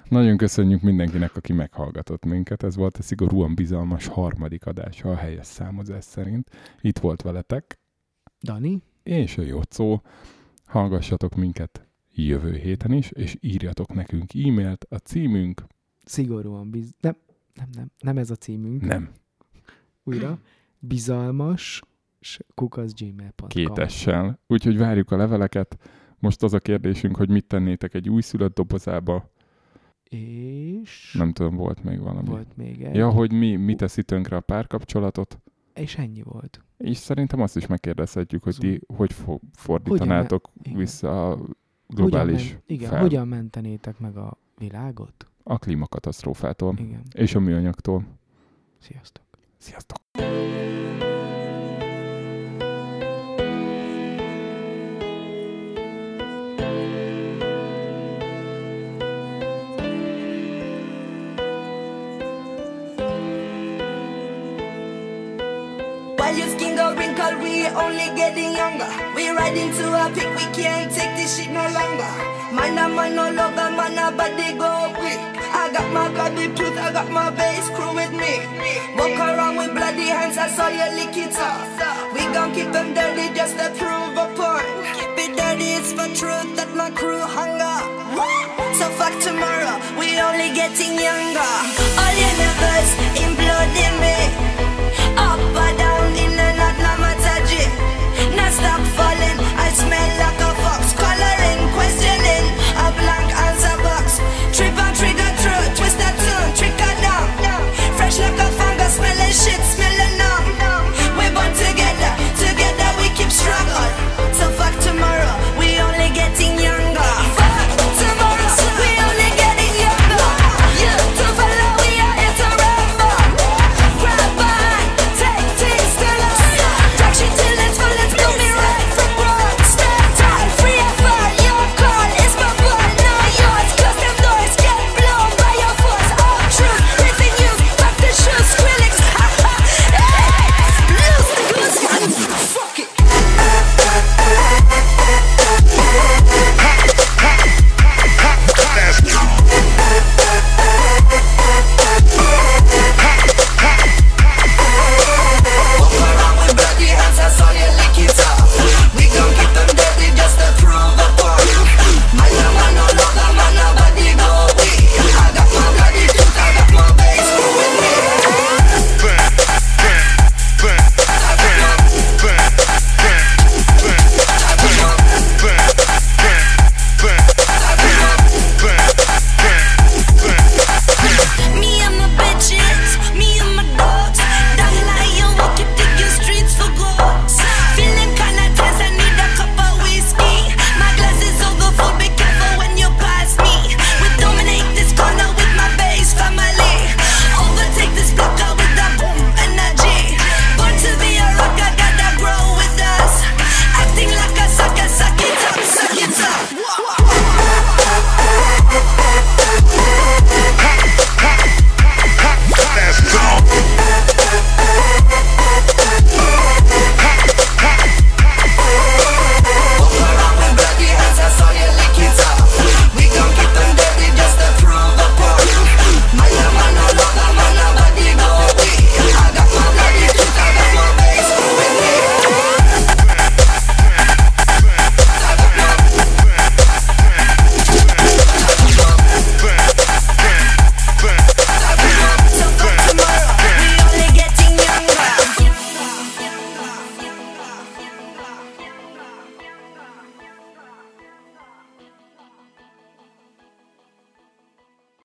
Nagyon köszönjük mindenkinek, aki meghallgatott minket. Ez volt a szigorúan bizalmas harmadik adása a helyes számozás szerint. Itt volt veletek, Dani? És a Jocó. Hallgassatok minket jövő héten is, és írjatok nekünk e-mailt. A címünk Szigorúan biz... Nem, nem, nem, nem ez a címünk. nem Újra. Bizalmas kukaszgmail.com kétessel. Úgyhogy várjuk a leveleket. Most az a kérdésünk, hogy mit tennétek egy újszülött dobozába. És Nem tudom, volt még valami. volt még egy. Ja, hogy mi, mi teszi tönkre a párkapcsolatot. És ennyi volt. És szerintem azt is megkérdezhetjük, hogy ti hogy fo- fordítanátok igen. vissza a Hogyan globális men- igen, fel- hogyan mentenétek meg a világot? a klímakatasztrófától Igen. és a műanyagtól. Sziasztok. Sziasztok! girl, we only getting younger. We riding to a peak, we can't take this shit no longer. Man a man no lover, man a body go quick. I got my bloody tooth, I got my bass crew with me. Walk around with bloody hands, I saw you lick it off. We gon' keep them dirty just to prove a point. Keep it dirty, it's for truth that my crew hunger. So fuck tomorrow, we only getting younger. All universe imploding me.